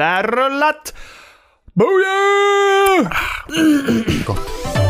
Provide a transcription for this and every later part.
Det är rullat! Booyah! Gott.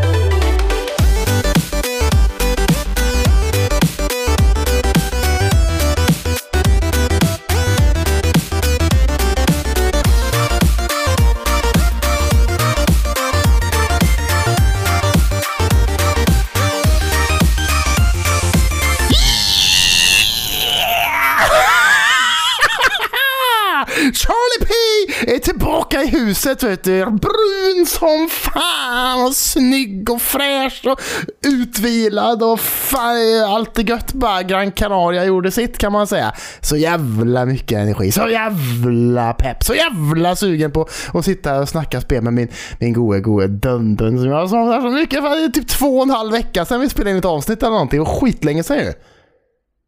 Huset vet du. Brun som fan och snygg och fräsch och utvilad och fan, allt är gött bara. Gran Canaria gjorde sitt kan man säga. Så jävla mycket energi, så jävla pepp, så jävla sugen på att sitta och snacka spel med min, min gode, gode Dundun som jag har så mycket. För det är typ två och en halv vecka sedan vi spelade in ett avsnitt eller någonting och skitlänge sedan ju.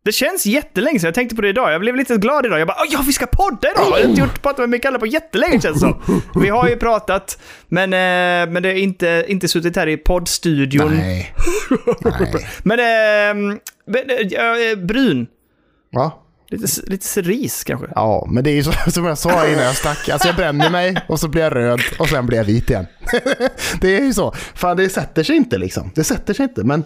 Det känns jättelänge sedan. Jag tänkte på det idag. Jag blev lite glad idag. Jag bara ja, vi ska podda idag! Jag har inte gjort pratat med Mikaela på jättelänge känns det som. Vi har ju pratat, men, eh, men det är inte, inte suttit här i poddstudion. Nej. Nej. Men, eh, brun. Va? Lite, lite cerise kanske. Ja, men det är ju så, som jag sa innan jag stack. Alltså jag bränner mig och så blir jag röd och sen blir jag vit igen. det är ju så. Fan, det sätter sig inte liksom. Det sätter sig inte. Men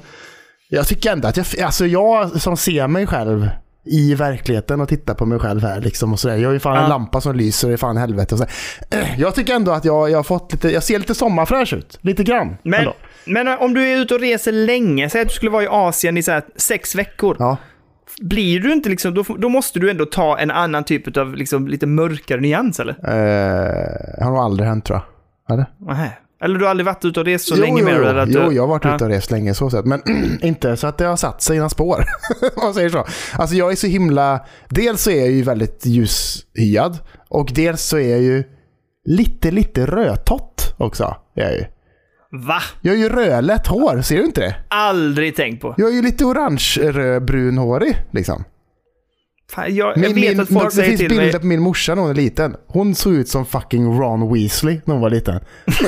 jag tycker ändå att jag, alltså jag som ser mig själv i verkligheten och tittar på mig själv här liksom och sådär. Jag har ju fan en Ja. lampa som lyser i fan helvete och så. Eh, Jag tycker ändå att jag, jag har fått lite, jag ser lite sommarfräsch ut. Lite grann. Men, ändå. men om du är ute och reser länge, säg att du skulle vara i Asien i så sex veckor. Ja. Blir du inte liksom, då, då måste du ändå ta en annan typ av liksom, lite mörkare nyans eller? Eh, har nog aldrig hänt tror jag. Eller? Nähä. Eller du har aldrig varit ute och rest så jo, länge jo, med att jo, du, jag har varit Ja. ute och rest länge så sett. Men inte så att det har satt sig i spår. Man säger så. Alltså jag är så himla... Dels så är jag ju väldigt ljushyad. Och dels så är jag ju lite, lite rödtott också. Jag är, ju. Va? jag är ju rödlätt hår, ser du inte det? Aldrig tänkt på. Jag är ju lite orange röd, brunhårig liksom. Fan, jag, jag Min, vet min, att folk det säger finns till bilder mig... på min morsa när hon är liten. Hon såg ut som fucking Ron Weasley när hon var liten.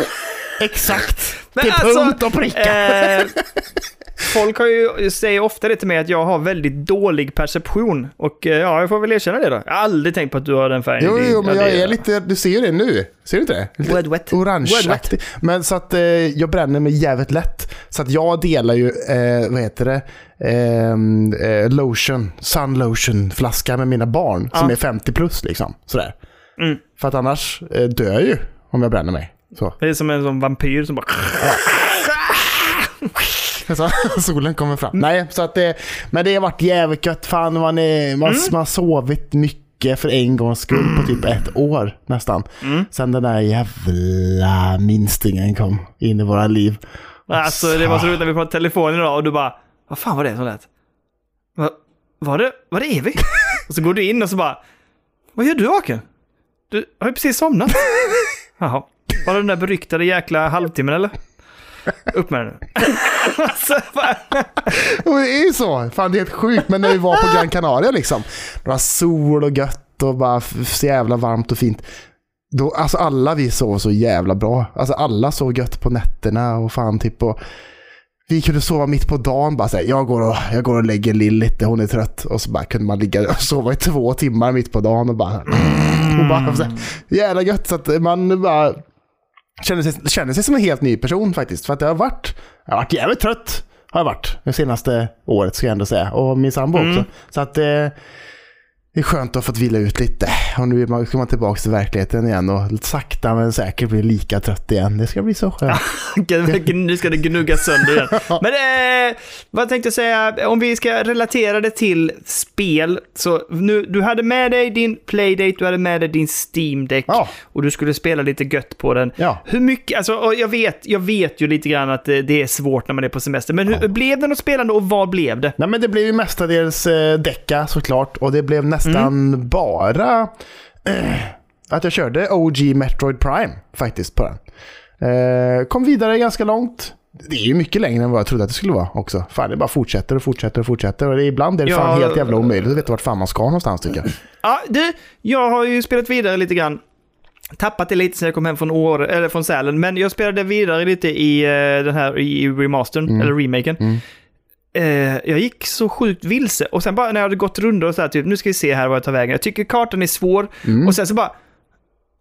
Exakt! Men till alltså, punkt och pricka. Eh, folk har ju, säger ofta det till mig att jag har väldigt dålig perception. Och eh, ja, jag får väl erkänna det då. Jag har aldrig tänkt på att du har den färgen. Jo, Det- jo, men ja, jag är lite, du ser ju det nu. Ser du inte det? Lite Wet, wet. Wet, Orangeaktig. Men så att eh, jag bränner mig jävligt lätt. Så att jag delar ju, eh, vad heter det, Ehm, eh, lotion, sun lotion flaska med mina barn som Ja. är 50 plus liksom. Sådär. Mm. För att annars eh, dör jag ju om jag bränner mig. Så. Det är som en sån vampyr som bara... Så solen kommer fram. Nej, så att det, men det har varit jävligt gött. Fan, man, är, man, Mm. man har sovit mycket för en gångs skull på typ ett år nästan. Mm. Sen den där jävla minstingen kom in i våra liv. Alltså det var så roligt när vi pratade telefon idag och du bara... Vad fan var det som lät? Va, var det, var det Evi? och så går du in och så bara... Vad gör du vaken? Du har ju precis somnat. Jaha. Var det den där beryktade jäkla halvtimmen eller? Upp med den nu. alltså, Och det är ju så. Fan, det är helt sjukt. Men när vi var på Gran Canaria liksom. Det var sol och gött och bara så jävla varmt och fint. Då, alltså alla vi sov så jävla bra. Alltså alla sov gött på nätterna och fan typ och vi kunde sova mitt på dagen bara säga jag går och, jag går och lägger Lill lite, hon är trött. Och så bara kunde man ligga och sova i två timmar mitt på dagen och bara... Och bara så här, jävla gött så att man bara känner sig, känner sig som en helt ny person faktiskt. För att jag har varit, jag har varit jävligt trött. Har jag varit det senaste året ska jag ändå säga. Och min sambo Mm. också. Så att eh, det är skönt att ha fått vila ut lite. Och nu ska man tillbaka till verkligheten igen och sakta men säkert bli lika trött igen. Det ska bli så skönt. nu ska det gnuggas sönder igen. Men eh, vad tänkte jag säga, om vi ska relatera det till spel. Så nu, du hade med dig din Playdate, du hade med dig din Steam Deck Ja. och du skulle spela lite gött på den. Ja. Hur mycket, alltså jag vet, jag vet ju lite grann att det, det är svårt när man är på semester. Men hur, blev det något spelande och vad blev det? Nej men det blev ju mestadels eh, däcka såklart. Och det blev nästan Mm. bara eh, att jag körde OG Metroid Prime faktiskt på den. Eh, kom vidare ganska långt. Det är ju mycket längre än vad jag trodde att det skulle vara också. Fan, det bara fortsätter och fortsätter och fortsätter. Och det är ibland är det fan Ja, helt jävla omöjligt att veta vart fan man ska någonstans tycker jag. Ja, du, jag har ju spelat vidare lite grann. Tappat det lite sen jag kom hem från, år, eller från Sälen, men jag spelade vidare lite i eh, den här i remastern, eller remaken. Mm. Eh, jag gick så sjukt vilse och sen bara när jag hade gått rundor och så här, typ, nu ska vi se här vad jag tar vägen. Jag tycker kartan är svår Mm. och sen så bara,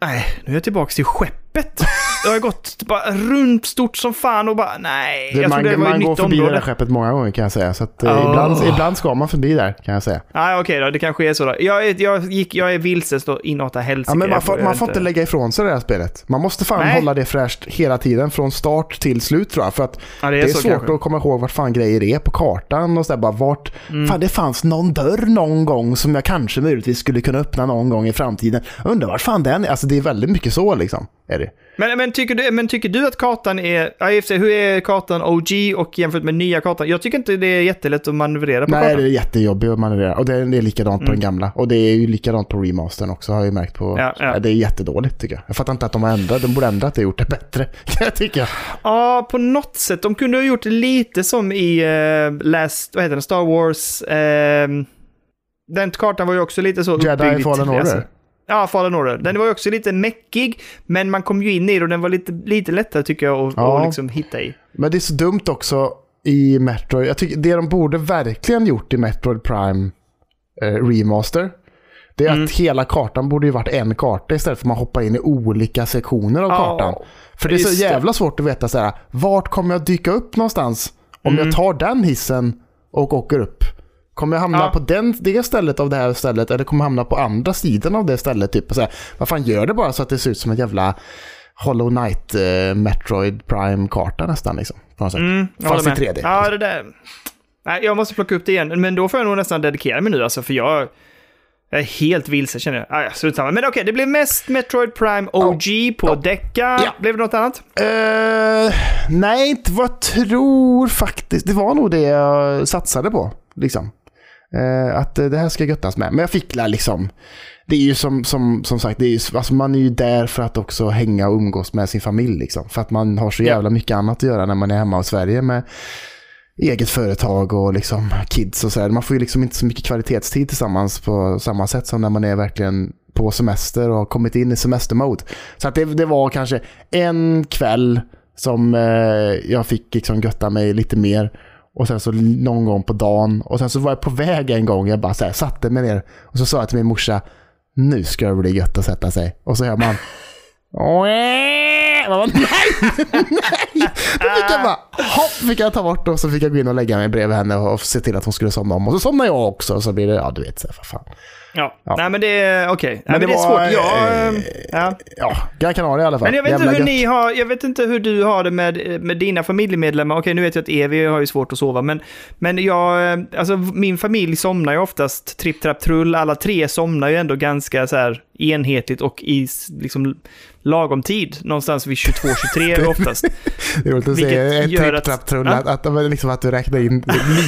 Nej, nu är jag tillbaka till skeppet. Jag har gått bara runt stort som fan och bara nej. Det, jag man det var man går förbi det där område. skeppet många gånger kan jag säga. Så att, Oh. ibland, ibland ska man förbi där kan jag säga. Nej, okej då. Det kanske är så då. Jag, är- jag, gick, jag är vilse så inåt helsike. Ja, men man får, man får inte lägga ifrån sig det här spelet. Man måste fan Nej. hålla det fräscht hela tiden från start till slut tror jag. För att Ja, det det är, är, så svårt kanske. att komma ihåg vart fan grejer är på kartan och sådär bara vart. Mm. Fan det fanns någon dörr någon gång som jag kanske möjligtvis skulle kunna öppna någon gång i framtiden. Undrar vart fan den är. Alltså det är väldigt mycket så liksom. Är det. Men, men, tycker du, men tycker du att kartan är... Ja, hur är kartan OG och jämfört med nya kartan? Jag tycker inte det är jättelätt att manövrera på Nej kartan. det är jättejobbigt att manövrera. Och det är, det är likadant på den gamla. Och det är ju likadant på remastern också har jag ju märkt på. Ja, ja. Det är jättedåligt tycker jag. Jag fattar inte att de har ändrat. De borde ändrat det och gjort det bättre. Kan jag tycka. Ja, på något sätt. De kunde ha gjort det lite som i uh, Last... Vad heter den? Star Wars... ehm, den kartan var ju också lite så Jedi uppbyggd Fallen till- Order. alltså- Ja, Fallen Order. Den var ju också lite mäckig, men man kom ju in i det och den var lite, lite lättare tycker jag att Ja. liksom hitta i. Men det är så dumt också i Metroid. Jag tycker det de borde verkligen gjort i Metroid Prime eh, Remaster. Det är Mm. att hela kartan borde ju varit en karta istället för att man hoppar in i olika sektioner av Ja, kartan. För det är så jävla svårt att veta så här, vart kommer jag dyka upp någonstans om Mm. jag tar den hissen och åker upp? Kommer jag hamna Ja. på den, det stället av det här stället eller kommer jag hamna på andra sidan av det stället? Typ, så här, vad fan gör det bara så att det ser ut som en jävla Hollow Knight eh, Metroid Prime-karta nästan liksom. På något sätt. Mm, Fast i med. 3D. Ja, det där. Nej, jag måste plocka upp det igen. Men då får jag nog nästan dedikera mig nu, alltså, för jag... Jag är helt vilse känner jag. Ah, ja, strunt samma. Men okej, det blev mest Metroid Prime OG på Deca. Ja. Blev det något annat? Eh, nej, inte vad jag tror faktiskt. Det var nog det jag satsade på. Liksom. Eh, att eh, det här ska göttas med. Men jag fick liksom. Det är ju som, som, som sagt, det är ju, alltså man är ju där för att också hänga och umgås med sin familj. Liksom. För att man har så jävla mycket annat att göra när man är hemma i Sverige med eget företag och liksom kids och så här. Man får ju liksom inte så mycket kvalitetstid tillsammans på samma sätt som när man är verkligen på semester och har kommit in i semestermode. Så att det, det var kanske en kväll som eh, jag fick liksom götta mig lite mer. Och sen så någon gång på dagen. Och sen så var jag på väg en gång. Jag bara så här, satte mig ner. Och så sa jag till min morsa. Nu ska det bli gött att sätta sig. Och så hör man. Bara, nej! nej! Då fick jag bara, hopp, fick jag ta bort och så fick jag gå in och lägga mig bredvid henne och se till att hon skulle somna om. Och så somnade jag också. Och så blir det, ja du vet, så vad fan. Ja. Ja. Nej, men det är okej. Nej, men det det, är var, svårt. Jag, eh, ja. Ja, Gran Canaria i alla fall. Men jag vet, inte hur gött. ni har, jag vet inte hur du har det med, med dina familjemedlemmar. Okej, nu vet jag att Evi har ju svårt att sova, men, men jag, eh, alltså min familj somnar ju oftast tripp, trapp, trull. Alla tre somnar ju ändå ganska så här enhetligt och i liksom lagom tid. Någonstans vid 22-23 oftast. Det roligt att se att- tripp-trapp-trull. Ja. Att, att, att, liksom att du räknar in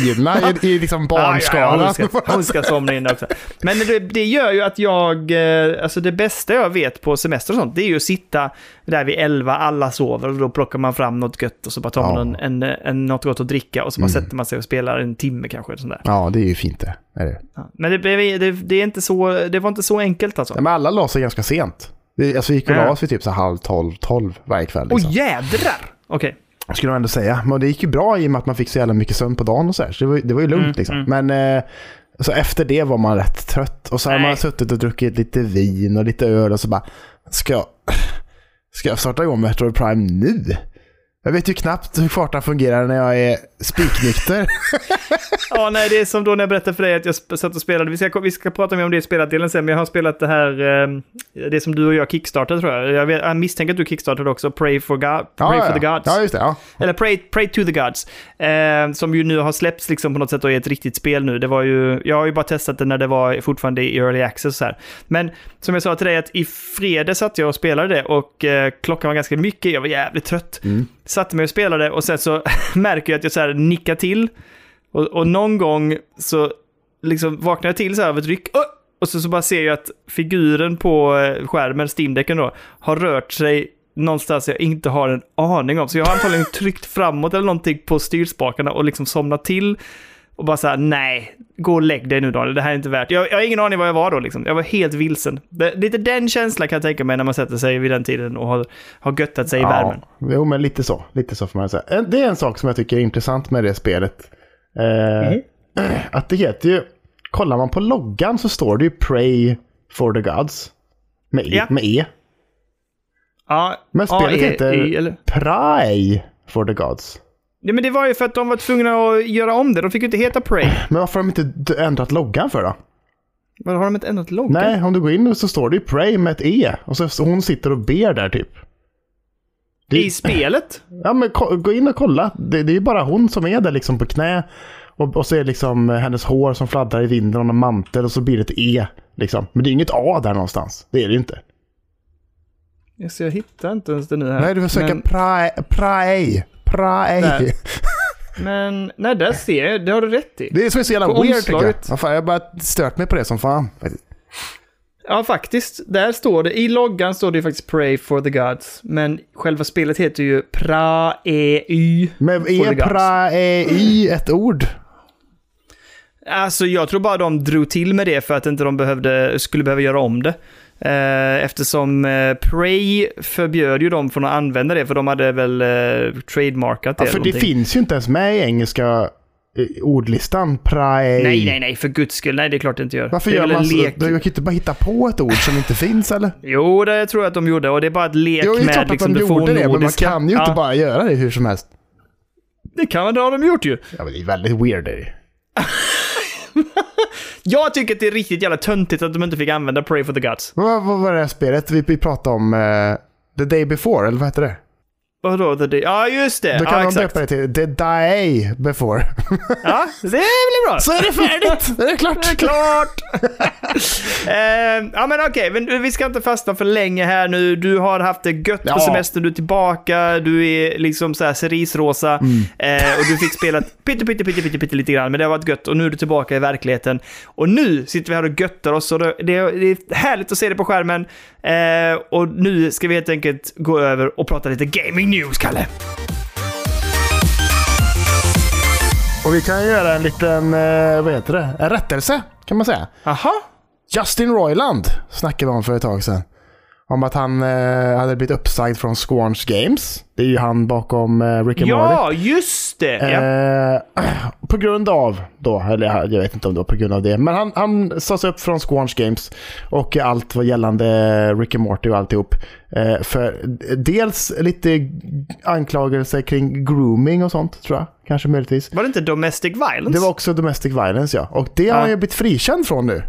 Lina i, i liksom Ja, ja, barnskalan. hon, hon ska somna in också. Men det, det gör ju att jag, eh, alltså det bästa jag vet på semester och sånt, det är ju att sitta där vid 11, alla sover och då plockar man fram något gött och så bara tar man Ja. en, en, en, något gott att dricka och så bara Mm. sätter man sig och spelar en timme kanske. Sånt där. Ja, det är ju fint det. Är det. Ja. Men det, det, det, är inte så, det var inte så enkelt alltså. Ja, men alla la sig ganska sent. Alltså, vi gick och Ja. la oss vid typ så halv tolv, tolv varje kväll. Åh Liksom. jädrar! Okej. Skulle man ändå säga. Men det gick ju bra i och med att man fick så jävla mycket sömn på dagen och så här. Så det var, det var ju lugnt Mm, liksom. mm. Men eh, så efter det var man rätt trött. Och så har man suttit och druckit lite vin och lite öl och så bara, ska jag, ska jag starta igång Metroid Prime nu? Jag vet ju knappt hur kartan fungerar när jag är spiknykter. Ja, nej, det är som då när jag berättade för dig att jag satt och spelade. Vi ska, vi ska prata mer om det i spelardelen sen, men jag har spelat det här, eh, det som du och jag kickstartade tror jag. Jag, vet, jag misstänker att du kickstartade också, Pray for, God, Pray ja, for ja. the Gods. Ja, just det. Ja. Eller Pray, Pray to the Gods. Eh, som ju nu har släppts liksom på något sätt och är ett riktigt spel nu. Det var ju, jag har ju bara testat det när det var fortfarande i early access så här. Men som jag sa till dig, att i fredags satt jag och spelade det och eh, klockan var ganska mycket, jag var jävligt trött. Mm. Satte mig och spelade och sen så märker jag att jag så här nickar till. Och, och någon gång så liksom vaknar jag till så här av ett ryck. Åh! Och så, så bara ser jag att figuren på eh, skärmen, Steam-däcken då, har rört sig någonstans jag inte har en aning om. Så jag har antagligen tryckt framåt eller någonting på styrspakarna och liksom somnat till. Och bara så här, nej, gå och lägg dig nu Daniel, det här är inte värt. Jag, jag har ingen aning var jag var då liksom. Jag var helt vilsen. Det, lite den känslan kan jag tänka mig när man sätter sig vid den tiden och har, har göttat sig i värmen. Jo, men lite så. Lite så får man säga. Det är en sak som jag tycker är intressant med det spelet. Eh, Mm. Att det heter ju... Kollar man på loggan så står det ju Pray for the Gods. Med E. Ja. Med e. Ja, Men spelet AEI, heter eller? Pray for the Gods. Ja, men det var ju för att de var tvungna att göra om det. De fick ju inte heta Prey. Men varför har de inte ändrat loggan för då? Vad har de inte ändrat loggan? Nej, om du går in så står det ju Pray med ett E. Och så hon sitter och ber där typ. Det- I spelet? Ja, men gå in och kolla. Det, det är ju bara hon som är där liksom på knä. Och, och så är det liksom hennes hår som fladdrar i vinden och en mantel och så blir det ett E. Liksom. Men det är inget A där någonstans. Det är det ju inte. Jag, ser, jag hittar inte ens det nu här. Nej, du får söka men, Pray. Där. men, nej, där ser jag. Det har du rätt i. Det är så så jävla På weird tycker jag. fan, jag har bara stört mig på det som fan. Ja, faktiskt. Där står det, i loggan står det ju faktiskt Pray for the Gods. Men själva spelet heter ju Pra-E-Y. Men är. Pray ett ord? Alltså, jag tror bara de drog till med det för att inte de behövde, skulle behöva göra om det. Eh, Eftersom eh, Prey förbjöd ju dem från att använda det, för de hade väl eh, trademarkat det. Ja, för det finns ju inte ens med i engelska ordlistan. Pray. Nej, nej, nej, för guds skull. Nej, det är klart det inte gör. Varför det gör man så? lek. Du kan inte bara hitta på ett ord som inte finns eller? Jo, det tror jag att de gjorde. Och det är bara ett lek Jo, det är med klart att liksom, de det gjorde det, men man kan ju inte Ja, bara göra det hur som helst. Det kan det har de gjort ju. Ja, men det är väldigt weird. Är det. Jag tycker att det är riktigt jävla töntigt att de inte fick använda Pray for the Gods. Vad, vad var det här spelet vi, vi pratade om? eh, the Day Before, eller vad heter det? Vadå? The Day? Ja, just det. Då kan man exakt. döpa det till The Day Before. Ja, det blir bra. Så är det färdigt! Det är klart! Det är klart! eh, ja men okej, men vi ska inte fastna för länge här nu. Du har haft det gött på Ja. semestern, du är tillbaka, du är liksom så här cerisrosa. Mm. Eh, och du fick spela pytte, pytte, pytte, pytte, pytte lite grann, men det har varit gött. Och nu är du tillbaka i verkligheten. Och nu sitter vi här och göttar oss och det, det, är, härligt att se det på skärmen. Eh, och nu ska vi helt enkelt gå över och prata lite gaming news, Kalle. Och vi kan göra en liten, eh, vad heter det? En rättelse, kan man säga. Aha. Justin Roiland snackade vi om för ett tag sedan. Om att han eh, hade blivit uppsagd från Squanch Games. Det är ju han bakom eh, Rick and Morty. Ja, just det! Ja. Eh, på grund av då, eller jag vet inte om det var på grund av det, men han, han sades upp från Squanch Games och allt var gällande Rick and Morty och alltihop. Eh, för dels lite anklagelser kring grooming och sånt, tror jag. Kanske möjligtvis. Var det inte Domestic Violence? Det var också domestic violence, ja. Och det har Ja. han ju blivit frikänd från nu.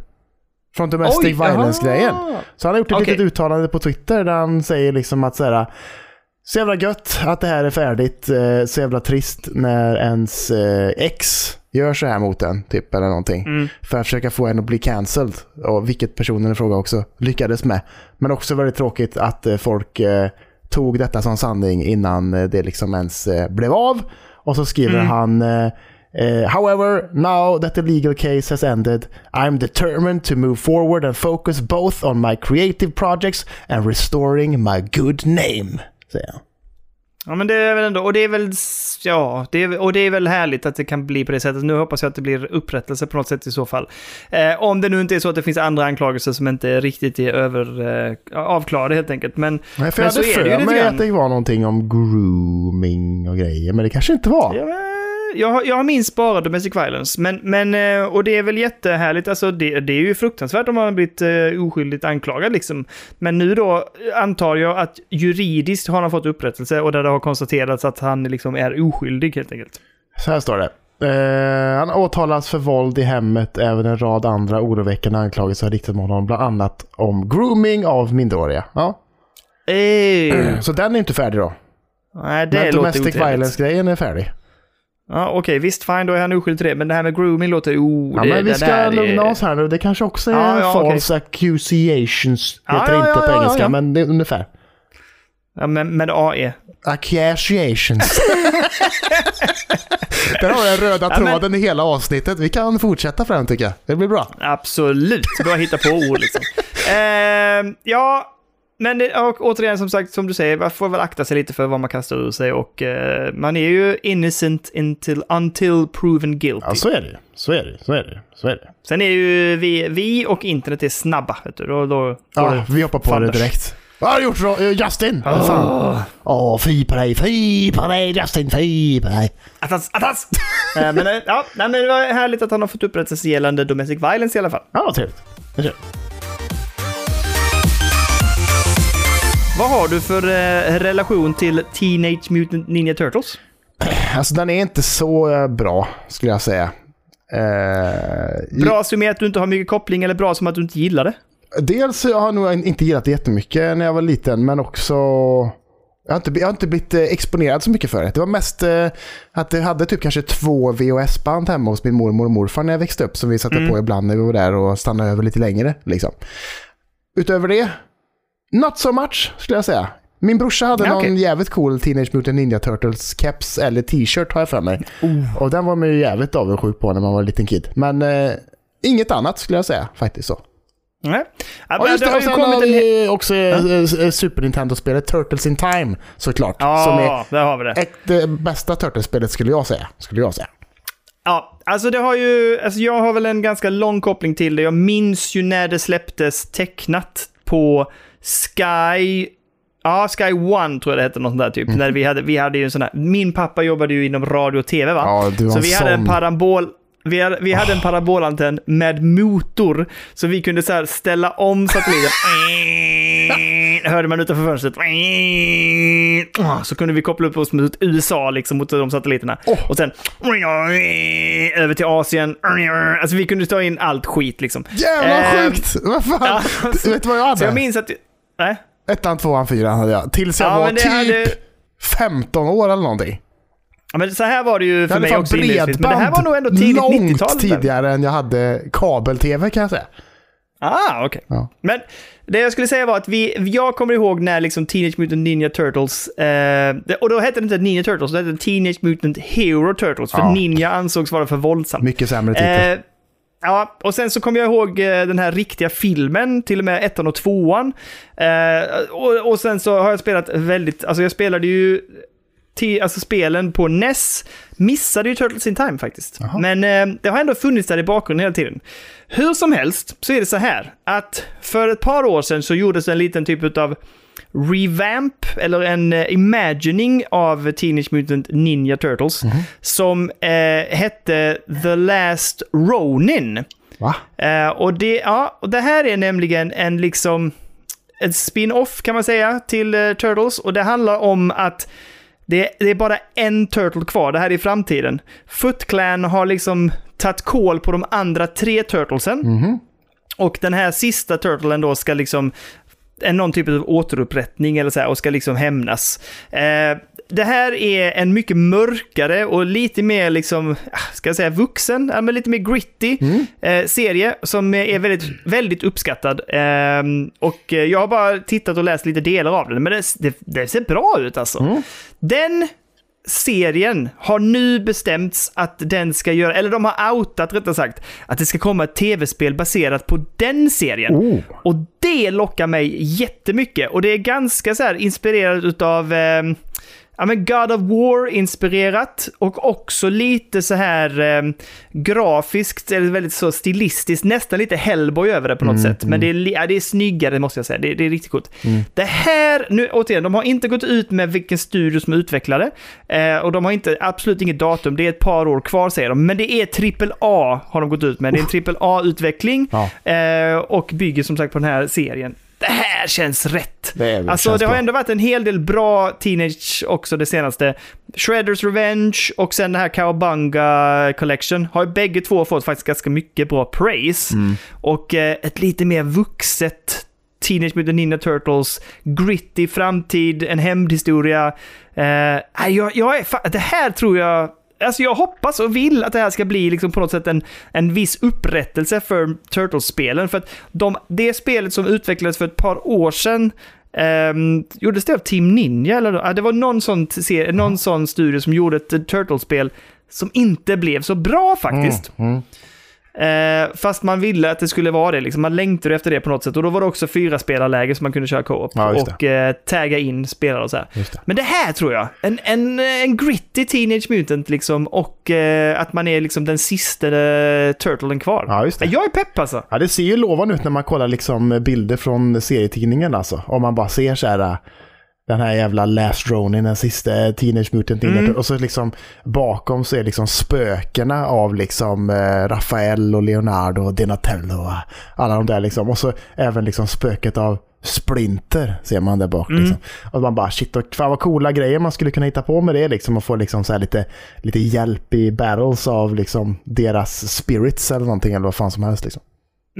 Från domestic violence-grejen. Så han har gjort ett Okej. litet uttalande på Twitter där han säger liksom att så här, så jävla gött att det här är färdigt, eh, så jävla trist när ens eh, ex gör så här mot en, typ, eller någonting. Mm. För att försöka få en att bli cancelled, och vilket personen i fråga också lyckades med. Men också väldigt tråkigt att eh, folk tog detta som sanning innan det liksom ens blev av. Och så skriver Mm. han eh, However, now that the legal case has ended, I'm determined to move forward and focus both on my creative projects and restoring my good name. Säger han. Ja, men det är väl ändå, och det är väl, ja, det är, och det är väl härligt att det kan bli på det sättet. Nu hoppas jag att det blir upprättelse på något sätt i så fall. Eh, om det nu inte är så att det finns andra anklagelser som inte riktigt är över, eh, avklarade helt enkelt. Men, Nej, för men jag hade för mig att det var någonting om grooming och grejer, men det kanske inte var. Ja, men jag, jag minns bara Domestic Violence, men, men, eh, och det är väl jättehärligt, alltså det, det är ju fruktansvärt om man har blivit eh, oskyldigt anklagad liksom. Men nu då eh, antar jag att juridiskt har han fått upprättelse och där det har konstaterats att han liksom är oskyldig helt enkelt. Så här står det. Eh, han åtalas för våld i hemmet, även en rad andra oroväckande anklagelser har riktats mot honom, bland annat om grooming av minderåriga. Ja. Så den är inte färdig då. nej, det Men låter domestic violence-grejen är färdig. Ja, Okej, visst, fine, då är han oskyldig till det. Men det här med grooming låter... Oh, Ja, det, men vi ska där är- lugna oss här nu. Det kanske också är Ja, ja, false accusations. Ja, Heter ja, inte ja, på engelska, men det är ungefär. Ja, men med AE. Accusations. Där har den röda Ja, men- tråden i hela avsnittet. Vi kan fortsätta fram tycker jag. Det blir bra. Absolut, bara hitta på ord liksom. Ehm, ja, men det, och, återigen som sagt, som du säger, man får väl akta sig lite för vad man kastar ur sig och eh, man är ju innocent until, until proven guilty. Ja, så är det Så är det Så är det Så är det. Sen är ju vi, vi och internet är snabba, vet du. Då, då, Ja, vi hoppar på det fanders. direkt. Vad har du gjort då? Eh, Justin? Fan? Åh, Åh, fy på dig, fy på dig Justin, fy på dig. Attans, attans! Eh, men, eh, ja, nej, men det var härligt att han har fått upprättelse gällande domestic violence i alla fall. Ja, trevligt. Vad har du för eh, relation till Teenage Mutant Ninja Turtles? Alltså den är inte så eh, bra, skulle jag säga. Eh, Bra som är att du inte har mycket koppling eller bra som att du inte gillar det? Dels jag har jag nog inte gillat det jättemycket när jag var liten, men också... Jag har inte, jag har inte blivit eh, exponerad så mycket för det. Det var mest eh, att jag hade typ kanske två VHS-band hemma hos min mormor och morfar när jag växte upp som vi satte på ibland när vi var där och stannade över lite längre. Liksom. Utöver det, not so much skulle jag säga. Min brorsa hade Ja, någon jävligt cool Teenage Mutant Ninja Turtles keps eller t-shirt har jag för mig. Och den var man ju jävligt avundsjuk på när man var en liten kid. Men eh, inget annat skulle jag säga faktiskt så. Nej. Ja, Ja, men just det det. Och sen kommit har en... vi också eh, eh, Super Nintendo-spelet Turtles in Time såklart. Som är Ja, där har vi det. ett, det bästa Turtles-spelet skulle jag säga. Skulle jag säga. Ja, alltså det har ju, alltså jag har väl en ganska lång koppling till det. Jag minns ju när det släpptes tecknat på Sky, ja Sky One tror jag det hette, något sånt där typ. När vi hade, vi hade ju en sån här, min pappa jobbade ju inom radio och tv va? Ja, du var Så vi hade en sån. parabol, vi hade, vi hade en parabolantenn med motor. Så vi kunde så ställa om satelliten. Hörde man utanför fönstret. Så kunde vi koppla upp oss mot USA liksom, mot de satelliterna. Åh. Och sen över till Asien. Alltså vi kunde ta in allt skit liksom. Jävla Ehm, sjukt! Vad fan? ja, Du vet vad jag Så jag hade? minns att... Nej. Ettan, tvåan, fyran hade jag. Tills jag Ja, var det typ hade- 15 år eller någonting. Ja, men så här var det ju Jag för hade mig också inledningsvis. Men det här var nog ändå tidigt långt 90-tal. tidigare än jag hade kabel-tv kan jag säga. Ah, okej. Ja. Men det jag skulle säga var att vi, jag kommer ihåg när liksom Teenage Mutant Ninja Turtles, eh, det- och då hette det inte Ninja Turtles, det hette Teenage Mutant Hero Turtles, för Ja. Ninja ansågs vara för våldsamt. Mycket sämre titel. Eh, ja, och sen så kommer jag ihåg eh, den här riktiga filmen, till och med ettan och tvåan. Eh, och, och sen så har jag spelat väldigt, alltså jag spelade ju till, alltså spelen på NES, missade ju Turtles in Time faktiskt. Jaha. Men eh, det har ändå funnits där i bakgrunden hela tiden. Hur som helst så är det så här att för ett par år sedan så gjordes en liten typ av revamp eller en eh, imagining av Teenage Mutant Ninja Turtles som eh, hette The Last Ronin. Va? Eh, och, det, ja, och det här är nämligen en liksom en spin-off kan man säga till Turtles och det handlar om att det, det är bara en Turtle kvar, det här är i framtiden. Foot Clan har liksom tagit koll på de andra tre Turtlesen. Mhm. Och den här sista Turtlen då ska liksom en någon typ av återupprättning eller så här, och ska liksom hämnas. Eh, det här är en mycket mörkare och lite mer liksom, ah, ska jag säga vuxen, ja, men lite mer gritty eh, serie som är väldigt, väldigt uppskattad. Eh, och jag har bara tittat och läst lite delar av den, men det, det, det ser bra ut alltså. Den serien har nu bestämts att den ska göra, eller de har outat rättare sagt, att det ska komma ett tv-spel baserat på den serien. Oh. Och det lockar mig jättemycket. Och det är ganska så här inspirerat utav eh, ja, men God of War-inspirerat och också lite så här eh, grafiskt, eller väldigt så stilistiskt, nästan lite Hellboy över det på något sätt. Men det är, ja, det är snyggare måste jag säga, det, det är riktigt coolt. Det här, nu återigen, de har inte gått ut med vilken studio som utvecklade eh, och de har inte, absolut inget datum, det är ett par år kvar säger de, men det är trippel A har de gått ut med. Det är en trippel A-utveckling Ja. eh, och bygger som sagt på den här serien. Det här känns rätt. Det alltså det har ändå varit en hel del bra teenage också det senaste. Shredders Revenge och sen det här Cowabunga Collection har ju bägge två fått faktiskt ganska mycket bra praise. Mm. Och eh, ett lite mer vuxet Teenage Mutant Ninja Turtles, gritty framtid, en hämndhistoria. Eh, jag, jag är det här tror jag Alltså jag hoppas och vill att det här ska bli liksom på något sätt en, en viss upprättelse för Turtles-spelen. För att de, det spelet som utvecklades för ett par år sedan Um, gjordes det av Team Ninja? Eller? Ja, det var någon sån, serie, någon sån studio som gjorde ett Turtles-spel som inte blev så bra faktiskt. Mm. Eh, fast man ville att det skulle vara det. Liksom. Man längtade efter det på något sätt. Och då var det också fyra spelarläge som man kunde köra co-op. Ja, och eh, tagga in spelare och så här. Det. Men det här tror jag. En, en, en gritty Teenage Mutant liksom. Och eh, att man är liksom den sista eh, Turtlen kvar. Ja, just det. Jag är pepp alltså. Ja, det ser ju lovande ut när man kollar liksom bilder från serietidningen alltså. Om man bara ser så här äh, den här jävla Last Ronin, den sista Teenage Mutant Ninja Turtles. Och så liksom bakom så är liksom spökena av liksom eh, Rafael och Leonardo och Donatello och alla de där liksom. Och så även liksom spöket av Splinter ser man där bak. Mm. Liksom. Och man bara shit, och fan vad coola grejer man skulle kunna hitta på med det liksom. Och få liksom så lite, lite hjälp i battles av liksom deras spirits eller någonting eller vad fan som helst liksom.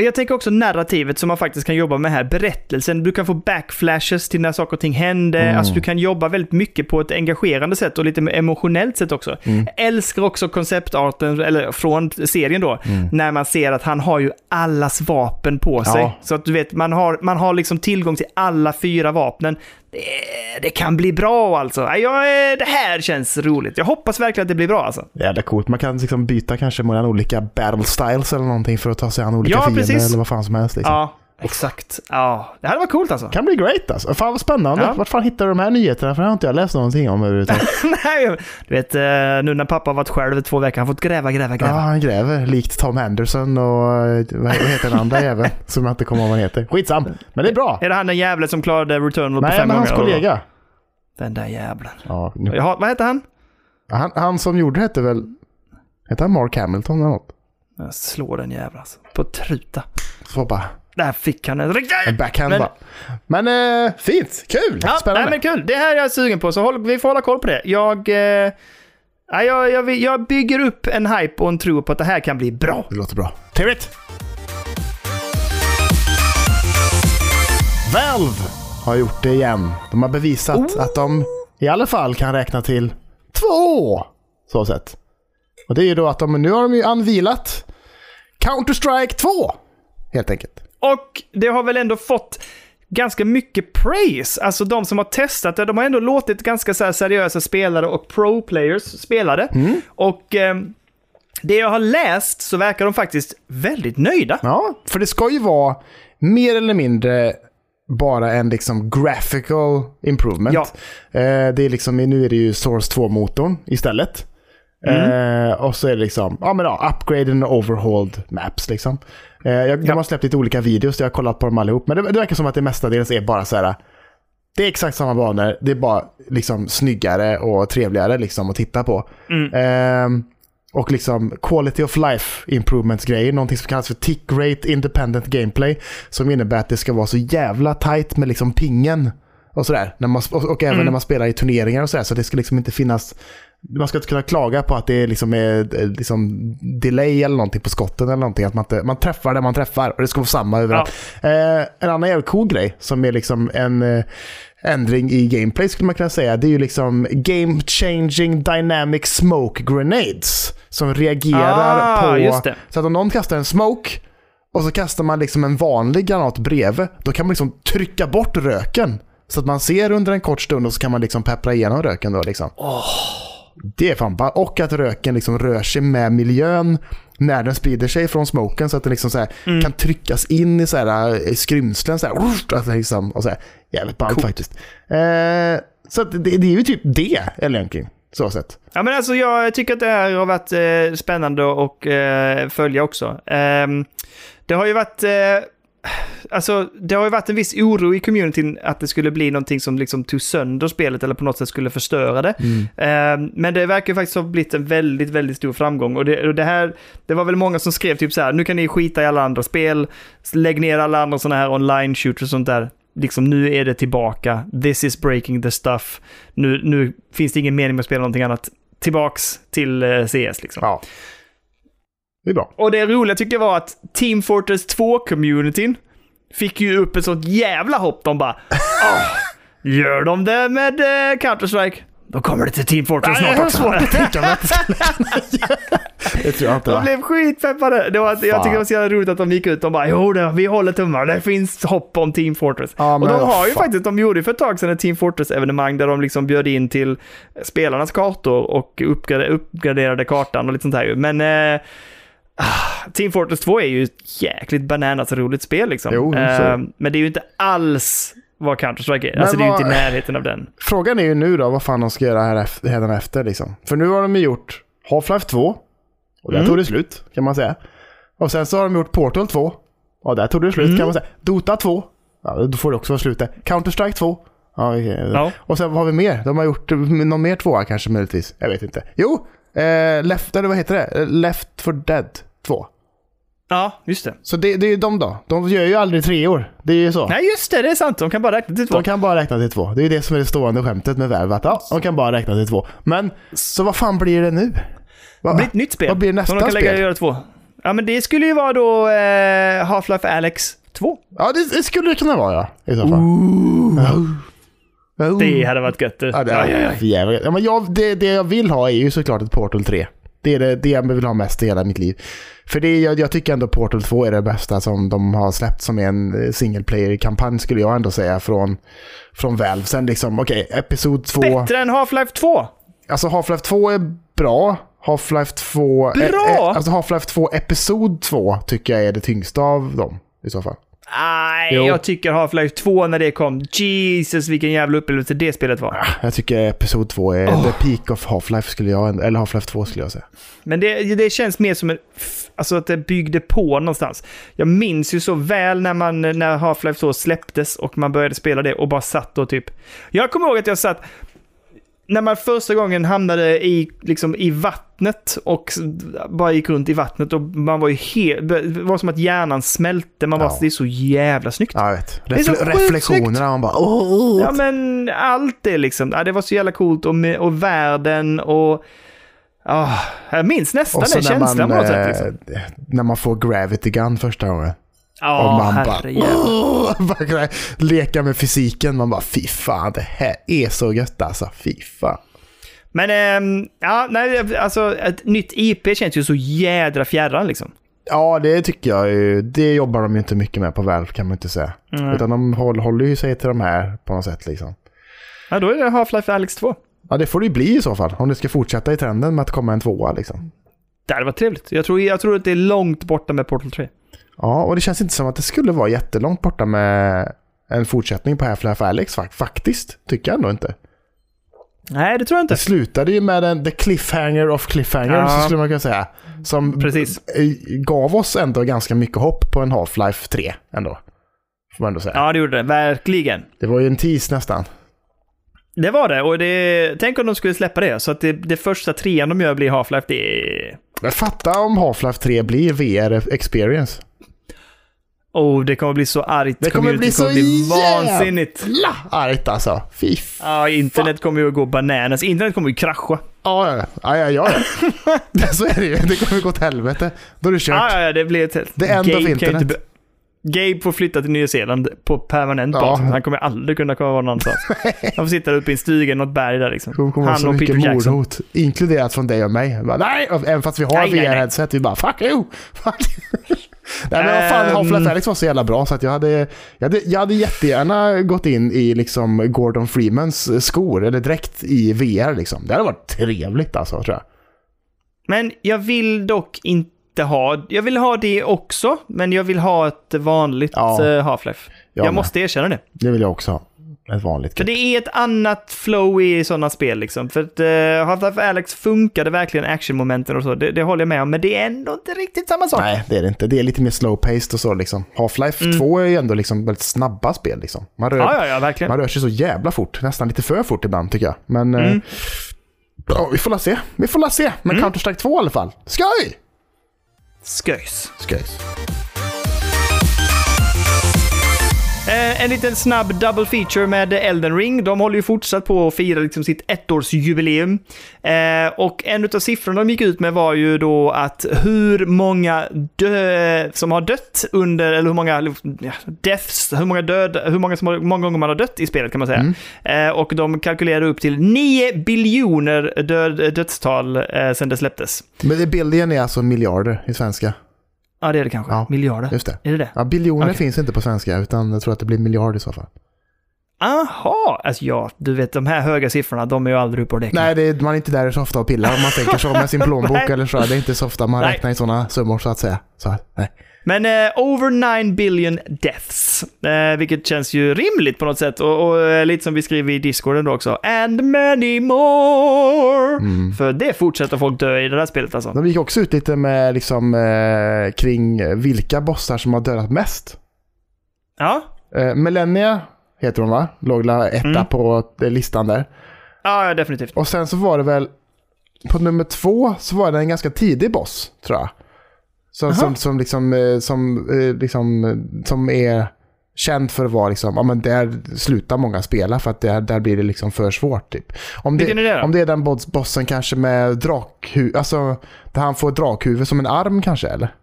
Men jag tänker också narrativet som man faktiskt kan jobba med här. Berättelsen, du kan få backflashes till när saker och ting händer. Mm. Alltså du kan jobba väldigt mycket på ett engagerande sätt och lite emotionellt sätt också. Mm. Jag älskar också konceptarten, eller från serien då, Mm. när man ser att han har ju allas vapen på sig. Ja. Så att du vet, man har, man har liksom tillgång till alla fyra vapnen. Det, det kan bli bra alltså. Ja, är- det här känns roligt. Jag hoppas verkligen att det blir bra alltså. Jävla coolt. Man kan liksom byta kanske mellan olika battle styles eller någonting för att ta sig an olika Ja, fiender eller vad fan som helst. Liksom. Ja, exakt. Ja, det hade varit coolt alltså. Kan bli great alltså. Fan vad spännande. Ja. Vart fan hittar du de här nyheterna? För det har inte jag läst någonting om överhuvudtaget. Nej, du vet, eh, nu när pappa har varit själv i två veckor, han fått gräva, gräva, Ja, gräva. han gräver likt Tom Henderson och eh, vad heter den andra jäveln? Som jag inte kommer ihåg vad han heter. Skitsam. Men det är bra. Är det han den jävlen som klarade Returnal på Nej, fem men hans gånger? kollega. Den där jävlen. Ja, nu- Jaha, vad heter han? han, han som gjorde det hette väl... Hette han Mark Hamilton eller något? Jag slår den jäveln alltså. På truta. Så bara Där fick han en riktig... en backhand Men- bara. Men eh, fint, kul, Ja, spännande. nej, men kul. Det här är jag sugen på, så håll, vi får hålla koll på det. Jag, eh, ja, jag, jag, jag bygger upp en hype och en tro på att det här kan bli bra. Det låter bra. Trevligt! Valve har gjort det igen. De har bevisat Oh. att de i alla fall kan räkna till två. Så sett. Och det är ju då att de, nu har de ju anvilat Counter-Strike 2. Helt enkelt. Och det har väl ändå fått ganska mycket praise. Alltså de som har testat det, de har ändå låtit ganska så seriösa spelare och pro-players spela det. Mm. Och eh, det jag har läst så verkar de faktiskt väldigt nöjda. Ja, för det ska ju vara mer eller mindre bara en liksom graphical improvement. Ja. Eh, det är liksom, nu är det ju Source 2-motorn istället. Eh, och så är det liksom, ja men ja, upgraded and overhauled maps liksom. Eh, jag, de Ja. har släppt lite olika videos, jag har kollat på dem allihop. Men det, det verkar som att det mestadels är bara så här. Det är exakt samma banor, det är bara liksom snyggare och trevligare liksom att titta på. Ehm, och liksom quality of life improvements grejer, någonting som kallas för tick rate independent gameplay. Som innebär att det ska vara så jävla tight med liksom pingen och sådär. När man, och, och även när man spelar i turneringar och sådär. Så det ska liksom inte finnas, man ska inte kunna klaga på att det liksom är eh, liksom delay eller någonting på skotten eller någonting. Att man, inte, man träffar där man träffar och det ska vara samma överallt. Eh, en annan jävligt cool grej som är liksom en eh, ändring i gameplay skulle man kunna säga. Det är ju liksom game changing dynamic smoke grenades. Som reagerar Ah, på... Så att om någon kastar en smoke och så kastar man liksom en vanlig granat bredvid. Då kan man liksom trycka bort röken. Så att man ser under en kort stund och så kan man liksom peppra igenom röken då liksom. Det är fan bara, Och att röken liksom rör sig med miljön när den sprider sig från smoken så att den liksom så Mm. kan tryckas in i så här eh, skrymslen. Så här, alltså liksom, och så här, jävligt ballt Coolt. faktiskt. Eh, så att det, det är ju typ det, eller egentligen. Så sett. Ja, men alltså jag tycker att det här har varit eh, spännande att eh, följa också. Ehm, det har ju varit... Alltså, det har ju varit en viss oro i communityn att det skulle bli någonting som liksom tog sönder spelet eller på något sätt skulle förstöra det. Ehm, men det verkar faktiskt ha blivit en väldigt, väldigt stor framgång. Och det, och det här, det var väl många som skrev typ så här, nu kan ni skita i alla andra spel, lägg ner alla andra sådana här online shooters och sånt där. Liksom nu är det tillbaka, this is breaking the stuff. Nu, nu finns det ingen mening med att spela någonting annat. Tillbaks till eh, CS liksom. Ja. Det är bra. Och det roliga tycker jag var att Team Fortress 2-communityn fick ju upp ett sånt jävla hopp. De bara "Ah, Gör de det med eh, Counter-Strike? Då kommer det till Team Fortress snart också. svårt att tänka mig det tror jag inte De blev skitpeppade. Det var, jag tycker det var så jävla roligt att de gick ut och bara jo, det, vi håller tummar. Det finns hopp om Team Fortress. Ja, och de har ju fan. faktiskt, de gjorde ju för ett tag sedan ett Team Fortress-evenemang där de liksom bjöd in till spelarnas kartor och uppgrade, uppgraderade kartan och lite sånt här. Men eh, ah, Team Fortress 2 är ju ett jäkligt bananas roligt spel liksom. Jo, så. eh, men det är ju inte alls vad Counter-Strike är. Alltså det är ju inte i närheten av den. Frågan är ju nu då vad fan de ska göra här efter, hädanefter liksom. För nu har de ju gjort Half-Life 2. Och där Mm. tog det slut kan man säga. Och sen så har de gjort Portal 2. Och där tog det slut Mm. kan man säga. Dota 2. Ja, då får det också vara slut där. Counter-Strike 2. Ja, okej. Ja. Och sen vad har vi mer? De har gjort någon mer tvåa kanske möjligtvis. Jag vet inte. Jo! Eh, left, eller vad heter det? Left for Dead 2. Ja, just det. Så det, det är ju de då. De gör ju aldrig tre år. Det är ju så. Nej, just det. Det är sant. De kan bara räkna till två. De kan bara räkna till två. Det är ju det som är det stående skämtet med Valve. Att ja, de kan bara räkna till två. Men, så vad fan blir det nu? Vad, Det blir ett nytt spel. Vad blir nästa som de kan lägga spel? och göra två. Ja, men det skulle ju vara då eh, Half-Life Alex 2. Ja, det, det skulle det kunna vara ja. I så fall. Oh. Det hade varit gött. Ja, det ja, ja, ja. jävligt. Ja, men jag, det, det jag vill ha är ju såklart ett Portal 3. Det är det, det jag vill ha mest i hela mitt liv. För det, jag, jag tycker ändå Portal 2 är det bästa som de har släppt som en eh, single player-kampanj skulle jag ändå säga från, från Valve. Sen liksom, okej, Episod 2. Bättre än Half-Life 2! Alltså Half-Life 2 är bra. Half-Life 2... Bra? eh, eh, alltså Half-Life 2 Episod 2 tycker jag är det tyngsta av dem i så fall. Nej, Jo. jag tycker Half-Life 2 när det kom. Jesus, vilken jävla upplevelse det spelet var. Jag tycker Episod 2 är Åh. the peak of Half-Life skulle jag eller Half-Life 2 skulle jag säga. Men det, det känns mer som en, alltså att det byggde på någonstans. Jag minns ju så väl när, man, när Half-Life 2 släpptes och man började spela det och bara satt och typ... Jag kommer ihåg att jag satt... När man första gången hamnade i, liksom, i vattnet och bara gick runt i vattnet och man var ju helt... Det var som att hjärnan smälte. Man bara, Ja. det är så jävla snyggt. Ja, jag vet. Refle- reflektionerna, man bara åh. Ja men allt det liksom. Ja, det var så jävla coolt och, med, och världen och... Ah, jag minns nästan den när känslan man, på något sätt. Liksom. eh, när man får Gravity Gun första gången. Ja, och man bara, leka med fysiken. Man bara, fy fan, det här är så gött alltså. Fy fan. Men, ehm, ja, nej, alltså ett nytt IP känns ju så jädra fjärran liksom. Ja, det tycker jag ju. Det jobbar de ju inte mycket med på Valve kan man inte säga. Mm. Utan de håller, håller ju sig till de här på något sätt liksom. Ja, då är det Half-Life Alyx 2. Ja, det får det ju bli i så fall. Om det ska fortsätta i trenden med att komma en tvåa liksom. Det hade varit trevligt. Jag tror, jag tror att det är långt borta med Portal 3. Ja, och det känns inte som att det skulle vara jättelångt borta med en fortsättning på Half-Life Alex fa- faktiskt. Tycker jag ändå inte. Nej, det tror jag inte. Det slutade ju med en the cliffhanger of cliffhangers Ja. skulle man kunna säga. Som Precis. gav oss ändå ganska mycket hopp på en Half-Life 3 ändå. Får man ändå säga. Ja, det gjorde det. Verkligen. Det var ju en tease nästan. Det var det. Och det, tänk om de skulle släppa det. Så att det, det första trean de gör blir Half-Life. Det är... Men fatta om Half-Life 3 blir VR experience. Oh, det kommer bli så argt. Det kommer Community bli så kommer bli vansinnigt. jävla argt alltså. Fy fan. Ja, internet kommer ju gå bananas. Internet kommer ju krascha. Ja, ja, ja. ja, ja, så är det ju. Det kommer gå åt helvete. Då är det kört. Ja, ja, det blir ett... The end of kan ju internet. inte be- Gabe får flytta till Nya Zeeland på permanent Ja. basis. Han kommer aldrig kunna vara någonstans. Han får sitta uppe i en stuga i något berg där liksom. Det kommer Han och Peter Jackson. mordhot. Inkluderat från dig och mig. Bara, nej, även fast vi har. VR-headset. Vi bara fuck you. Fuck you. Nej men vad fan. Half-Life Alex var så jävla bra så att jag hade, jag hade, jag hade jättegärna gått in i liksom Gordon Freemans skor eller dräkt i VR liksom. Det hade varit trevligt alltså tror jag. Men jag vill dock inte ha... Jag vill ha det också, men jag vill ha ett vanligt Ja. eh, Half-Life. Jag Jag, måste erkänna det. Det vill jag också ha. Ett vanligt. För det är ett annat flow i sådana spel liksom. För att uh, Half-Life Alex funkade verkligen actionmomenten och så. Det, det håller jag med om. Men det är ändå inte riktigt samma sak. Nej, det är det inte. Det är lite mer slow-paced och så liksom. Half-Life 2 är ju ändå liksom väldigt snabba spel liksom. Man rör, Mm. Ja, ja, ja, man rör sig så jävla fort. Nästan lite för fort ibland tycker jag. Men eh, Mm. ja, vi får la se. Vi får la se. Men Counter-Strike 2 i alla fall. Skoj! Sköjs. Skojs. Eh, en liten snabb double feature med Elden Ring. De håller ju fortsatt på att fira liksom sitt ettårsjubileum. Eh, och en av siffrorna de gick ut med var ju då att hur många dö som har dött under, eller hur många ja, deaths, hur många död, hur många, som har, många gånger man har dött i spelet kan man säga. Eh, och de kalkylerade upp till 9 biljoner död, dödstal eh, sedan det släpptes. Men det billion är alltså miljarder i svenska. Ja, det är det kanske. Ja, Miljarder. Just det. Är det det? Ja, biljoner Okej. finns inte på svenska, utan jag tror att det blir miljard i så fall. Aha, alltså ja, du vet de här höga siffrorna, de är ju aldrig uppe och räknar. Nej, det är, man är inte där så ofta och pillar om man tänker så med sin plånbok eller så. Det är inte så ofta man Nej. räknar i sådana summor så att säga. Så, nej. Men eh, over 9 billion deaths, eh, vilket känns ju rimligt på något sätt. Och, och eh, lite som vi skriver i discorden då också. And many more! Mm. För det fortsätter folk dö i det där spelet alltså. De gick också ut lite med liksom eh, kring vilka bossar som har dödat mest. Ja, Eh, Millennia heter hon va? Låg etta Mm. på eh, listan där. ja ja, definitivt. Och sen så var det väl på nummer två så var det en ganska tidig boss tror jag. Som, Jaha. som, som, liksom, eh, som, eh, liksom, eh, som är känd för att vara liksom, ja men där slutar många spela för att där, där blir det liksom för svårt typ. Om det, det då? om det är den boss- bossen kanske med drakhuvud, alltså där han får drakhuvud som en arm kanske eller?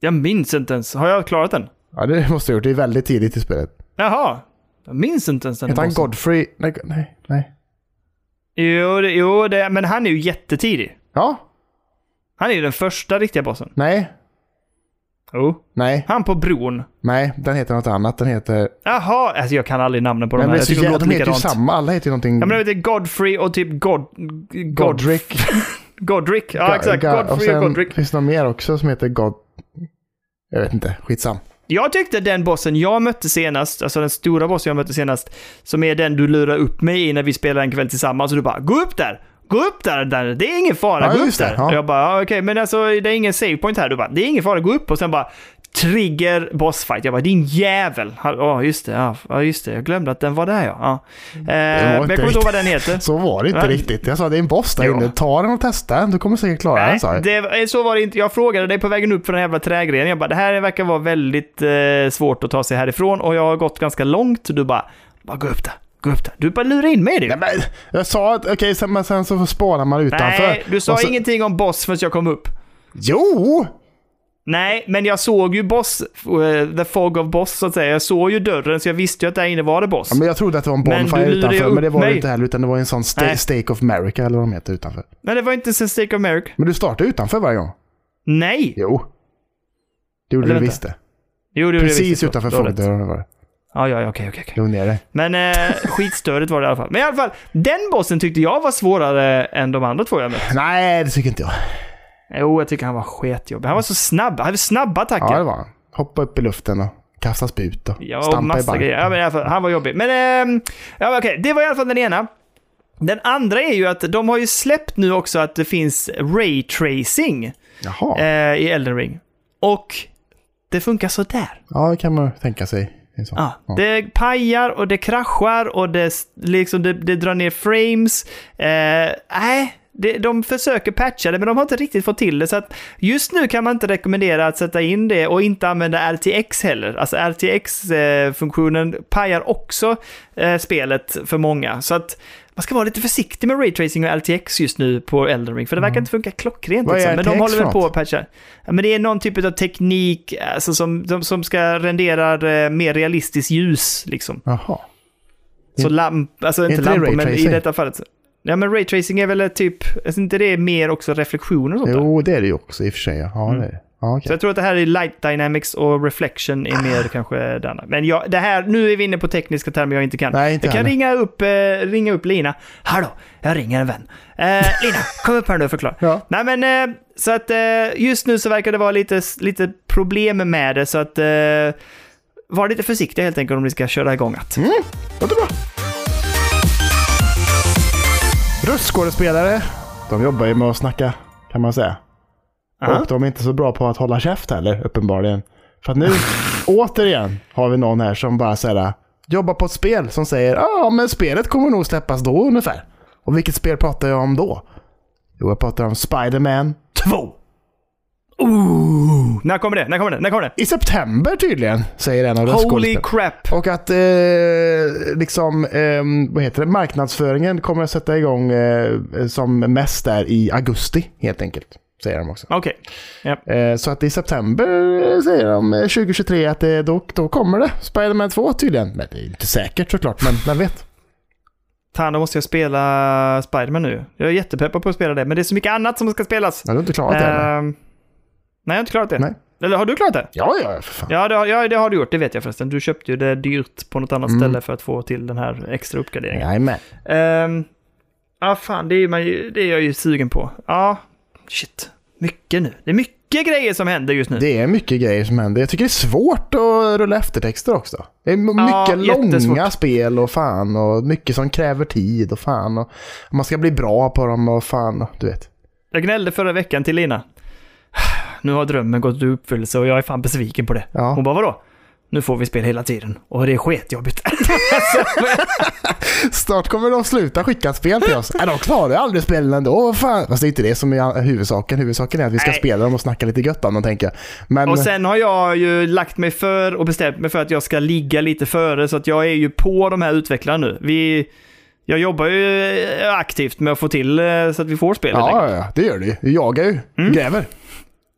Jag minns inte ens. Har jag klarat den? Ja det måste jag ha gjort, det är väldigt tidigt i spelet. Jaha. Jag minns inte ens den Heter han. Godfrey? Nej, nej, nej. Jo, det, jo det, men han är ju jättetidig. Ja, Han är ju den första riktiga bossen. nej, Jo. nej, Han på bron. nej, den heter något annat. Den heter... Jaha, alltså jag kan aldrig namnen på de här. men Jag tycker de jä- låter de heter ju samma, alla heter ju någonting... Ja, men de heter Godfrey och typ God... God Godric. Godric. Ja, exakt. Ga- Godfrey och, sen Godric. finns det någon mer också som heter God... Jag vet inte, skitsam. Jag tyckte den bossen jag mötte senast, alltså den stora bossen jag mötte senast, som är den du lurar upp mig i när vi spelar en kväll tillsammans och du bara “Gå upp där! Gå upp där! där. Det är ingen fara, Ja, gå upp just det, där!” ja. Och jag bara ja, “Okej, men alltså det är ingen save point här.” Du bara “Det är ingen fara, gå upp!” och sen bara Trigger bossfight. Jag bara “Din jävel!” Ja, just det. Ja, ja, just det. Jag glömde att den var där ja. ja. Eh, men jag kommer inte ihåg vad den heter. Så var det inte Nej. riktigt. Jag sa det är en boss där inne. Ta den och testa den. Du kommer säkert klara den, Nej, sa jag. det, så var det inte. Jag frågade dig på vägen upp för den jävla trägrenen. Jag bara, det här verkar vara väldigt eh, svårt att ta sig härifrån och jag har gått ganska långt. Du bara, bara gå upp där, gå upp där. Du bara lurar in mig i det. Nej, men, jag sa att okej, sen, men sen så spånar man utanför. Nej, du sa så- ingenting om boss förrän jag kom upp. Jo! Nej, men jag såg ju boss, eh, the fog of boss så att säga. Jag såg ju dörren så jag visste ju att där inne var det boss. Ja, men jag trodde att det var en bonfire utanför, men det var det inte heller. Utan det var en sån sta- Nej. Stake of America eller vad de heter utanför. Men det var inte en Stake of Merrick. Men du startade utanför varje gång. Nej! Jo. Det gjorde Eller du visst det. Jo, det gjorde jag Precis visst. utanför folkdörren var det. Ja, ja, ja, okej, okej. okej. Lugn ner dig. Men eh, skitstödigt var det i alla fall. Men i alla fall, den bossen tyckte jag var svårare än de andra två jag mött. Nej, det tycker inte jag. Jo, jag tycker han var sketjobbig. Han var så snabb. Han hade snabba attacker. Ja, Ja, det var han. Hoppa upp i luften och kasta spjut och och stampa i massa banken. grejer. Ja, men i alla fall, han var jobbig. Men ehm, ja, okej, det var i alla fall den ena. Den andra är ju att de har ju släppt nu också att det finns ray tracing eh, i Elden Ring. Och det funkar sådär. Ja, det kan man tänka sig. Ja. Det pajar och det kraschar och det, liksom, det, det drar ner frames. Eh, Nej, det, de försöker patcha det men de har inte riktigt fått till det. Så att just nu kan man inte rekommendera att sätta in det och inte använda RTX heller. Alltså RTX-funktionen pajar också eh, spelet för många. Så att man ska vara lite försiktig med raytracing och RTX just nu på Elden Ring, för det verkar inte funka klockrent. Liksom. Men de håller väl på att patcha. Ja, men det är någon typ av teknik alltså, som, som, som ska rendera eh, mer realistiskt ljus. Liksom. Jaha. Så lamp, alltså inte, inte lampor, men i detta fallet. Ja, men raytracing är väl typ, alltså inte det är mer också reflektioner och sånt där? Jo, det är det ju också i och för sig. Ja, Mm. det är det. Ja, okej. Så jag tror att det här är light dynamics och reflection är mer kanske det andra. Men jag, det här, nu är vi inne på tekniska termer jag inte kan. Nej, inte jag kan heller. ringa upp, eh, ringa upp Lina. Hallå, jag ringer en vän. Eh, Lina, kom upp här nu och förklara. Ja. Nej men, eh, så att eh, just nu så verkar det vara lite, lite problem med det, så att eh, var lite försiktiga helt enkelt om ni ska köra igång att. Mm, låter bra. Röstskådespelare, de jobbar ju med att snacka, kan man säga. Aha. Och de är inte så bra på att hålla käft heller, uppenbarligen. För att nu, återigen, har vi någon här som bara säger jobbar på ett spel som säger ja, men spelet kommer nog släppas då ungefär. Och vilket spel pratar jag om då? Jo, jag pratar om Spider-Man 2. Ooh, när kommer det? När kommer det? När kommer det? I september tydligen, säger en av Holy crap! Och att eh, liksom, eh, vad heter det, marknadsföringen kommer att sätta igång eh, som mest där i augusti helt enkelt. Säger de också. Okej. Eh, så att i september eh, säger de eh, 2023 att det, då, då kommer det. Spider-Man 2 tydligen. Men det är inte säkert såklart, men vem vet. Fan, då måste jag spela Spiderman nu. Jag är jättepeppad på att spela det, men det är så mycket annat som ska spelas. Men du har inte klarat det än? Nej, jag har inte klarat det. Nej. Eller har du klarat det? Ja, ja, för fan. Ja det, har, ja, det har du gjort. Det vet jag förresten. Du köpte ju det dyrt på något annat Mm. ställe för att få till den här extra uppgraderingen. Jajamän. Ehm, Ja, fan, det är, man, det är jag ju sugen på. Ja, shit. Mycket nu. Det är mycket grejer som händer just nu. Det är mycket grejer som händer. Jag tycker det är svårt att rulla eftertexter också. Det är m- Ja, mycket långa spel och fan och mycket som kräver tid och fan och man ska bli bra på dem och fan du vet. Jag gnällde förra veckan till Lina. Nu har drömmen gått i uppfyllelse och jag är fan besviken på det. Ja. Hon bara, vadå? Nu får vi spel hela tiden. Och det är sketjobbigt. Snart kommer de sluta skicka spel till oss. Nej, de klarar aldrig spelen ändå. Fan. Fast det är inte det som är huvudsaken. Huvudsaken är att vi ska Nej. spela dem och snacka lite gött om dem, tänker jag. Men, Och sen har jag ju lagt mig för och bestämt mig för att jag ska ligga lite före. Så att jag är ju på de här utvecklarna nu. Vi, jag jobbar ju eh, aktivt med att få till eh, så att vi får spel. ja, ja, det gör du ju. Du jagar ju. Mm. Gräver.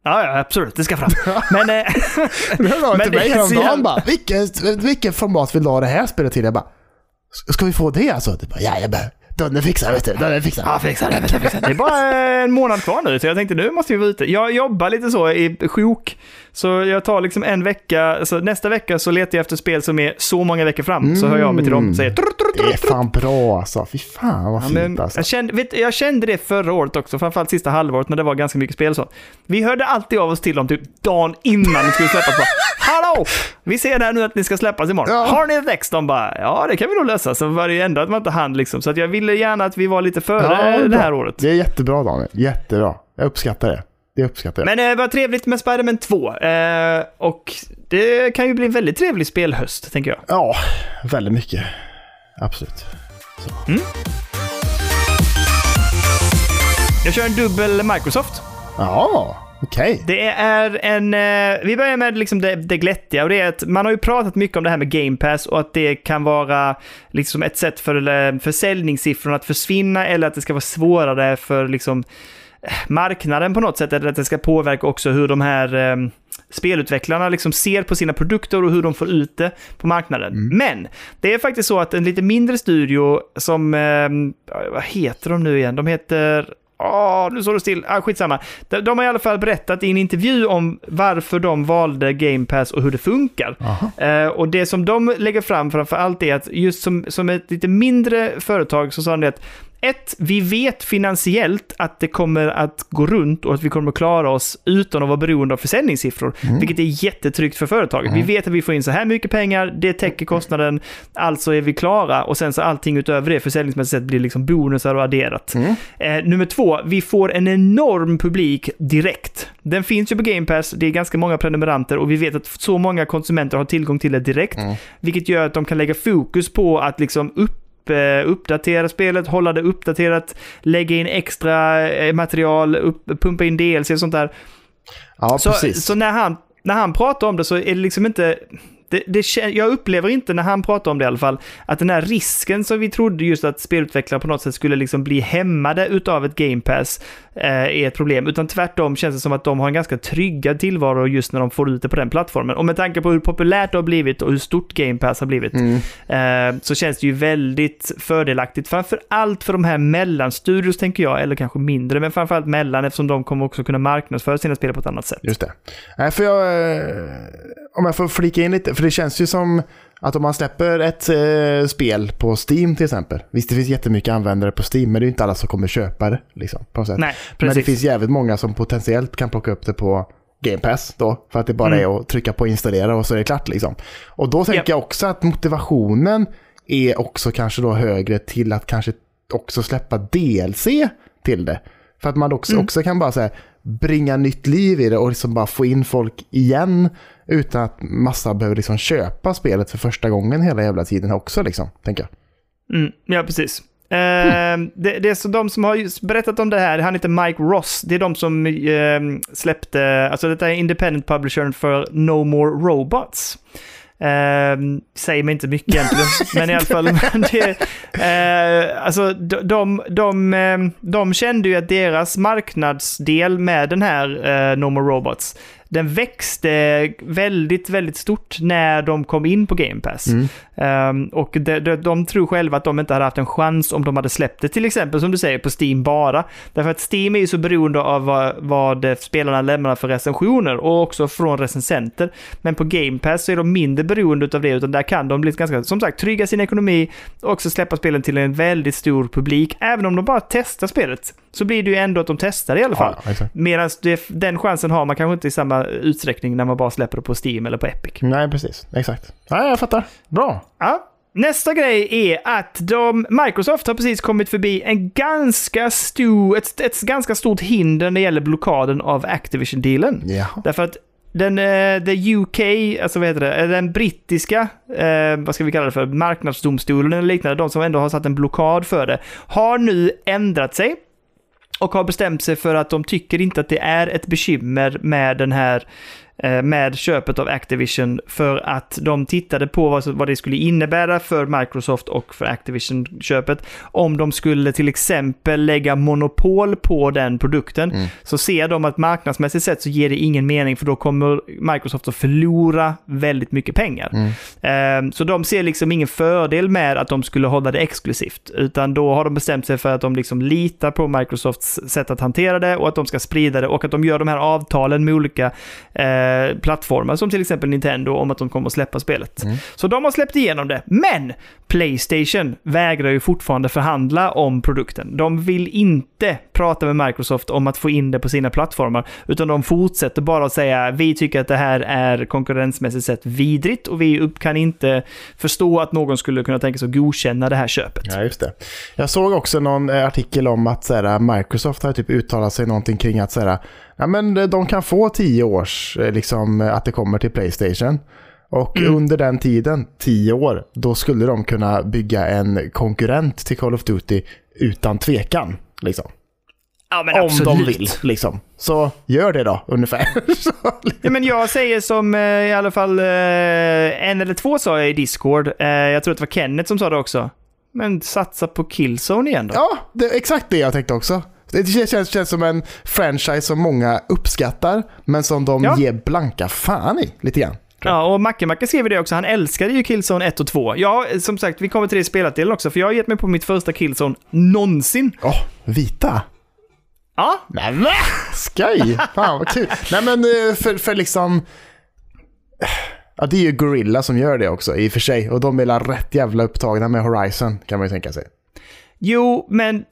Ja, ja, absolut. Det ska fram. Men... Eh, av Men till mig det häromdagen bara, vilket, vilket format vill du ha det här spelet till? Jag bara, ska vi få det alltså? Du bara, jajamän. Den fixar vet du. Den fixar Ja, fixa det, fixa det, fixa det. Det är bara en månad kvar nu, så jag tänkte nu måste vi vara ute. Jag jobbar lite så i sjok, så jag tar liksom en vecka, så nästa vecka så letar jag efter spel som är så många veckor fram. Så hör jag av mig till dem och säger trrr, trrr, Det är fan bra alltså. Fy fan vad Ja, fint men alltså. jag, kände, vet, jag kände det förra året också, framförallt sista halvåret när det var ganska mycket spel så. Vi hörde alltid av oss till dem typ dagen innan de skulle släppas. Bara, Hallå! Vi ser där nu att ni ska släppas imorgon. Ja. Har ni ett ex? De bara, ja det kan vi nog lösa. Så var det ju ändå att man inte hann liksom. Så jag ville gärna att vi var lite före Ja, det bra. här året. Det är jättebra Daniel. Jättebra. Jag uppskattar det. Det uppskattar jag. Men det var trevligt med Spider-Man 2. Eh, och det kan ju bli en väldigt trevlig spelhöst, tänker jag. Ja, väldigt mycket. Absolut. Jag kör en dubbel Microsoft. Ja, okej. Det är en... Eh, vi börjar med liksom det, det glättiga och det är att man har ju pratat mycket om det här med Game Pass och att det kan vara liksom ett sätt för eh, försäljningssiffrorna att försvinna eller att det ska vara svårare för liksom eh, marknaden på något sätt eller att det ska påverka också hur de här eh, spelutvecklarna liksom ser på sina produkter och hur de får ut det på marknaden. Men det är faktiskt så att en lite mindre studio som, eh, vad heter de nu igen? De heter Åh, nu står det still. Ah, skitsamma. De, de har i alla fall berättat i en intervju om varför de valde Game Pass och hur det funkar. Eh, och det som de lägger fram framför allt är att just som, som ett lite mindre företag så sa de det att ett, vi vet finansiellt att det kommer att gå runt och att vi kommer att klara oss utan att vara beroende av försäljningssiffror. Vilket är jättetryggt för företaget. Vi vet att vi får in så här mycket pengar, det täcker kostnaden, alltså är vi klara. Och sen så allting utöver det försäljningsmässigt sett blir liksom bonusar och adderat. Eh, nummer två, vi får en enorm publik direkt. Den finns ju på Game Pass, det är ganska många prenumeranter och vi vet att så många konsumenter har tillgång till det direkt. Vilket gör att de kan lägga fokus på att liksom upp eh, uppdatera spelet, hålla det uppdaterat, lägga in extra eh, material, upp, pumpa in DLC och sånt där. Ja, Så, precis. så när, han, när han pratar om det så är det liksom inte... Det, det, jag upplever inte när han pratar om det i alla fall, att den här risken som vi trodde just att spelutvecklare på något sätt skulle liksom bli hämmade utav ett Game Pass eh, är ett problem. Utan tvärtom känns det som att de har en ganska tryggad tillvaro just när de får ut det på den plattformen. Och med tanke på hur populärt det har blivit och hur stort Game Pass har blivit eh, så känns det ju väldigt fördelaktigt. Framför allt för de här mellanstudios tänker jag, eller kanske mindre, men framför allt mellan eftersom de kommer också kunna marknadsföra sina spel på ett annat sätt. Just det. Nej, för jag, eh, om jag får flika in lite, för det känns ju som att om man släpper ett eh, spel på Steam till exempel. Visst, det finns jättemycket användare på Steam, men det är ju inte alla som kommer köpa det. Liksom, på sätt. Nej, men det precis. finns jävligt många som potentiellt kan plocka upp det på Game Pass då. För att det bara Mm. är att trycka på installera och så är det klart liksom. Och då tänker Japp. jag också att motivationen är också kanske då högre till att kanske också släppa DLC till det. För att man också, Mm. också kan bara här, bringa nytt liv i det och liksom bara få in folk igen utan att massa behöver liksom köpa spelet för första gången hela jävla tiden också liksom, tänker jag. Mm, ja, precis. Eh, det, det är så de som har berättat om det här, han heter Mike Ross. Det är de som eh, släppte, alltså detta är independent publishern för No More Robots. Eh, säger mig inte mycket egentligen, men i alla fall. men det, eh, alltså de, de, de, eh, de kände ju att deras marknadsdel med den här eh, No More Robots, den växte väldigt, väldigt stort när de kom in på Game Pass. Ehm, och de, de, de tror själva att de inte hade haft en chans om de hade släppt det, till exempel som du säger, på Steam bara. Därför att Steam är ju så beroende av vad, vad spelarna lämnar för recensioner och också från recensenter. Men på Game Pass så är de mindre beroende av det, utan där kan de bli ganska, som sagt, trygga sin ekonomi och också släppa spelen till en väldigt stor publik. Även om de bara testar spelet, så blir det ju ändå att de testar det i alla fall. Ja. Medan det- den chansen har man kanske inte i samma utsträckning när man bara släpper det på Steam eller på Epic. Nej, precis. Exakt. Nej, jag fattar. Bra. Ja. Nästa grej är att de, Microsoft har precis kommit förbi en ganska stor, ett, ett ganska stort hinder när det gäller blockaden av Activision-dealen. Ja. Därför att den, eh, the UK, alltså vad heter det, Eh, den brittiska, eh, vad ska vi kalla det för, marknadsdomstolen eller liknande, de som ändå har satt en blockad för det, har nu ändrat sig och har bestämt sig för att de tycker inte att det är ett bekymmer med den här med köpet av Activision för att de tittade på vad, det skulle innebära för Microsoft och för Activision-köpet om de skulle till exempel lägga monopol på den produkten. Mm. Så ser de att marknadsmässigt sett så ger det ingen mening för då kommer Microsoft att förlora väldigt mycket pengar. Mm. Eh, Så de ser liksom ingen fördel med att de skulle hålla det exklusivt, utan då har de bestämt sig för att de liksom litar på Microsofts sätt att hantera det och att de ska sprida det och att de gör de här avtalen med olika eh, plattformar, som till exempel Nintendo, om att de kommer att släppa spelet. Så de har släppt igenom det, men Playstation vägrar ju fortfarande förhandla om produkten. De vill inte prata med Microsoft om att få in det på sina plattformar, utan de fortsätter bara att säga vi tycker att det här är konkurrensmässigt sett vidrigt och vi kan inte förstå att någon skulle kunna tänka sig att godkänna det här köpet. Ja, just det. Jag såg också någon eh, artikel om att så här, Microsoft har typ uttalat sig någonting kring att så här, ja, men eh, de kan få tio års, eh, liksom, eh, att det kommer till Playstation. Och under den tiden, tio år, då skulle de kunna bygga en konkurrent till Call of Duty utan tvekan. Liksom. Ja, Om de vill. Liksom. Så gör det då, ungefär. Ja, men jag säger som eh, i alla fall eh, en eller två sa jag i Discord. Eh, jag tror att det var Kenneth som sa det också. Men satsa på Killzone igen då. ja, det exakt det jag tänkte också. Det känns, känns som en franchise som många uppskattar, men som de Ja. ger blanka fan i, lite grann. Ja, och Macke Macke skrev det också. Han älskade ju Killzone 1 och 2. Ja, som sagt, vi kommer till det i spelatdelen också, för jag har gett mig på mitt första Killzone någonsin. Åh, vita. Ja, Nej men, skoj! Fan vad kul. Nej men eh, för, för liksom... Ja, det är ju Gorilla som gör det också i och för sig. Och de är rätt jävla upptagna med Horizon, kan man ju tänka sig. jo, men...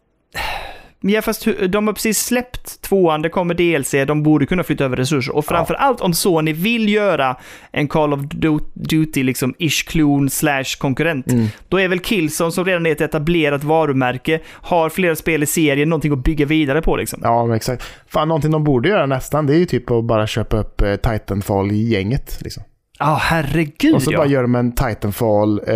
Ja, fast de har precis släppt tvåan, det kommer DLC, de borde kunna flytta över resurser. Och framför allt om Sony vill göra en Call of Du- Duty, liksom ish klon slash konkurrent, då är väl Killzone som redan är ett etablerat varumärke, har flera spel i serien, någonting att bygga vidare på liksom. Ja, men exakt. Fan, någonting de borde göra nästan, det är ju typ att bara köpa upp eh, Titanfall-gänget. Liksom. Ja, herregud Och så ja. bara gör de en Titanfall eh,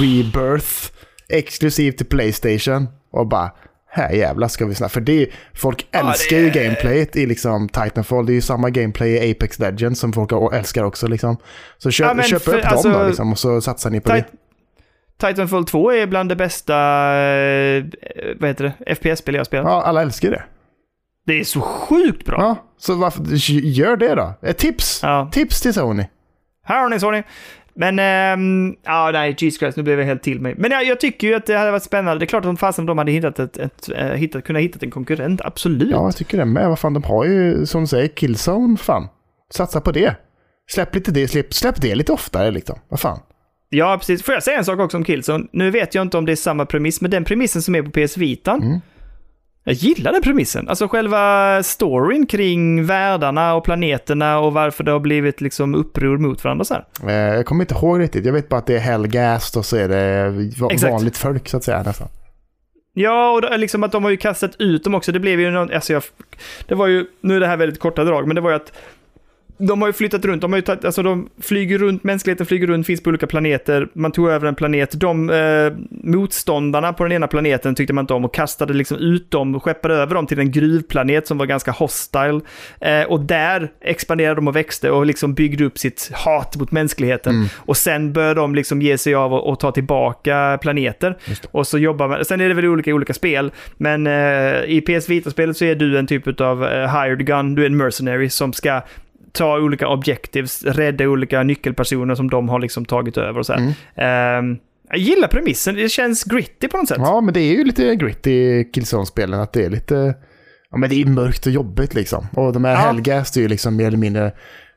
Rebirth exklusiv till Playstation. Och bara, här jävlar ska vi snabbt. För det är, folk Ja, älskar det ju gameplayet i liksom Titanfall. Det är ju samma gameplay i Apex Legends som folk älskar också. Liksom. Så köp, Ja, köp för- upp alltså- dem då liksom, och så satsar ni på det. Titanfall 2 är bland det bästa, eh, vad heter det, FPS-spel jag spelat. Ja, alla älskar det. Det är så sjukt bra. Ja, så varför, gör det då. Ett tips. Ja. Tips till Sony. Här har ni Sony. Men, ehm, ja nej, Jesus Christ, nu blev jag helt till mig. Men ja, jag tycker ju att det hade varit spännande. Det är klart att de fasen de hade hittat ett, ett, eh, hittat, kunnat hittat en konkurrent, absolut. Ja, jag tycker det med. Vad fan, de har ju, som du säger, Killzone. Fan, satsa på det. Släpp lite det, släpp, släpp det lite oftare liksom. Vad fan. Ja, precis. Får jag säga en sak också om Killzone? Nu vet jag inte om det är samma premiss, men den premissen som är på PS Vitan. Mm. Jag gillar den premissen. Alltså själva storyn kring världarna och planeterna och varför det har blivit liksom uppror mot varandra så här. Eh, Jag kommer inte ihåg riktigt. Jag vet bara att det är Hellgast och så är det Exakt. vanligt folk så att säga nästan. Ja, och det, liksom att de har ju kastat ut dem också. Det blev ju någon, alltså jag, det var ju, nu är det här väldigt korta drag, men det var ju att de har ju flyttat runt, de har ju tagit, alltså de flyger runt, mänskligheten flyger runt, finns på olika planeter, man tog över en planet, de eh, motståndarna på den ena planeten tyckte man inte om och kastade liksom ut dem och skeppade över dem till en gruvplanet som var ganska hostile. Eh, och där expanderade de och växte och liksom byggde upp sitt hat mot mänskligheten. Och sen började de liksom ge sig av och, och ta tillbaka planeter. Och så jobbar man, sen är det väl olika i olika spel, men eh, i PS Vita-spelet så är du en typ av eh, hired gun, du är en mercenary som ska ta olika objectives, rädda olika nyckelpersoner som de har liksom tagit över och så här. Ehm, jag gillar premissen, det känns gritty på något sätt. Ja, men det är ju lite gritty i Killzone-spelen. Att det är lite... Ja, men det är mörkt och jobbigt liksom. Och de här Ja. Hellgast är ju liksom mer eller mindre...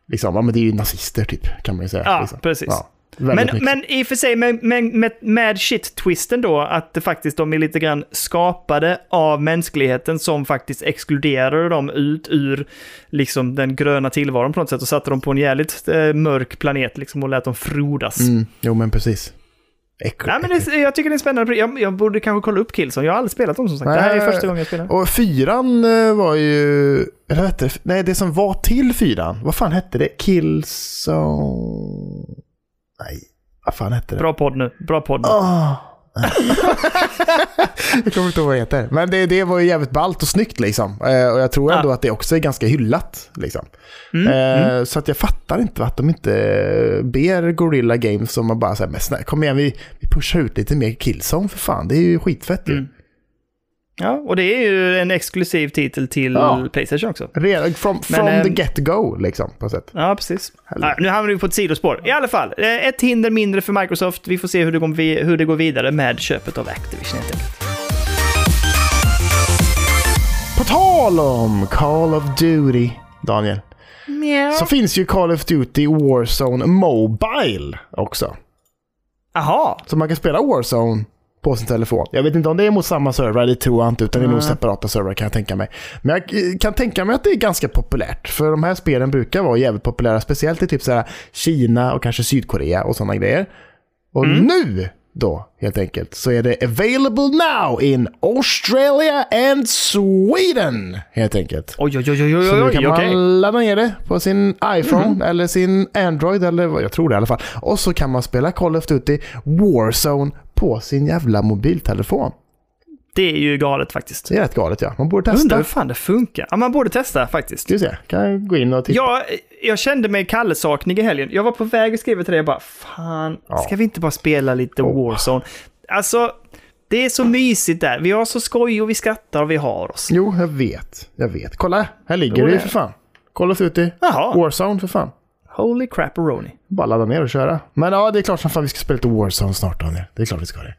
Liksom, ja, men det är ju nazister typ, kan man ju säga. Ja, liksom. precis. Ja, Men, mycket. men i och för sig med, med, med, shit-twisten då, att det faktiskt de är lite grann skapade av mänskligheten som faktiskt exkluderade dem ut ur liksom den gröna tillvaron på något sätt och satte dem på en jävligt eh, mörk planet liksom och lät dem frodas. Mm, jo, men precis. Äckligt. Nej, men det, jag tycker det är spännande. Jag, jag borde kanske kolla upp Killzone. Jag har aldrig spelat dem som sagt. Det här är Nej. första gången jag spelar. Och fyran eh, var ju... Eller vad hette det? Nej, det som var till fyran. Vad fan hette det? Killzone... Nej, vad fan hette det? Bra podd nu. Bra podd nu. Ah. jag kommer inte ihåg vad det heter. Men det, det var ju jävligt ballt och snyggt liksom. Eh, och jag tror ändå Ja. att det också är ganska hyllat. Liksom. Mm, Eh, Så att jag fattar inte att de inte ber Gorilla Games om att bara säga men snälla, kom igen vi, vi pushar ut lite mer Killzone för fan. Det är ju skitfett ju. Mm. Ja, och det är ju en exklusiv titel till Ja. Playstation också. Redan from, from Men, the ehm, get-go liksom på sätt. Ja, precis. Ja, nu hamnar vi på ett sidospår. I alla fall, eh, ett hinder mindre för Microsoft. Vi får se hur det, går, vi- hur det går vidare med köpet av Activision helt enkelt. På tal om Call of Duty, Daniel. Så finns ju Call of Duty Warzone Mobile också. Jaha, Så man kan spela Warzone på sin telefon. Jag vet inte om det är mot samma server, det tror jag inte, utan det är nog separata servrar kan jag tänka mig. Men jag eh, kan tänka mig att det är ganska populärt, för de här spelen brukar vara jävligt populära, speciellt i typ så här Kina och kanske Sydkorea och sådana grejer. Och Mm. nu då, helt enkelt, så är det available now in Australia and Sweden, helt enkelt. oj, oj, oj, oj, oj, Så nu kan man ladda ner det på sin iPhone eller sin Android eller jag tror det i alla fall. Och så kan man spela Call of Duty Warzone på sin jävla mobiltelefon. Det är ju galet faktiskt. Det är rätt galet ja. Man borde Jag undrar testa. hur fan det funkar. Ja, man borde testa faktiskt. Ska vi se. Kan jag gå in och titta? Jag, jag kände mig kallesaknig i helgen. Jag var på väg att skriva till dig jag bara, fan, Ja. ska vi inte bara spela lite Åh. Warzone? Alltså, det är så mysigt där. Vi har så skoj och vi skrattar och vi har oss. Jo, jag vet. Jag vet. Kolla, här ligger det ju för fan. Call of Duty Jaha, Warzone för fan. holy crap-a-roni. Bara ladda ner och köra. Men ja, det är klart som fan vi ska spela lite Warzone snart Daniel. Det är klart vi ska det.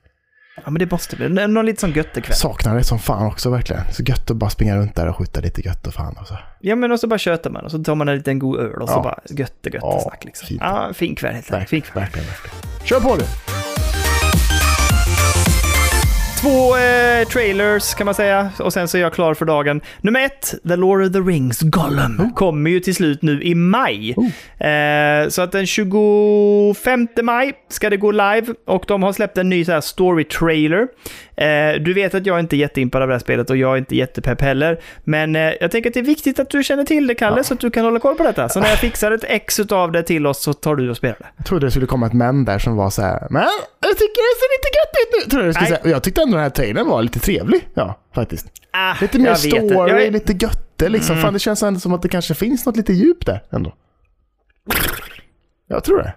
Ja, men det måste bli. Nå- Någon lite sån göttekväll. Saknar det som fan också verkligen. Så gött att bara springa runt där och skjuta lite gött och fan och så. Ja, men och så bara köter man och så tar man en liten god öl och så Ja. bara götte götte Ja, snack liksom. fint. Ja, fin kväll helt enkelt. Kväll. Verkligen, verkligen. Kör på du! Två eh, trailers kan man säga och sen så är jag klar för dagen. Nummer ett, The Lord of the Rings Gollum, kommer ju till slut nu i maj. Oh. Eh, så att den 25 maj ska det gå live och de har släppt en ny så här story-trailer. Eh, du vet att jag inte är jätteimpad av det här spelet och jag är inte jättepepp heller. Men eh, jag tänker att det är viktigt att du känner till det, Kalle, Ja. så att du kan hålla koll på detta. Så när jag fixar ett ex av det till oss så tar du och spelar det. Jag trodde det skulle komma ett men där som var så här. Men jag tycker det ser lite gött ut nu. Jag säga. Jag tyckte ändå den här trailern var lite trevlig. Ja, faktiskt. Ah, Lite mer story, Jag lite götte liksom. Fan, det känns ändå som att det kanske finns något lite djup där ändå. Jag tror det.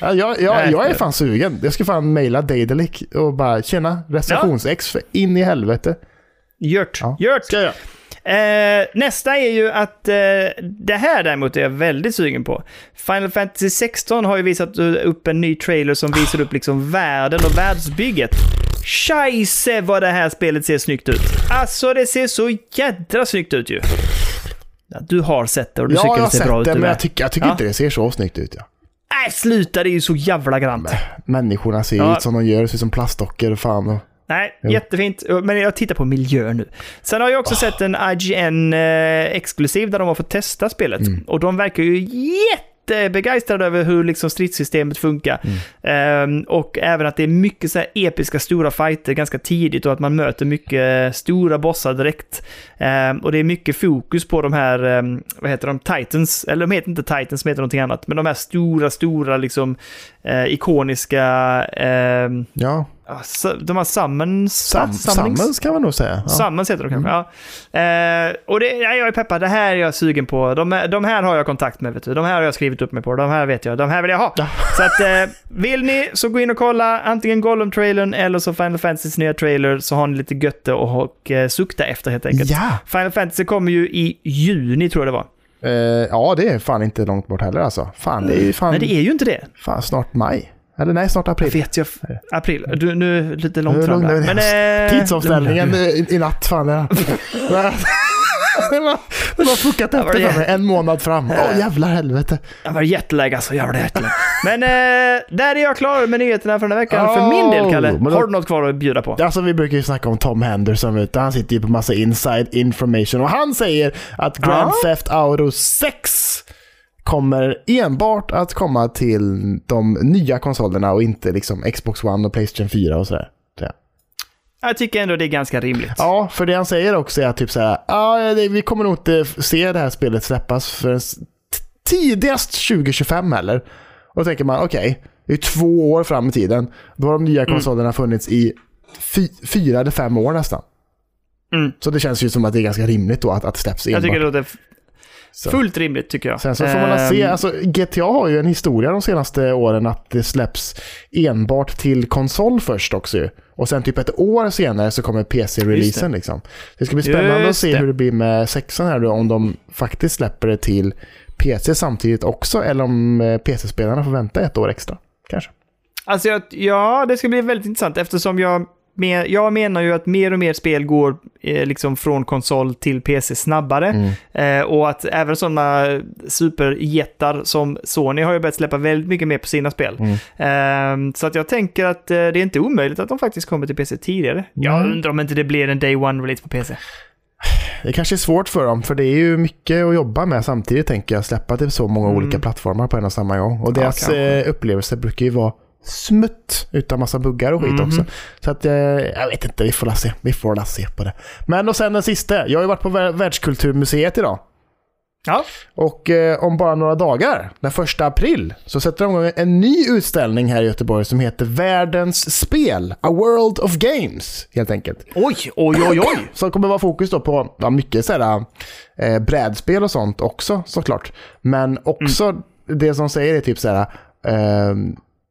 Ja, jag, jag, jag är fan sugen. Jag ska fan mejla Daedalic och bara känna recensionsex för in i helvete. Gjort. Ja. Gjort. Ska jag. Eh, nästa är ju att eh, det här däremot är jag väldigt sugen på. Final Fantasy 16 har ju visat upp en ny trailer som visar upp liksom världen och världsbygget. Scheisse vad det här spelet ser snyggt ut. Alltså det ser så jädra snyggt ut ju. Ja, du har sett det och du Ja, tycker jag det har ser sett bra ut. det, du men med. jag tycker, jag tycker Ja. inte det ser så snyggt ut. Ja. Nej, sluta, det är ju så jävla grant. Människorna ser Ja. ut som de gör, ser ut som plastdockor och fan. Nej, Jo. jättefint. Men jag tittar på miljön nu. Sen har jag också sett en IGN eh, exklusiv där de har fått testa spelet. Och de verkar ju jättebegeistrade över hur liksom stridssystemet funkar. Ehm, och även att det är mycket så här episka stora fighter ganska tidigt och att man möter mycket stora bossar direkt. Ehm, och det är mycket fokus på de här, ehm, vad heter de, Titans, eller de heter inte Titans, de heter någonting annat, men de här stora, stora liksom eh, ikoniska ehm, Ja, så- de har summons... Sam? Summons kan man nog säga. Ja. Summons heter de kanske, ja. Eh, och det, ja, jag är peppad, det här är jag sugen på. De, de här har jag kontakt med, vet du. De här har jag skrivit upp mig på. De här vet jag, de här vill jag ha. Ja. Så att, eh, vill ni så gå in och kolla antingen Gollum-trailern eller så Final Fantasys nya trailer så har ni lite götte och, och eh, sukta efter helt enkelt. Ja. Final Fantasy kommer ju i juni, tror jag det var. Eh, ja, det är fan inte långt bort heller alltså. Fan, det är ju fan, Men det är ju inte det. fan snart maj. Eller nej, snart Jag april. vet jag. April. Du, nu lite långt fram där. Men, eh, Tidsomställningen i, i natt, fan. Ja. Den har fuckat var efter det- för mig en månad fram. Åh jävlar helvete. Jag var jetlag alltså, jag var jetlag. Men eh, där är jag klar med nyheterna för den här veckan. För min del, Kalle, Oh, men då- har du något kvar att bjuda på? Alltså vi brukar ju snacka om Tom Henderson, han sitter ju på massa inside information och han säger att Grand Ja. Theft Auto 6 kommer enbart att komma till de nya konsolerna och inte liksom Xbox One och Playstation 4 och sådär. Så, Jag tycker ändå det är ganska rimligt. Ja, för det han säger också är typ så här, det- vi kommer nog inte se det här spelet släppas förrän tidigast 2025 heller. Och då tänker man, okej, det är två år fram i tiden. Då har de nya konsolerna funnits i fy, fyra eller fem år nästan. Mm. Så det känns ju som att det är ganska rimligt då att, att det släpps enbart. Jag tycker det låter Så. fullt rimligt tycker jag. Sen så får man väl se, Ehm, alltså GTA har ju en historia de senaste åren att det släpps enbart till konsol först också ju. Och sen typ ett år senare så kommer PC-releasen liksom. Det ska bli spännande att Just se det. hur det blir med sexan här då, om de faktiskt släpper det till PC samtidigt också, eller om eh, PC-spelarna får vänta ett år extra. Kanske. Alltså, jag, ja, det ska bli väldigt intressant eftersom jag, men, jag menar ju att mer och mer spel går eh, liksom från konsol till PC snabbare. Mm. Eh, och att även sådana superjättar som Sony har ju börjat släppa väldigt mycket mer på sina spel. Mm. Eh, så att jag tänker att eh, det är inte omöjligt att de faktiskt kommer till PC tidigare. Jag Mm. undrar om inte det blir en Day One-release på PC. Det kanske är svårt för dem, för det är ju mycket att jobba med samtidigt tänker jag. Släppa till så många olika plattformar på en och samma gång. Och Mm. Ja, deras kanske. eh, upplevelser brukar ju vara smutt utan massa buggar och skit Mhm. också. Så att, eh, jag vet inte, vi får la se. Vi får la se på det. Men och sen den sista. Jag har ju varit på Vär- Världskulturmuseet idag. Ja, Och eh, om bara några dagar, den första april, så sätter de igång en ny utställning här i Göteborg som heter Världens spel, A World of Games, helt enkelt. oj, oj, oj, oj. Så det kommer vara fokus då på ja, mycket sådär, eh, brädspel och sånt också såklart. Men också det som säger är typ såhär, eh,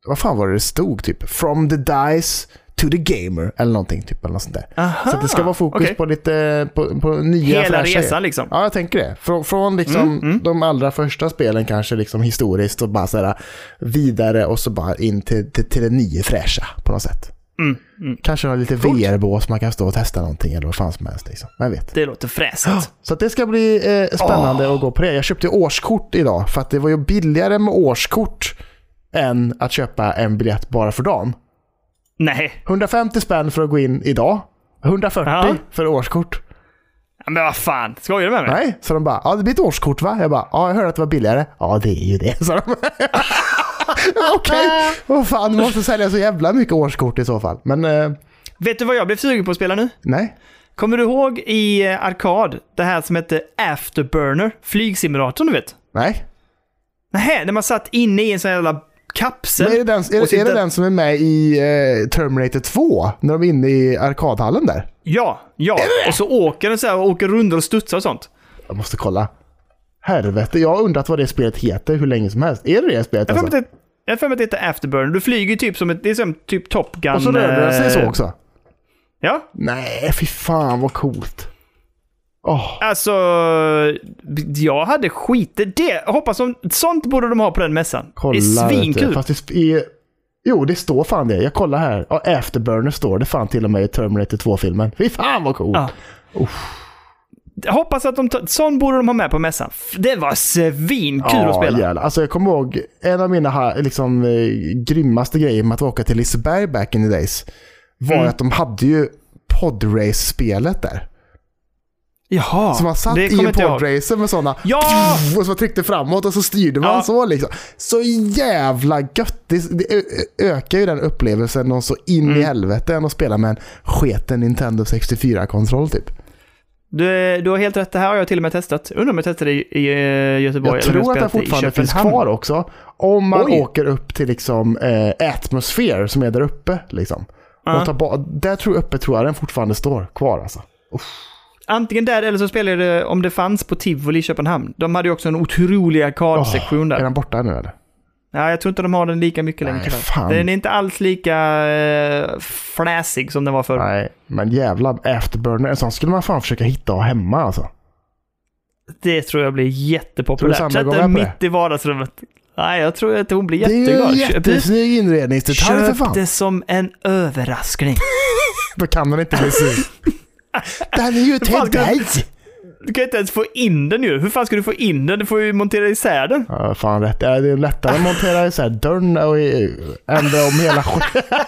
vad fan var det det stod typ? From the dice to the gamer eller någonting typ. Eller något sånt där. Aha, Så det ska vara fokus okej. på lite på, på nya Hela fräscha- resan liksom. Ja, jag tänker det. Från, från liksom Mm, de allra första spelen kanske liksom historiskt och bara sådär vidare och så bara in till, till, till det nya fräscha på något sätt. Mm, mm. Kanske ha lite. VR-bås man kan stå och testa någonting eller vad fan som helst. Liksom. Jag vet. Det låter fräsigt. Så att det ska bli eh, spännande att gå på det. Jag köpte årskort idag för att det var ju billigare med årskort än att köpa en biljett bara för dagen. Nej, 150 spänn för att gå in idag. 140 Ja. för årskort. men vad fan, skojar du med mig? Nej, så de bara, ja det blir ett årskort va? Jag bara, ja jag hörde att det var billigare. Ja det är ju det, sa de. Okej, vad fan, du måste sälja så jävla mycket årskort i så fall. Men eh, Vet du vad jag blev sugen på att spela nu? nej. Kommer du ihåg i eh, Arkad, det här som hette Afterburner, flygsimulatorn du vet? Nej. Nej, när man satt inne i en sån jävla kapsel. Men är det, den, är, det- är det den som är med i eh, Terminator 2? När de är inne i arkadhallen där? Ja, ja. Och så åker den så här och åker rundor och studsar och sånt. Jag måste kolla. Helvete, jag har undrat vad det spelet heter hur länge som helst. Är det det spelet Jag har alltså? för mig att det heter Afterburner. Du flyger typ som ett, det är som typ Top Gun. Och så rörde den sig så eh, också? Ja, Nej, fy fan vad coolt. Åh, alltså jag hade skit det. Hoppas som, sånt borde de ha på den mässan. kolla. det är svinkul. Fast det är... Jo, det står fan det. Jag kollar här. Ja, Afterburner står det fan till och med i Terminator 2-filmen. Fy fan vad coolt. Ja. Jag hoppas att de tar, sån borde de ha med på mässan. Det var svinkul att spela. jävlar. Alltså jag kommer ihåg en av mina liksom, eh, grymmaste grejer med att åka till Liseberg back in the days. Var Mm. att de hade ju podrace-spelet där. Jaha, Så man satt i en podracer med sådana Ja! och så tryckte framåt och så styrde man Ja. så liksom. Så jävla gött. Det, det ökar ju den upplevelsen och så in Mm. i helvete än att spela med en sketen Nintendo 64-kontroll typ. Du, du har helt rätt, det här har jag till och med testat. Undrar om jag testade i, i eh, Göteborg. Jag eller tror att det fortfarande finns kvar också. Om man Oj. åker upp till liksom eh, Atmosphere som är där uppe. Liksom. Tar ba- där tror jag uppe tror jag den fortfarande står kvar alltså. Antingen där eller så spelade jag det om det fanns på Tivoli i Köpenhamn. De hade ju också en otrolig arkadsektion Är där. den borta nu eller? Ja, jag tror inte de har den lika mycket längre tyvärr. Den är inte alls lika eh, fräsig som den var förr. Nej, men jävla Afterburner. En sån skulle man fan försöka hitta och ha hemma alltså. Det tror jag blir jättepopulärt. Sätt den mitt i vardagsrummet. Nej, jag tror att hon blir Det är jätteglad. ju Köp- jättesnygg inredningsdetalj för Köp fan. det som en överraskning. Då kan den inte bli sur. Den är ju till dig! Du kan inte ens få in den ju. Hur fan ska du få in den? Du får ju montera isär den. Ja, fan rätt. Det är lättare att montera isär dörren och i- än om hela skiten.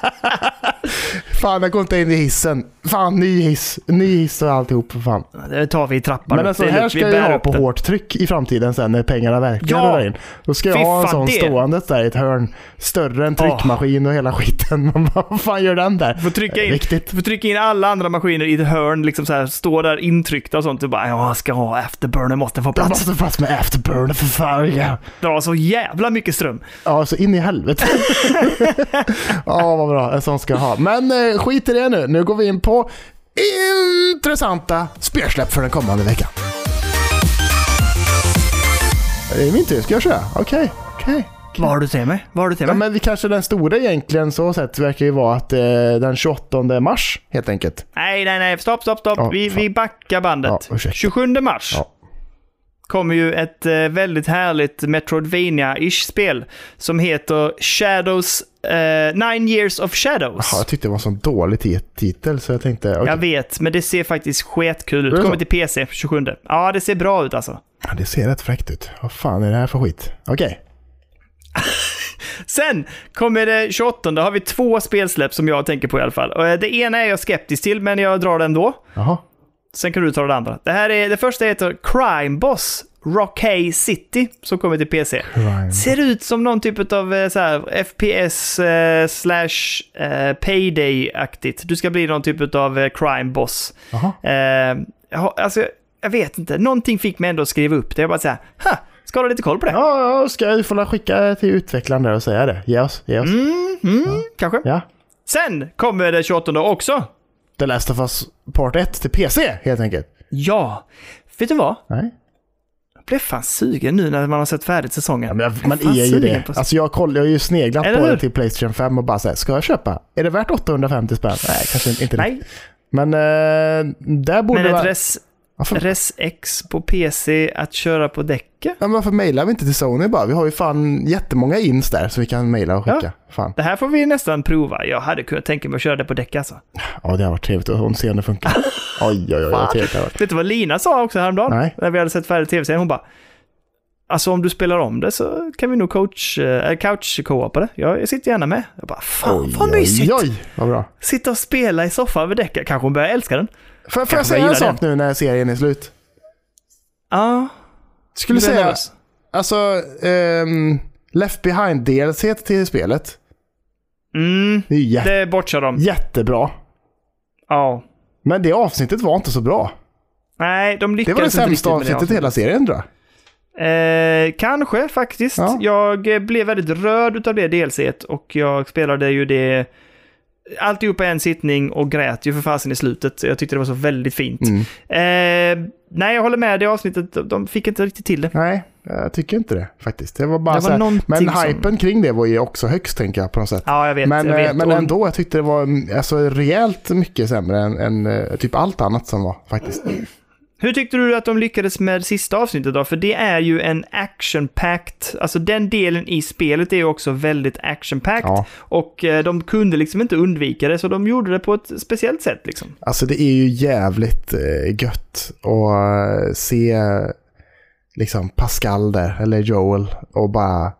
Fan, jag går inte in i hissen. Fan, ny hiss. Ny hiss och alltihop fan. Det tar vi i trappan. Men upp. alltså Det är här ska jag ha på den. hårt tryck i framtiden sen när pengarna verkar Ja! in. Då ska jag Fy ha en sån det- stående där i ett hörn. Större än tryckmaskin och hela skiten. Men vad fan gör den där? Får trycka in, Viktigt. du får trycka in alla andra maskiner i ett hörn, liksom så här, stå där intryckta och sånt. Du bara, ja, jag ska ha afterburner, måste få Jag plats. måste få plats med afterburner för fan. Ja, Dra så jävla mycket ström. ja så in i helvete. Ja, vad bra. En sån ska jag ha. Men eh, skit i det nu. Nu går vi in på intressanta spelsläpp för den kommande veckan. Det är min tur. Ska jag köra? Okej, okej. Vad har du till mig? Vad har du till Ja, mig? men vi kanske den stora egentligen så sett verkar ju vara att eh, den 28 mars helt enkelt. Nej, nej, nej. Stopp, stopp, stopp. Ja, vi, fan. vi backar bandet. Ja, ursäkta. 27 mars Ja. kommer ju ett eh, väldigt härligt Metroidvania-ish spel som heter Shadows... Eh, Nine Years of Shadows. Jaha, jag tyckte det var en sån dålig ti- titel så jag tänkte okej. Jag vet, men det ser faktiskt skitkul ut. det Kommer till PC 27. Ja, det ser bra ut alltså. Ja, det ser rätt fräckt ut. Vad fan är det här för skit? Okej. Sen kommer det 28, då har vi två spelsläpp som jag tänker på i alla fall. Eh, Det ena är jag skeptisk till, men jag drar det ändå. Jaha. Sen kan du ta det andra. Det, här är, det första heter Crime Boss Rockay City, som kommer till PC. Crime. Ser ut som någon typ av eh, så här, FPS eh, slash eh, Payday-aktigt. Du ska bli någon typ av eh, crime boss. Eh, alltså, jag vet inte. Någonting fick mig ändå att skriva upp det. Jag bara säga, ha, ska du lite koll på det? Ja, ja, ska jag få skicka till utvecklaren där och säga det? Ge oss, ge oss. Mm, mm, kanske. Ja. Sen kommer det 28 också. The Last of Us Part 1 till PC helt enkelt. Ja, vet du vad? Nej. Blev fan sugen nu när man har sett färdigt säsongen. Ja, jag, man är ju det. på- Alltså jag, koll, jag har ju sneglat Eller på hur? det till Playstation 5 och bara såhär, ska jag köpa? Är det värt 850 spänn? Nej, kanske inte. Nej. Men eh, där borde men ett vara... res, Varför, res X på PC att köra på däcket? ja, men varför mejlar vi inte till Sony bara? Vi har ju fan jättemånga ins där så vi kan mejla och skicka. Ja. Fan. Det här får vi nästan prova. Jag hade kunnat tänka mig att köra det på däck alltså. Ja, det har varit trevligt att se om det funkar. Oj, oj, oj, vad trevligt det har varit. Vet du vad Lina sa också häromdagen? Nej. När vi hade sett färdigt tv-serien. Hon bara... Alltså om du spelar om det så kan vi nog coach, äh, couch-co-opa det. Jag, sitter gärna med. Jag bara, fan vad mysigt! oj, oj, vad bra. Sitta och spela i soffan över däcket. Kanske hon börjar älska den. Får, får jag säga en sak nu när serien är slut? Ja. Skulle du är säga, nervös. alltså, ehm, Left Behind DLC till spelet. Mm, Det är jä- det bortsar de. jättebra. Ja. Men det avsnittet var inte så bra. Nej, de Det lyckades var det inte sämsta riktigt med det avsnittet i hela serien tror jag. Eh, kanske faktiskt. Ja. Jag blev väldigt rörd utav det delset och jag spelade ju det alltihopa i en sittning och grät ju för fasen i slutet. Jag tyckte det var så väldigt fint. Mm. Eh, nej, jag håller med. Det avsnittet, de- fick inte riktigt till det. Nej, jag tycker inte det faktiskt. Det var bara Det var här, Men som- hypen kring det var ju också högst tänker jag på något sätt. Ja, jag vet. men, jag vet. eh, men Och ändå, jag tyckte det var alltså, rejält mycket sämre än, än eh, typ allt annat som var faktiskt. Hur tyckte du att de lyckades med sista avsnittet då? För det är ju en action-packed, alltså den delen i spelet är ju också väldigt action-packed. Ja. Och eh, de kunde liksom inte undvika det, så de gjorde det på ett speciellt sätt liksom. Alltså det är ju jävligt eh, gött att eh, se liksom Pascal där, eller Joel, och bara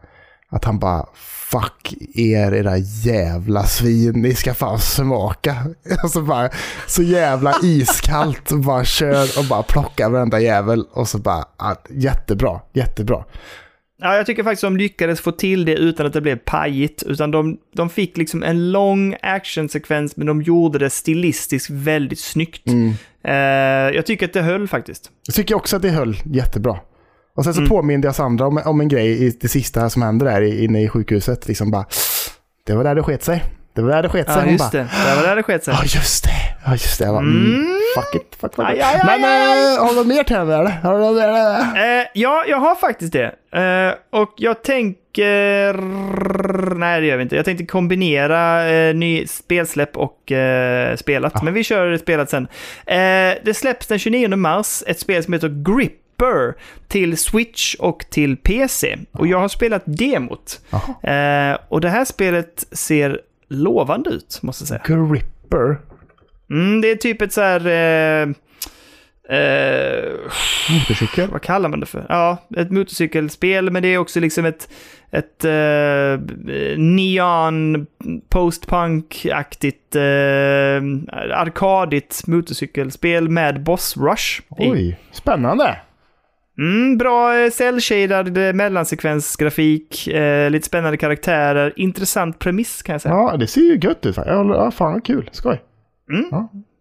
att han bara Fuck er era jävla svin, ni ska fan smaka. Alltså bara så jävla iskallt och bara kör och bara plockar varenda jävel och så bara jättebra, jättebra. Ja, jag tycker faktiskt de lyckades få till det utan att det blev pajigt. Utan de, de fick liksom en lång actionsekvens, men de gjorde det stilistiskt väldigt snyggt. Mm. Eh, jag tycker att det höll faktiskt. Jag tycker också att det höll jättebra. Och sen så Mm. påminde jag Sandra om, om en grej i det sista som hände där i- inne i sjukhuset. Liksom bara, det var där det sket sig. Det var där det sket sig. Ja, just bara, det. Det var där det sket sig. Ja, just det. Ja, just det. Jag bara, mm. Mm. Fuck it. Fuck, fuck Aj, aj, Men aj. äh, har du något mer henne eller? Har du något mer? Eh, ja, jag har faktiskt det. Eh, och jag tänker... Nej, det gör vi inte. Jag tänkte kombinera eh, ny spelsläpp och eh, spelat. Men vi kör spelat sen. Eh, det släpps den 29 mars ett spel som heter Gripper till Switch och till PC. Och jag har spelat demot. Eh, och det här spelet ser lovande ut, måste jag säga. Gripper. Mm, det är typ ett så här... Eh, Eh, Motorcykel? vad kallar man det för? Ja, ett motorcykelspel, men det är också liksom ett, ett eh, neon postpunk-aktigt eh, arkadigt motorcykelspel med boss rush. Oj, spännande. Mm, bra eh, cell-shaded eh, mellansekvensgrafik, eh, lite spännande karaktärer, intressant premiss kan jag säga. Ja, det ser ju gött ut. Ja, ja fan vad kul. Skoj.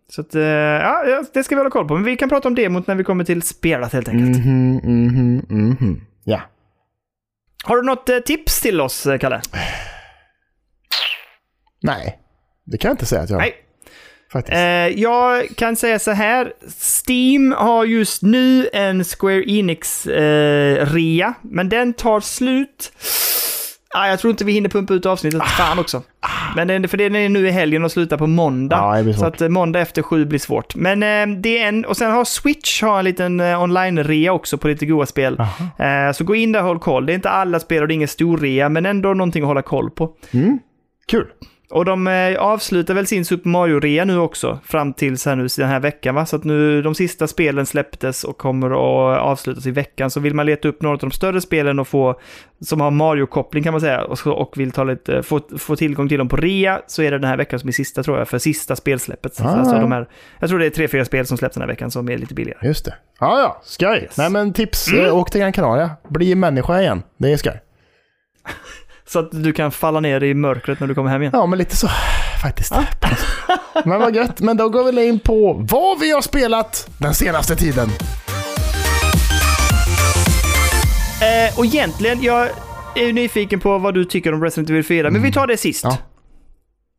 Så att, eh, ja, ja, det ska vi hålla koll på. Men vi kan prata om demot när vi kommer till spelat helt enkelt. Mhm, mhm, mhm. Ja. Har du något tips till oss, Kalle? Nej, det kan jag inte säga att jag har. Nej. Faktiskt. Eh, jag kan säga så här. Steam har just nu en Square Enix-rea, men den tar slut. Ah, jag tror inte vi hinner pumpa ut avsnittet. Fan också. Men den, för den är nu i helgen och slutar på måndag. Det blir så att eh, måndag efter sju blir svårt. Men eh, det är en, och sen har Switch har en liten eh, online-rea också på lite goa spel. Eh, så gå in där och håll koll. Det är inte alla spel och det är ingen stor rea, men ändå någonting att hålla koll på. Kul. Och de eh, avslutar väl sin Super Mario-rea nu också, fram till så här nu, den här veckan va? Så att nu, de sista spelen släpptes och kommer att avslutas i veckan. Så vill man leta upp några av de större spelen och få, som har Mario-koppling kan man säga, och, och vill ta lite, få, få tillgång till dem på rea, så är det den här veckan som är sista tror jag, för sista spelsläppet. Ah. Alltså de här, jag tror det är tre, fyra spel som släpps den här veckan som är lite billigare. Just det. Ja, ja. Skoj. Yes. Nej, men tips. Mm. eh, Åk till Gran Canaria. Bli människa igen. Det är skoj. Så att du kan falla ner i mörkret när du kommer hem igen. Ja, men lite så faktiskt. men vad gött. Men då går vi in på vad vi har spelat den senaste tiden. Eh, och egentligen, jag är nyfiken på vad du tycker om Resident Evil 4, men vi tar det sist. Ja.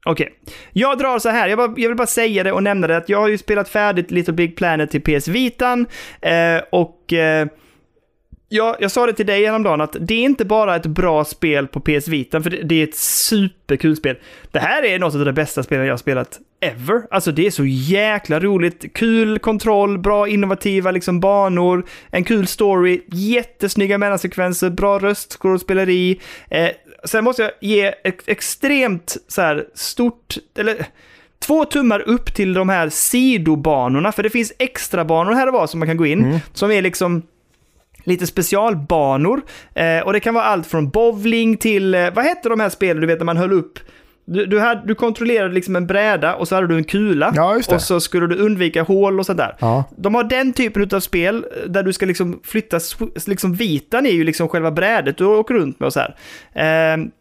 Okej. Jag drar så här, jag, bara, jag vill bara säga det och nämna det att jag har ju spelat färdigt Little Big Planet till PS Vitan eh, och eh, jag, jag sa det till dig häromdagen att det är inte bara ett bra spel på PS Vitan, för det, det är ett superkul spel. Det här är något av det bästa spelen jag har spelat ever. Alltså det är så jäkla roligt. Kul kontroll, bra innovativa liksom banor, en kul story, jättesnygga mellansekvenser, bra röstskådespeleri. Eh, sen måste jag ge ett extremt så här stort, eller två tummar upp till de här sidobanorna, för det finns extra banor här och var som man kan gå in, som är liksom lite specialbanor. Eh, och det kan vara allt från bowling till, eh, vad hette de här spelen du vet när man höll upp du, du, hade, du kontrollerade liksom en bräda och så hade du en kula. Ja. Och så skulle du undvika hål och sådär. Ja. De har den typen av spel eh, där du ska liksom flytta, liksom vitan är ju liksom själva brädet du åker runt med och så här. Ehm,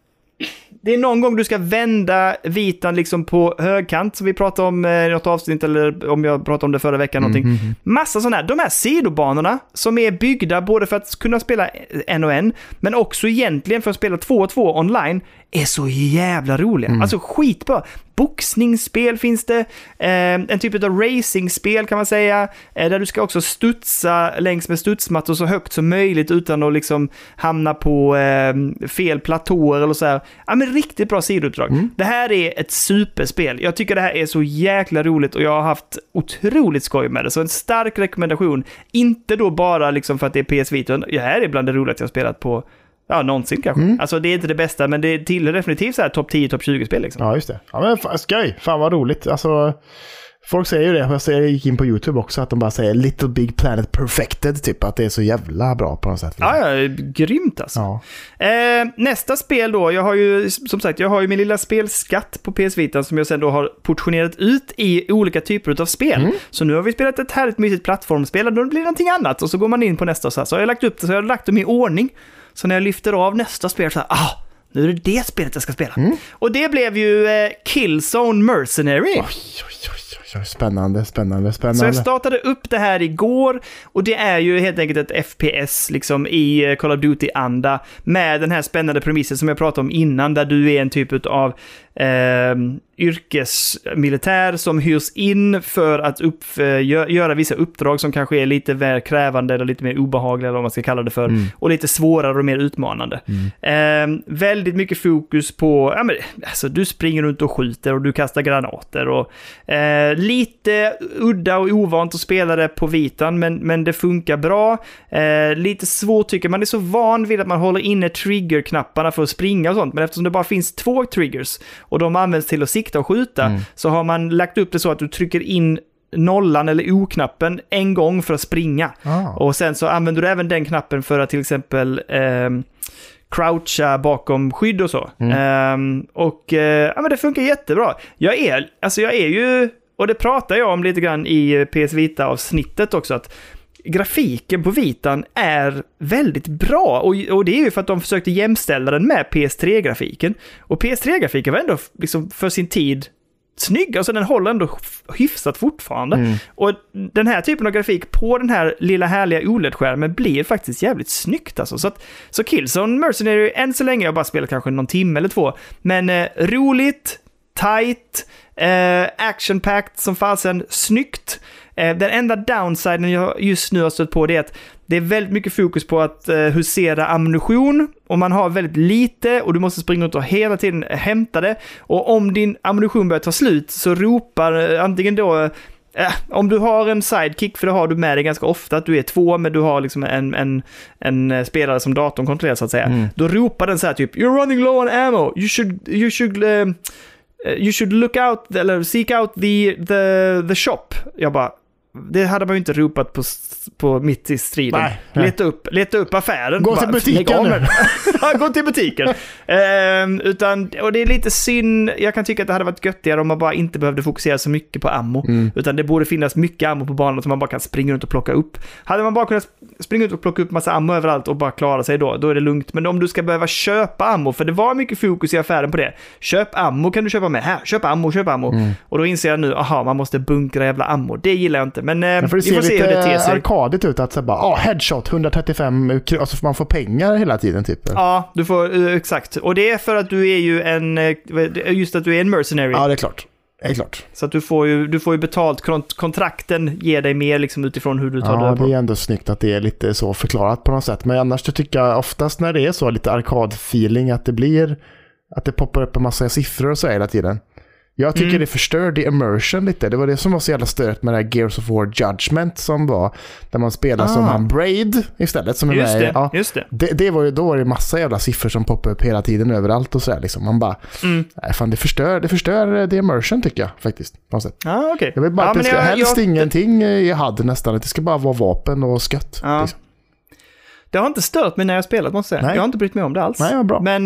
det är någon gång du ska vända vitan liksom på högkant, som vi pratade om eh, i något avsnitt, eller om jag pratade om det förra veckan någonting. Massa sådana här, de här sidobanorna som är byggda både för att kunna spela en och en, men också egentligen för att spela två och två online, är så jävla roliga. Alltså skitbra. Boxningsspel finns det, eh, en typ av racingspel kan man säga, eh, där du ska också studsa längs med studsmattor så högt som möjligt utan att liksom hamna på eh, fel platåer eller så här. Ja, men riktigt bra sidouppdrag. Det här är ett superspel. Jag tycker det här är så jäkla roligt och jag har haft otroligt skoj med det. Så en stark rekommendation. Inte då bara liksom för att det är PS Vita, det här är bland det roligaste jag spelat på Ja, någonsin kanske. Alltså det är inte det bästa, men det tillhör definitivt så här topp 10, topp 20-spel liksom. Ja, just det. Ja, men fan, skoj. Fan vad roligt. Alltså, folk säger ju det. Jag ser- Jag gick in på YouTube också, att de bara säger Little Big Planet Perfected, typ. Att det är så jävla bra på något sätt. Ja, ja, grymt alltså. Ja. Eh, nästa spel då, jag har ju som sagt, jag har ju min lilla spelskatt på PS Vita som jag sen då har portionerat ut i olika typer av spel. Så nu har vi spelat ett härligt mysigt plattformsspel och då blir det någonting annat och så går man in på nästa och så här. Så har jag lagt upp det, så jag har lagt dem i ordning. Så när jag lyfter av nästa spel så här, ah, nu är det det spelet jag ska spela. Och det blev ju eh, Killzone Mercenary. Oj, oj, oj, oj, oj. Spännande, spännande, Så jag spännande. startade upp det här igår och det är ju helt enkelt ett FPS liksom i eh, Call of Duty-anda med den här spännande premissen som jag pratade om innan där du är en typ av eh, yrkesmilitär som hyrs in för att upp, eh, gö- göra vissa uppdrag som kanske är lite mer krävande eller lite mer obehagliga eller vad man ska kalla det för. Och lite svårare och mer utmanande. Eh, väldigt mycket fokus på, ja men alltså du springer runt och skjuter och du kastar granater och eh, lite udda och ovant att spela det på vitan men, men det funkar bra. Eh, lite svårt tycker man är så van vid att man håller inne triggerknapparna för att springa och sånt men eftersom det bara finns två triggers och de används till att sikta och skjuta så har man lagt upp det så att du trycker in nollan eller O-knappen en gång för att springa. Ah. Och sen så använder du även den knappen för att till exempel ehm, croucha bakom skydd och så. Ehm, och eh, ja, men det funkar jättebra. Jag är, alltså jag är ju, och det pratar jag om lite grann i eh, PS Vita-avsnittet också, att grafiken på Vitan är väldigt bra. Och, och det är ju för att de försökte jämställa den med PS3-grafiken. Och PS3-grafiken var ändå liksom för sin tid snygg, alltså den håller ändå hyfsat fortfarande. Och den här typen av grafik på den här lilla härliga OLED-skärmen blir faktiskt jävligt snyggt alltså. Så, att, så Killzone Mercenary, än så länge, jag bara spelat kanske någon timme eller två, men eh, roligt, tight, eh, action-packed som fasen, snyggt. Eh, den enda downsiden jag just nu har stött på det är att det är väldigt mycket fokus på att eh, husera ammunition och man har väldigt lite och du måste springa runt och hela tiden hämta det. Och om din ammunition börjar ta slut så ropar eh, antingen då Eh, om du har en sidekick, för det har du med dig ganska ofta, att du är två, men du har liksom en, en, en eh, spelare som datorn kontrollerar så att säga. Då ropar den så här typ “You're running low on ammo, you should, you should, eh, eh, Eh, you should look out, eller seek out the, the, the shop”. Jag bara, det hade man ju inte ropat på, på mitt i striden. Nej, nej. Leta, upp, leta upp affären. Gå till butiken nu. Ja, Gå till butiken. Ehm, utan, och det är lite synd. Jag kan tycka att det hade varit göttigare om man bara inte behövde fokusera så mycket på ammo. Mm. Utan det borde finnas mycket ammo på banan som man bara kan springa runt och plocka upp. Hade man bara kunnat sp- springa ut och plocka upp massa ammo överallt och bara klara sig då, då är det lugnt. Men om du ska behöva köpa ammo, för det var mycket fokus i affären på det. Köp ammo kan du köpa med. Här, köp ammo, köp ammo. Mm. Och då inser jag nu, aha, man måste bunkra jävla ammo. Det gillar jag inte. Men eh, vi får se hur det ter sig. Arkadigt ut att så bara, ah, headshot 135, kr- alltså man får pengar hela tiden typ. Ja, du får, eh, exakt. Och det är för att du är ju en, eh, just att du är en mercenary. Ja, det är klart. Det är klart. Så att du får ju, du får ju betalt, kont- kontrakten ger dig mer liksom utifrån hur du tar Ja, död på det är ändå snyggt att det är lite så förklarat på något sätt. Men annars tycker jag oftast när det är så lite arkadfeeling att det blir att det poppar upp en massa siffror och så hela tiden. Jag tycker Mm. det förstör the immersion lite. Det var det som var så jävla stört med det här Gears of War Judgment som var. Där man spelar som Ah. han Braid istället. Som är Just med, i- det, Ja, just det. det, det var ju, då det massa jävla siffror som poppade upp hela tiden överallt och sådär liksom. Man bara, Mm. nej fan det förstör, det förstör eh, the immersion tycker jag faktiskt. På något sätt. Ja, okej. Jag vill bara ja, att det ska, jag- helst jag- ingenting i HUD nästan. Det ska bara vara vapen och skött. Ja. Liksom. Det har inte stört mig när jag spelat, måste jag säga. Nej. Jag har inte brytt mig om det alls. Nej, bra. Men,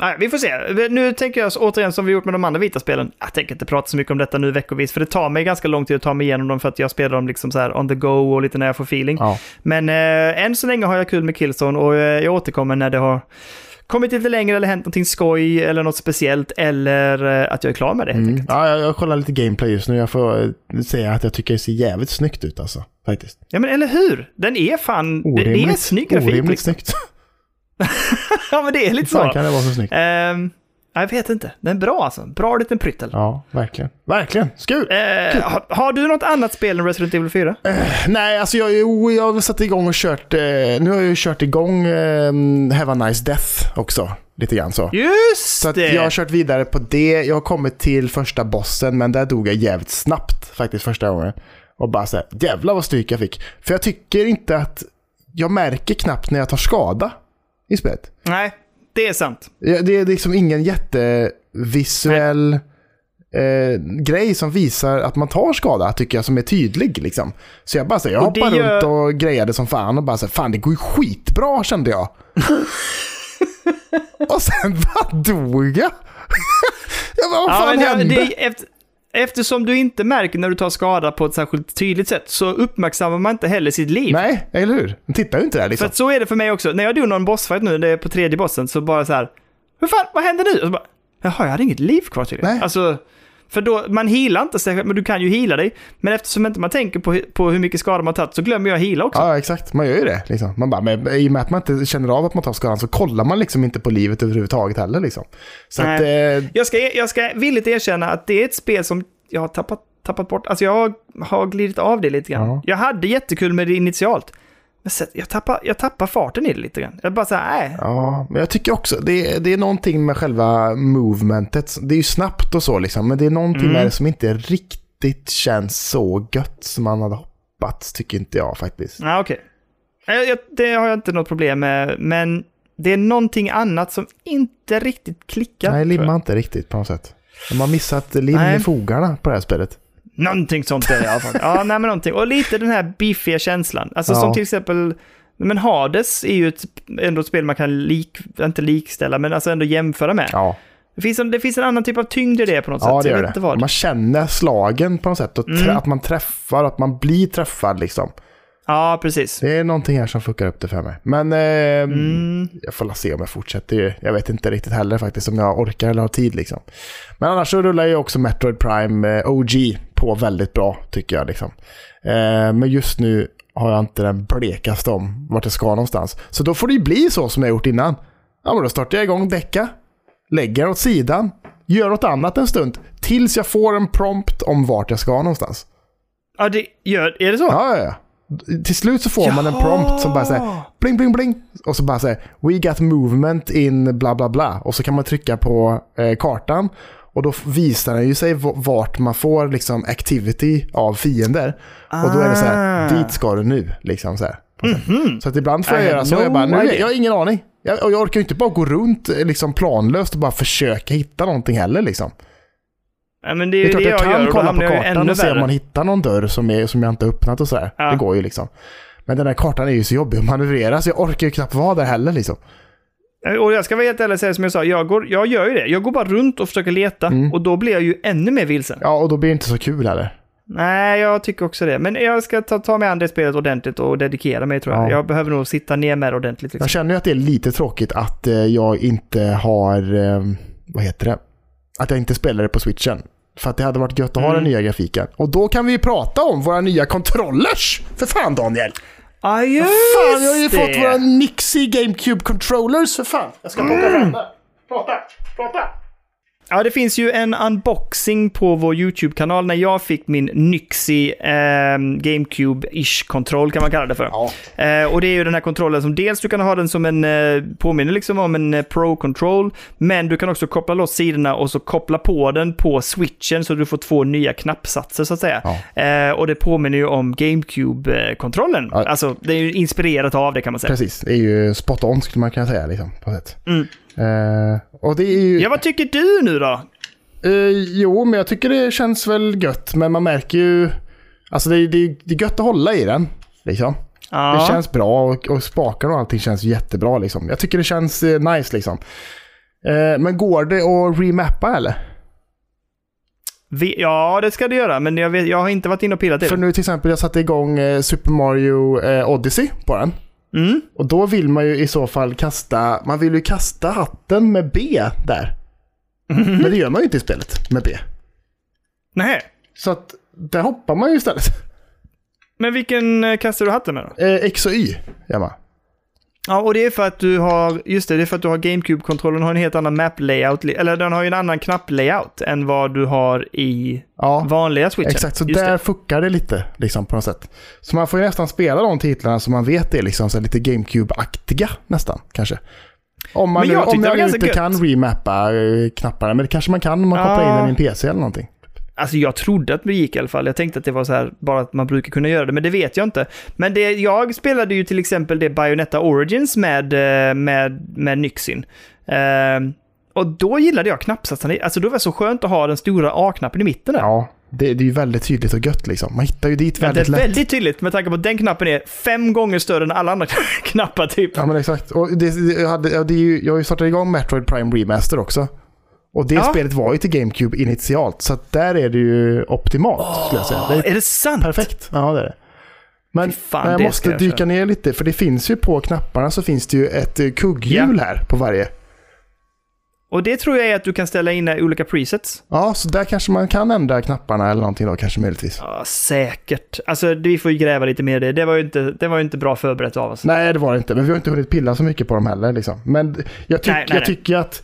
nej, vi får se. Nu tänker jag återigen som vi gjort med de andra vita spelen. Jag tänker inte prata så mycket om detta nu veckovis, för det tar mig ganska lång tid att ta mig igenom dem för att jag spelar dem liksom så här on the go och lite när jag får feeling. Ja. Men eh, än så länge har jag kul med Killzone och eh, jag återkommer när det har kommit lite längre eller hänt någonting skoj eller något speciellt eller eh, att jag är klar med det helt Mm. Ja, jag, jag kollar lite gameplay just nu. Jag får eh, säga att jag tycker det ser jävligt snyggt ut alltså. Faktiskt. Ja men eller hur? Den är fan, det, det är Orimligt, snygg grafik. orimligt Liksom. snyggt. ja men det är lite Fan så. kan det vara så snyggt? Ehm, jag vet inte. Den är bra alltså. Bra liten pryttel. Ja, verkligen. Verkligen. Skul! Eh, har, har du något annat spel än Resident Evil 4? Nej, alltså jag, jo, jag har satt igång och kört, eh, nu har jag ju kört igång eh, Have a Nice Death också. Lite grann så. Just Så att det! jag har kört vidare på det. Jag har kommit till första bossen, men där dog jag jävligt snabbt faktiskt första gången. Och bara såhär, jävlar vad stryk jag fick. För jag tycker inte att, jag märker knappt när jag tar skada i spelet. Nej, det är sant. Ja, Det är liksom ingen jättevisuell eh, grej som visar att man tar skada, tycker jag, som är tydlig. Liksom. Så jag bara säger, jag hoppade gör- runt och grejade som fan och bara så fan det går ju skitbra kände jag. och sen bara dog jag. jag bara, vad Ja, fan men hände? det, det, efter, eftersom du inte märker när du tar skada på ett särskilt tydligt sätt så uppmärksammar man inte heller sitt liv. Nej, eller hur? Man tittar ju inte där För liksom. att så är det för mig också. När jag dog någon bossfight nu, det är på tredje bossen, så bara så här. Hur fan, vad händer nu? Och så bara, Jaha, jag hade inget liv kvar tydligen. Nej. Alltså, för då, man healar inte sig, men du kan ju heala dig. Men eftersom inte man tänker på, på hur mycket skada man tagit så glömmer jag heala också. Ja, exakt. Man gör ju det. Liksom. Man bara, men, I och med att man inte känner av att man tar skadan så kollar man liksom inte på livet överhuvudtaget heller. Liksom. Så att, eh, Jag ska, jag ska villigt erkänna att det är ett spel som jag har tappat, tappat bort. Alltså jag har, har glidit av det lite grann. Ja. Jag hade jättekul med det initialt. Jag, tappar, jag tappar farten i det lite grann. Jag bara såhär, nej. Ja, men jag tycker också det, det är någonting med själva movementet. Det är ju snabbt och så liksom, men det är någonting Mm. med det som inte riktigt känns så gött som man hade hoppats, tycker inte jag faktiskt. Nej, okej. Jag- Det har jag inte något problem med, men det är någonting annat som inte riktigt klickar. Nej, tror jag. limma inte riktigt på något sätt. De har missat lim i fogarna på det här spelet. Någonting sånt är det i alla fall. Ja, nej men någonting. Och lite den här biffiga känslan. Alltså Ja. som till exempel, men Hades är ju ett, ändå ett spel man kan lik, inte likställa, men alltså ändå jämföra med. Ja, Det, finns en, det finns en annan typ av tyngd i det på något ja sätt. det gör det. Man känner slagen på något sätt. Och Mm. Att man träffar, att man blir träffad liksom. Ja, precis. Det är någonting här som fuckar upp det för mig. Men eh, Mm. jag får se om jag fortsätter. Jag vet inte riktigt heller faktiskt om jag orkar eller har tid liksom. Men annars så rullar ju också Metroid Prime eh, OG på väldigt bra tycker jag. Liksom. Eh, men just nu har jag inte den blekaste om vart jag ska någonstans. Så då får det ju bli så som jag gjort innan. Ja, men då startar jag igång Däcka, lägger den åt sidan, gör något annat en stund. Tills jag får en prompt om vart jag ska någonstans. Ja, det gör, är det så? Ja, ja, ja. Till slut så får man en prompt som bara säger bling, bling, bling. Och så bara säger we got movement in bla, bla, bla. Och så kan man trycka på eh, kartan. Och då visar den ju sig vart man får liksom activity av fiender. Och då är det så här, Ah. dit ska du nu. Liksom så här. Så att ibland får I jag had göra så. no Jag, bara, nu, idea. jag har ingen aning. Jag, och jag orkar ju inte bara gå runt eh, liksom planlöst och bara försöka hitta någonting heller. Liksom. Ja, men det är Det är klart det jag jag gör kan då kolla på kartan och se om man hittar någon dörr som, är, som jag inte har öppnat och sådär. Ja. Det går ju liksom. Men den här kartan är ju så jobbig att manövrera så jag orkar ju knappt vara där heller liksom. Och jag ska vara helt ärlig och säga som jag sa, jag, går, jag gör ju det. Jag går bara runt och försöker leta och då blir jag ju ännu mer vilsen. Ja, och då blir det inte så kul heller. Nej, jag tycker också det. Men jag ska ta, ta mig an det spelet ordentligt och dedikera mig tror jag. Ja. Jag behöver nog sitta ner med det ordentligt. Liksom. Jag känner ju att det är lite tråkigt att eh, jag inte har, eh, vad heter det? Att jag inte spelar det på switchen. För att det hade varit gött att ha Mm. den nya grafiken. Och då kan vi ju prata om våra nya controllers! För fan Daniel! Ja, just Fan, jag har ju det. fått våra Nixie GameCube controllers för fan! Jag ska plocka fram det. Prata, prata! Ja, det finns ju en unboxing på vår YouTube-kanal när jag fick min Nyxi eh, GameCube-ish kontroll kan man kalla det för. Ja. Eh, och det är ju den här kontrollen som dels du kan ha den som en, eh, påminner liksom om en eh, Pro-control, men du kan också koppla loss sidorna och så koppla på den på switchen så du får två nya knappsatser så att säga. Eh, och det påminner ju om GameCube-kontrollen. Ja. Alltså, det är ju inspirerat av det kan man säga. Precis, det är ju spot on skulle man kunna säga liksom, på sätt. Mm. Eh, och det är ju... Ja, vad tycker du nu då? Eh, jo, men jag tycker det känns väl gött, men man märker ju... Alltså det, det, det är gött att hålla i den, liksom. Ja. Det känns bra och, och spakarna och allting känns jättebra liksom. Jag tycker det känns eh, nice liksom. Men går det att remappa eller? Ja, det ska det göra, men jag, vet, jag har inte varit inne och pillat i För det. nu till exempel, jag satte igång Super Mario Odyssey på den. Mm. Och då vill man ju i så fall kasta, man vill ju kasta hatten med B där. Mhm. Men det gör man ju inte i spelet med B. Nej. Så att där hoppar man ju istället. Men vilken eh, kastar du hatten med då? Eh, X och Y gör man. Ja, och det är för att du har, just det, det är för att du har GameCube-kontrollen har en helt annan map-layout, eller den har ju en annan knapp-layout än vad du har i Ja, vanliga switchen. exakt. Så Just där det. fuckar det lite liksom på något sätt. Så man får ju nästan spela de titlarna som man vet är liksom så lite GameCube-aktiga nästan kanske. Om man, Men nu, jag om nu ganska inte gött. kan remappa knapparna, men det kanske man kan om man kopplar in den i en PC eller någonting. Alltså jag trodde att det gick i alla fall. Jag tänkte att det var så här, bara att man brukar kunna göra det, men det vet jag inte. Men det, jag spelade ju till exempel det Bayonetta Origins med, eh, med, med Nyxin. Eh, och då gillade jag knappsatserna. Alltså då var det så skönt att ha den stora A-knappen i mitten där. Ja, det, det är ju väldigt tydligt och gött liksom. Man hittar ju dit Men det väldigt är lätt. väldigt tydligt med tanke på att den knappen är fem gånger större än alla andra knappar typ. Ja men exakt. Och det, det, jag, hade, ja, det är ju, jag har ju startat igång Metroid Prime Remaster också. Och det Ja. spelet var ju till GameCube initialt, så att där är det ju optimalt skulle jag säga. Det är Är det sant? perfekt. Ja det är det. Men fan, men jag måste jag dyka köra. ner lite, för det finns ju på knapparna så finns det ju ett eh, kugghjul här på varje. Och det tror jag är att du kan ställa in i olika presets. Ja, så där kanske man kan ändra knapparna eller någonting då kanske möjligtvis. Ja, säkert. Alltså, vi får ju gräva lite mer i det. Det var ju inte, det var inte bra förberett av oss. Nej, det var det inte. Men vi har inte hunnit pilla så mycket på dem heller. Liksom. Men jag, tyck, Nej, nej, jag nej. tycker att...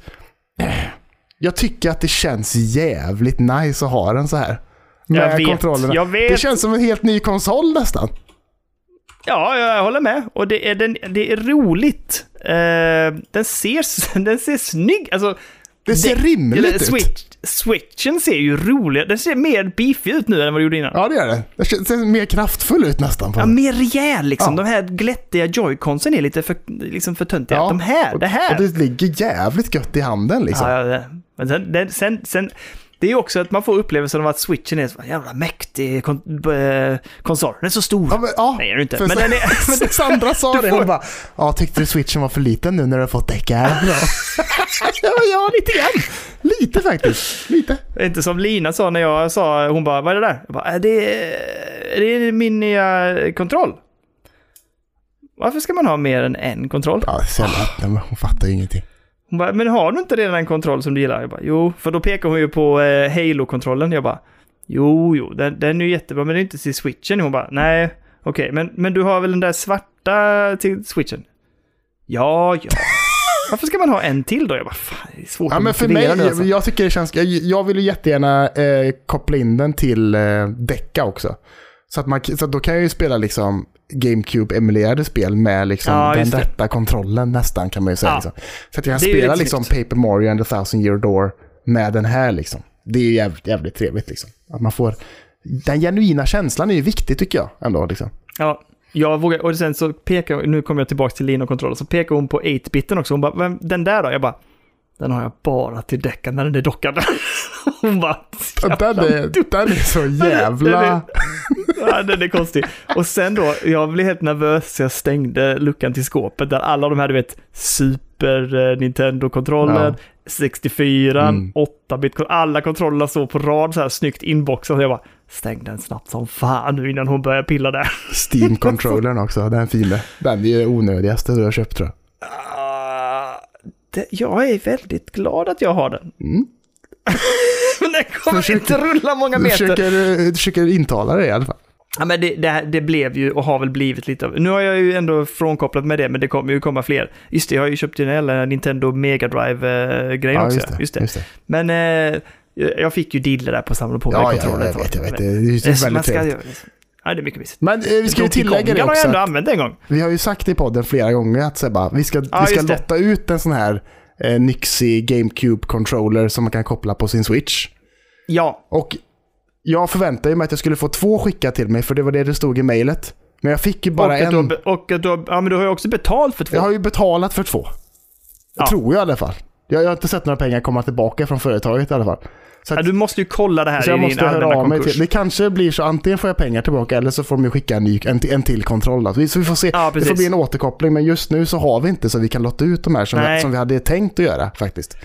Jag tycker att det känns jävligt nice att ha den så här. Med Jag vet, kontrollerna. jag vet. Det känns som en helt ny konsol nästan. Ja, jag håller med. Och det är, den, det är roligt. Eh, den, ser, den ser snygg Alltså, Det ser eller rimligt ut. switch, Switchen ser ju rolig Den ser mer beefig ut nu än vad den gjorde innan. Ja, Ja, det gör det. Det känns- ser mer kraftfull ut nästan. Den. mer rejäl liksom. Ja. De här glättiga joyconsen är lite för, liksom för töntiga. Ja, De här, och, det här. Och det ligger jävligt gött i handen liksom. Ja, ja, det. Men sen, den, sen, sen, det är ju också att man får upplevelsen av att switchen är så jävla mäktig kon eh, konsol. Den är så stor. Ja, men, ja, Nej, är det inte. Men så- den är... Men Sandra sa det, hon bara ja, tyckte du switchen var för liten nu när du har fått däck här? ja, ja, lite grann. Lite faktiskt. Lite. Inte som Lina sa när jag sa, hon bara, vad är det där? Jag bara, "Äh, det är, det är min nya kontroll. Varför ska man ha mer än en kontroll? Ja, sällan. Nej, men Hon fattar ju ingenting. Hon bara, men har du inte redan en kontroll som du gillar? Jag bara, jo, för då pekar hon ju på eh, Halo-kontrollen. Jag bara, jo, jo, den, den är ju jättebra, men det är inte till switchen. Hon bara, nej, okej, men, men du har väl den där svarta till switchen? Ja, ja. Varför ska man ha en till då? Jag bara, fan, det är svårt Ja, att men för mig, det, alltså. jag tycker det känns, jag, jag vill ju jättegärna eh, koppla in den till eh, Decca också. Så att, man, så att då kan jag ju spela liksom GameCube-emulerade spel med liksom Ja, den rätta kontrollen nästan kan man ju säga. Ja. Liksom. Så att jag kan spela liksom snyggt. Paper Mario and the Thousand Year Door med den här liksom. Det är ju jävligt, jävligt trevligt liksom. Att man får, den genuina känslan är ju viktig tycker jag ändå liksom. Ja, jag vågar, och sen så pekar, nu kommer jag tillbaka till Lina kontrollen, så pekar hon på 8-biten också. Hon bara, "Vem- den där då? Jag bara, den har jag bara till däcken när den är dockad. Hon bara, Den är, den är så jävla... Den är, ja, den är konstig. Och sen då, jag blev helt nervös så jag stängde luckan till skåpet där alla de här, du vet, Super eh, Nintendo-kontrollen, 64, Mm. 8-bit, alla kontrollerna står på rad så här snyggt inboxade. Så jag bara, stäng den snabbt som fan nu innan hon börjar pilla där. Steam-controllern också, den fina. Den är ju onödigaste du har köpt tror jag. Det, jag är väldigt glad att jag har den. Mm. Men den kommer Försöker- inte rulla många meter. försöker, du försöker intala det i alla fall. Ja, men det, det, det blev ju och har väl blivit lite av... Nu har jag ju ändå frånkopplat med det, men det kommer ju komma fler. Just det, jag har ju köpt den hela Nintendo Mega Drive-grejen Ja, också. just det. Just det. Just. Men eh, jag fick ju dille där på att samla på mig Ja, ja, kontroller. jag vet, jag vet. Det är ju Det är väldigt trevligt. Ja, det är mycket mysigt. Men eh, vi ska ju tillägga det har jag också. ändå använt en gång. Vi har ju sagt i podden flera gånger att så bara, vi ska, Ja, vi ska det. lotta ut en sån här eh, Nixie GameCube-controller som man kan koppla på sin Switch. Ja, Och jag förväntade mig att jag skulle få två skickat till mig, för det var det det stod i mejlet. Men jag fick ju bara och, en. du har, och att du har, ja, men du har ju också betalt för två. Jag har ju betalat för två. Ja. Tror jag i alla fall. Jag, jag har inte sett några pengar komma tillbaka från företaget i alla fall. Så, Ja, att, du måste ju kolla det här så i jag din måste höra allmänna av mig till. Det kanske blir så, antingen får jag pengar tillbaka eller så får de ju skicka en, ny, en, till- en till kontroll. Då. Så vi- får se. Ja, det får bli en återkoppling, men just nu så har vi inte så vi kan lotta ut de här som, vi, som vi hade tänkt att göra faktiskt.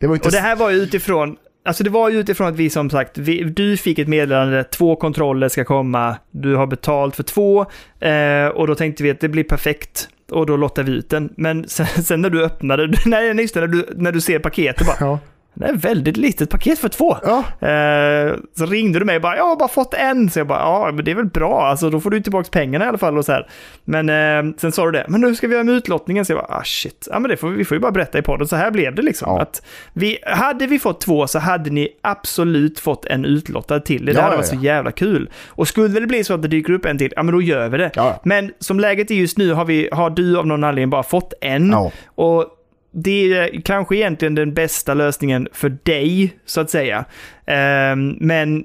Det var inte... Och det här var ju utifrån, alltså det var ju utifrån att vi som sagt, vi, du fick ett meddelande, två kontroller ska komma, du har betalt för två, eh, och då tänkte vi att det blir perfekt. Och då lottar vi ut den. Men sen, sen när du öppnade, nej just det, när du, när du ser paketet bara, Ja. Det är ett väldigt litet paket för två. ja, Eh, så ringde du mig och bara, jag har bara fått en. Så jag bara, ja men det är väl bra, alltså då får du tillbaka pengarna i alla fall och så här. Men eh, sen sa du det, men nu ska vi göra med utlottningen. Så jag bara, ah shit, ja men det får, vi får ju bara berätta i podden, så här blev det liksom. Ja. Att vi, hade vi fått två så hade ni absolut fått en utlottad till. Det Ja, hade varit så jävla kul. Och skulle det bli så att det dyker upp en till, ja men då gör vi det. Men som läget är just nu har, vi, har du av någon anledning bara fått en. Och det är kanske egentligen den bästa lösningen för dig, så att säga. Ehm, men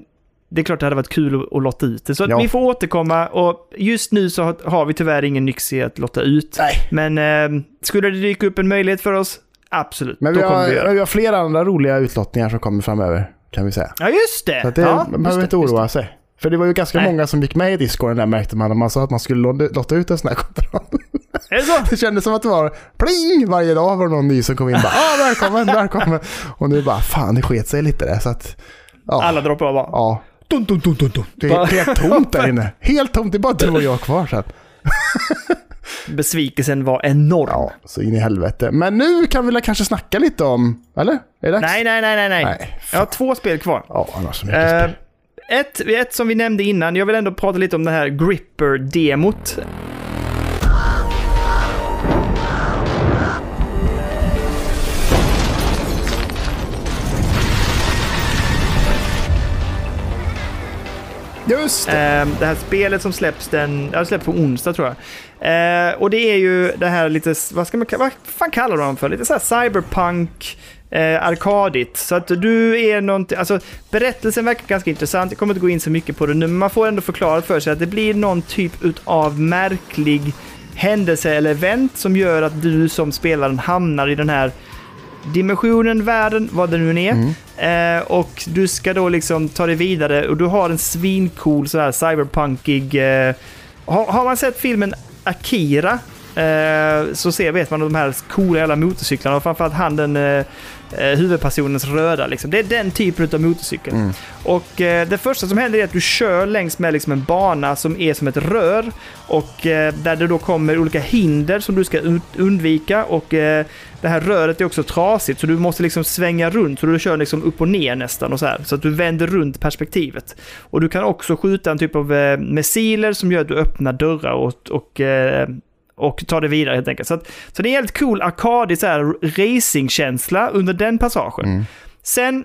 det är klart det hade varit kul att, lotta ut det. Så Ja. vi får återkomma och just nu så har, har vi tyvärr ingen Nyxie att lotta ut. Nej. Men ehm, skulle det dyka upp en möjlighet för oss, absolut. Men vi kommer vi har, göra. vi har flera andra roliga utlottningar som kommer framöver, kan vi säga. Ja, just det! Så det, ja, man behöver inte oroa sig. För det var ju ganska Nej. många som gick med i Discorden där märkte man. när Man sa att man skulle lo- lotta ut en sån här kontroll. Är det så? Det kändes som att det var pling varje dag var det någon ny som kom in och bara ah, välkommen, välkommen. Och nu bara fan det sket sig lite där så att ja, Alla droppar av bara. ja. Dun, dun, dun, dun, dun. Det är helt tomt där inne. Helt tomt, det är bara du och jag kvar sen. Besvikelsen var enorm. Ja, så in i helvete. Men nu kan vi väl kanske snacka lite om, eller? Är det? Nej, nej, nej, nej, nej. Nej, Jag har två spel kvar. Ja, annars så mycket Eh, spel. ett, ett som vi nämnde innan, jag vill ändå prata lite om det här Gripper-demot. Just det. Eh, det här spelet som släpps den, ja, det släpps på onsdag tror jag. Eh, och det är ju det här lite, vad ska man vad fan kallar de för? Lite så här cyberpunk, eh, arkadigt. Så att du är någonting, alltså berättelsen verkar ganska intressant. Jag kommer inte gå in så mycket på det nu, men man får ändå förklarat för sig att det blir någon typ av märklig händelse eller event som gör att du som spelaren hamnar i den här dimensionen, världen, vad det nu är. eh, och du ska då liksom ta dig vidare och du har en svincool sådär cyberpunkig... Eh, har, har man sett filmen Akira eh, så ser, vet man de här coola jävla motorcyklarna och framförallt han den eh, eh, huvudpersonens röda. Liksom. Det är den typen av motorcykel. Mm. Och eh, det första som händer är att du kör längs med liksom en bana som är som ett rör och eh, där det då kommer olika hinder som du ska undvika och eh, det här röret är också trasigt så du måste liksom svänga runt så du kör liksom upp och ner nästan och så här så att du vänder runt perspektivet. Och du kan också skjuta en typ av missiler som gör att du öppnar dörrar och, och och tar det vidare helt enkelt. Så, att, så det är en helt cool arkadig racingkänsla under den passagen. Mm. Sen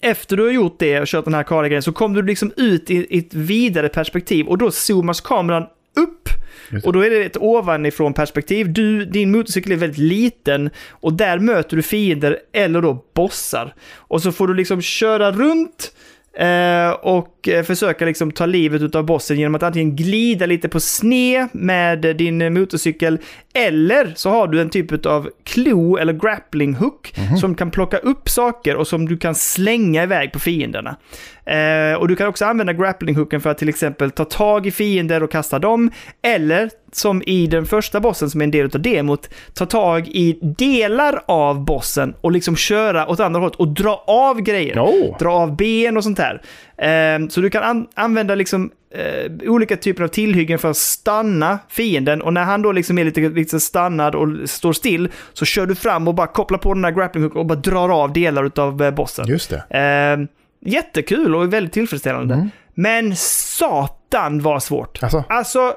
efter du har gjort det och kört den här arkadgrejen så kommer du liksom ut i, i ett vidare perspektiv och då zoomas kameran upp. Och då är det ett ovanifrån perspektiv. Du, din motorcykel är väldigt liten och där möter du fiender eller då bossar. Och så får du liksom köra runt och eh, försöka liksom ta livet av bossen genom att antingen glida lite på sned med din motorcykel eller så har du en typ av klo eller grappling hook som kan plocka upp saker och som du kan slänga iväg på fienderna. Eh, och du kan också använda grappling hooken för att till exempel ta tag i fiender och kasta dem. Eller som i den första bossen som är en del av demot, ta tag i delar av bossen och liksom köra åt andra hållet och dra av grejer. Oh. Dra av ben och sånt där. Eh, så du kan an- använda liksom eh, olika typer av tillhyggen för att stanna fienden och när han då liksom är lite, lite stannad och står still så kör du fram och bara kopplar på den här grappling hooken och bara drar av delar av eh, bossen. Just det. Eh, jättekul och väldigt tillfredsställande. Mm. Men satan var svårt. Alltså, Alltså,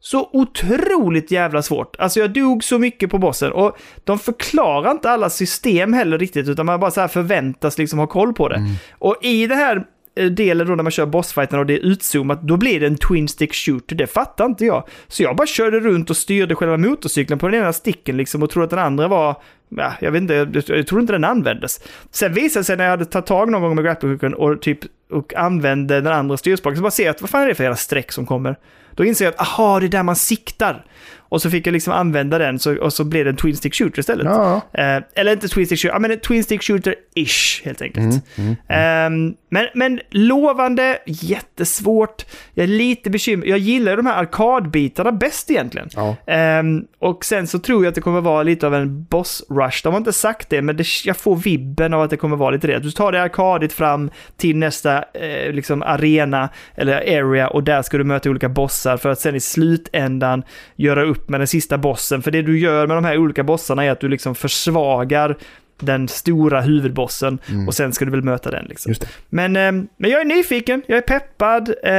så otroligt jävla svårt. Alltså jag dog så mycket på bossen och de förklarar inte alla system heller riktigt utan man bara så här förväntas liksom ha koll på det. Mm. Och i det här Eh, delen då när man kör bossfighten och det är utzoomat, då blir det en twin stick shooter. Det fattar inte jag. Så jag bara körde runt och styrde själva motorcykeln på den ena sticken liksom och trodde att den andra var, ja, jag vet inte, jag, jag tror inte den användes. Sen visade det sig när jag hade tagit tag någon gång med grapplehooken och typ och använde den andra styrspaken så bara ser jag att vad fan är det för jävla streck som kommer? Då inser jag att aha, det är där man siktar. Och så fick jag liksom använda den så, och så blev det en twin stick shooter istället. ja. Eh, eller inte twin stick shooter, men en twin stick shooter-ish helt enkelt. Mm, Ehm, men, men lovande, jättesvårt. Jag är lite bekymrad. Jag gillar de här arkadbitarna bäst egentligen. Ja. Ehm, och sen så tror jag att det kommer vara lite av en boss rush. De har inte sagt det, men det, jag får vibben av att det kommer vara lite det. Du tar det arkadigt fram till nästa eh, liksom arena eller area och där ska du möta olika bossar för att sen i slutändan göra upp med den sista bossen. För det du gör med de här olika bossarna är att du liksom försvagar den stora huvudbossen och sen ska du väl möta den. Liksom. Men, eh, men jag är nyfiken, jag är peppad. Eh,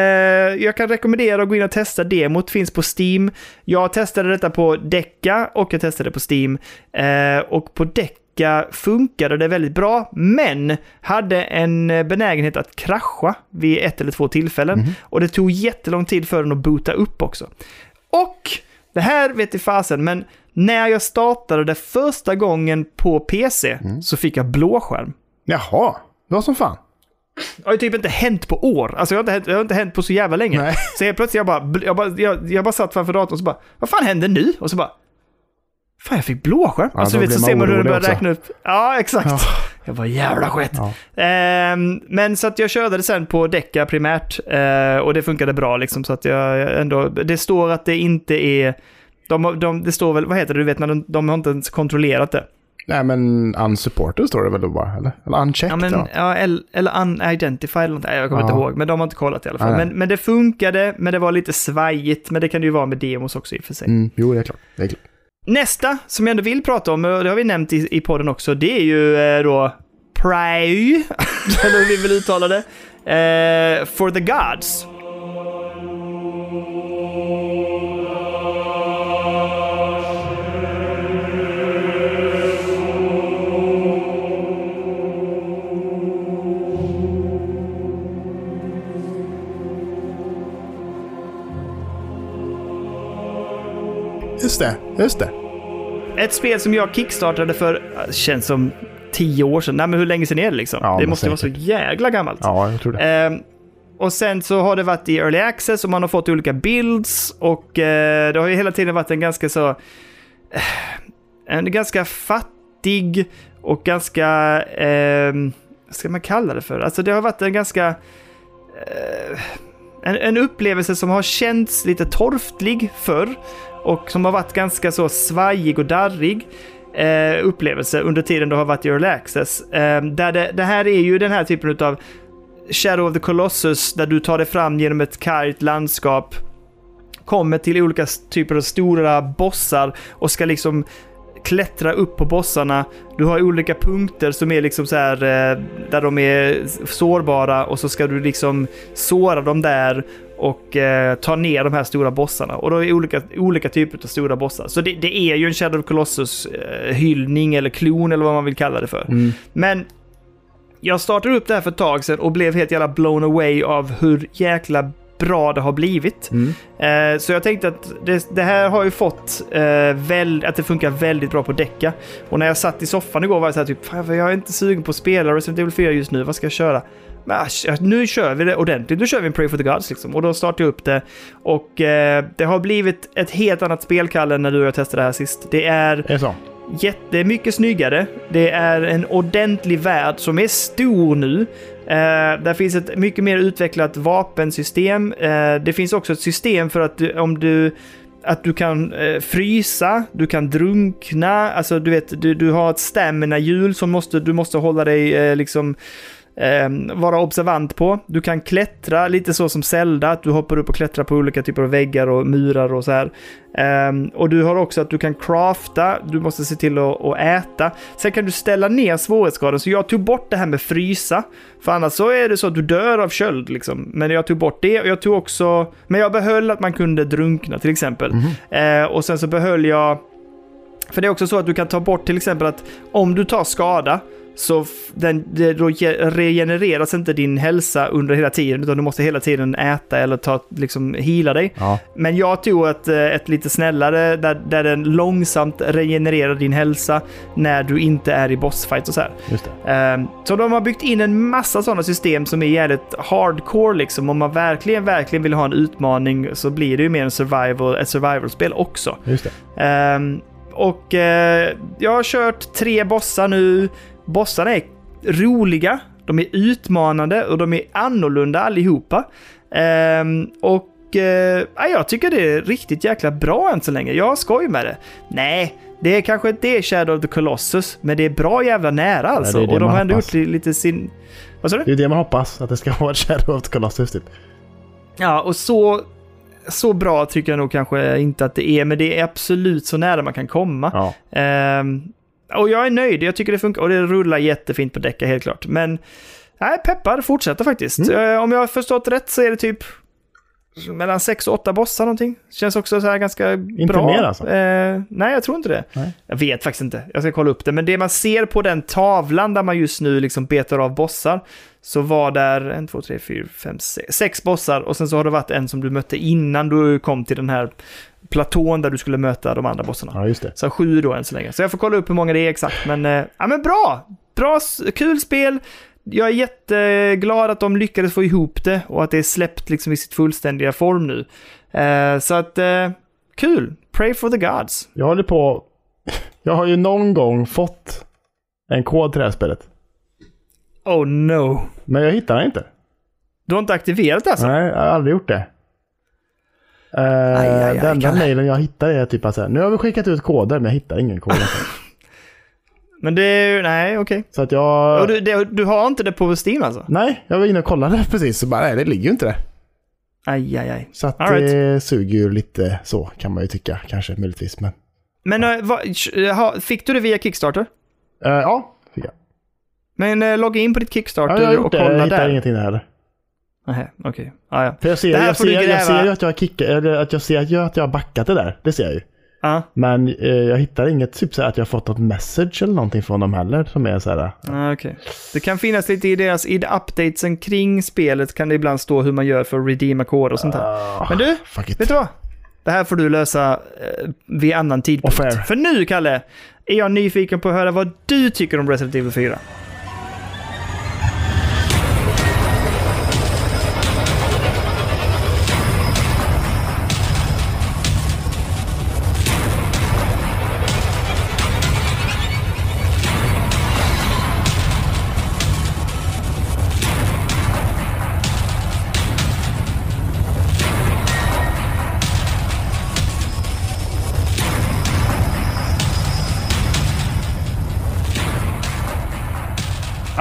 jag kan rekommendera att gå in och testa demot, finns på Steam. Jag testade detta på Decca och jag testade på Steam. Eh, och på Decca funkade det väldigt bra, men hade en benägenhet att krascha vid ett eller två tillfällen. Och det tog jättelång tid för den att boota upp också. Och det här vet i fasen, men när jag startade det första gången på PC så fick jag blåskärm. Jaha, det var som fan. Det har ju typ inte hänt på år. Alltså det har inte hänt, har inte hänt på så jävla länge. Nej. Så helt plötsligt jag bara, jag bara, jag, jag bara satt framför datorn och så bara, vad fan händer nu? Och så bara, fan jag fick blåskärm. Ja, alltså då vet, så ser man hur det börjar räkna upp. Ja, exakt. Ja. Jag var jävla skit. Ja. Ehm, men så att jag körde det sen på Decca primärt eh, och det funkade bra liksom så att jag ändå, det står att det inte är, de, de, det står väl, vad heter det, du vet när de, de har inte ens kontrollerat det. Nej, men unsupported står det väl då bara? Eller, eller unchecked? Ja, men, ja, eller, eller unidentified eller något. Nej, jag kommer Ja. inte ihåg. Men de har inte kollat i alla fall. Nej, nej. Men, men det funkade, men det var lite svajigt. Men det kan det ju vara med demos också i och för sig. Mm, jo, det är klart. Det är klart. Nästa som jag ändå vill prata om, och det har vi nämnt i, i podden också, det är ju eh, då Pray, eller hur vi vill uttala det. Eh, for the Gods. Just det, just det. Ett spel som jag kickstartade för, eh, känns som tio år sedan. Nej men hur länge sedan är det liksom? Ja, det måste vara så säkert. jäkla gammalt. Ja, jag tror det. Ehm, och sen så har det varit i early access och man har fått olika builds och eh, det har ju hela tiden varit en ganska så... eh, en ganska fattig och ganska... ehm, vad ska man kalla det för? Alltså det har varit en ganska... Eh, en, en upplevelse som har känts lite torftlig förr och som har varit ganska så svajig och darrig eh, upplevelse under tiden du har varit i Early Access. Eh, där det, det, här är ju den här typen av Shadow of the Colossus där du tar dig fram genom ett kargt landskap kommer till olika typer av stora bossar och ska liksom klättra upp på bossarna. Du har olika punkter som är liksom så här eh, där de är sårbara och så ska du liksom såra dem där och eh, ta ner de här stora bossarna. Och då är det olika, olika typer av stora bossar. Så det, det är ju en Shadow of Colossus-hyllning eh, eller klon eller vad man vill kalla det för. Mm. Men jag startade upp det här för ett tag sedan och blev helt jävla blown away av hur jäkla bra det har blivit. Mm. Eh, så jag tänkte att det, det här har ju fått eh, väl, att det funkar väldigt bra på däcka. Och när jag satt i soffan igår var jag så här typ, jag är inte sugen på att spela Resident Evil 4 just nu, vad ska jag köra? Asch, nu kör vi det ordentligt, nu kör vi en Pray for the Gods liksom. Och då startade jag upp det. Och eh, det har blivit ett helt annat spelkalle när du och jag testade det här sist. Det är Är det så? jättemycket snyggare. Det är en ordentlig värld som är stor nu. Eh, där finns ett mycket mer utvecklat vapensystem. Eh, det finns också ett system för att du, om du att du kan eh, frysa, du kan drunkna, alltså du vet, du, du har ett stamina-hjul som måste, du måste hålla dig eh, liksom eh, vara observant på. Du kan klättra, lite så som Zelda, att du hoppar upp och klättrar på olika typer av väggar och murar och så här. Eh, och du har också att du kan crafta, du måste se till att, att äta. Sen kan du ställa ner svårighetsgraden, så jag tog bort det här med frysa. För annars så är det så att du dör av köld liksom. Men jag tog bort det och jag tog också, men jag behöll att man kunde drunkna till exempel. Eh, och sen så behöll jag för det är också så att du kan ta bort till exempel att om du tar skada så den, det, då ge- regenereras inte din hälsa under hela tiden utan du måste hela tiden äta eller ta, liksom hila dig. Ja. Men jag tog ett, eh, ett lite snällare där, där den långsamt regenererar din hälsa när du inte är i bossfight och så här. Ehm, Så de har byggt in en massa sådana system som är jävligt hardcore liksom. Om man verkligen, verkligen vill ha en utmaning så blir det ju mer en survival, ett survival-spel också. Just det. Ehm, och eh, jag har kört tre bossar nu. Bossarna är roliga, de är utmanande och de är annorlunda allihopa. Ehm, och ja, jag tycker det är riktigt jäkla bra än så länge. Jag har skoj med det. Nej, det är kanske inte är Shadow of the Colossus, men det är bra jävla nära alltså. det är det och de har ändå gjort li- lite sin... Vad sa du? Det är det man hoppas, att det ska vara Shadow of the Colossus typ. Ja, och så, så bra tycker jag nog kanske inte att det är, men det är absolut så nära man kan komma. Ja. Ehm, och jag är nöjd, jag tycker det funkar och det rullar jättefint på däcka helt klart. Men nej, peppar fortsätter faktiskt. Eh, om jag har förstått rätt så är det typ mellan sex och åtta bossar någonting. Känns också så här ganska bra. mer alltså? Eh, nej, jag tror inte det. Nej. Jag vet faktiskt inte. Jag ska kolla upp det. Men det man ser på den tavlan där man just nu liksom betar av bossar. Så var där en, två, tre, fyra, fem, sex, sex bossar. Och sen så har det varit en som du mötte innan du kom till den här platån där du skulle möta de andra bossarna. ja, just det. Så sju då än så länge. Så jag får kolla upp hur många det är exakt. Men, eh, ja, men bra! Bra, kul spel. Jag är jätteglad att de lyckades få ihop det och att det är släppt liksom i sitt fullständiga form nu. Eh, så att, eh, kul! Pray for the gods. Jag håller på... Jag har ju någon gång fått en kod till det här spelet. Oh no! Men jag hittar den inte. Du har inte aktiverat det alltså? Nej, jag har aldrig gjort det. Uh, Aj, aj, aj, den enda mejlen jag hittar är typ att säga, nu har vi skickat ut koder men jag hittar ingen kod. Men det är ju, nej okej. så att jag... Och du, det, du har inte det på Steam alltså? Nej, jag var inne och kollade precis så bara, nej det ligger ju inte där. Aj, aj, aj. Så att All right. det suger ju lite så kan man ju tycka kanske möjligtvis. Men Men eh, vad, fick du det via Kickstarter? Eh, ja, fick jag. Men eh, logga in på ditt Ja, Kickstarter jag har och gjort det. Jag kolla hittar där. ingenting där heller. Nähä, okej. Ah, ja. För jag ser, jag ser, jag ser ju att jag eller att jag ser ju att jag har backat det där. Det ser jag ju. Ja, Men eh, jag hittar inget typ så att jag har fått något message eller någonting från dem heller som är så här. ah, okej. Det kan finnas lite i deras i updatesen kring spelet kan det ibland stå hur man gör för att redeema koder och sånt här. ah, Men du, vet du vad? Det här får du lösa eh, vid annan tidpunkt. För nu, Kalle, är jag nyfiken på att höra vad du tycker om Resident Evil 4.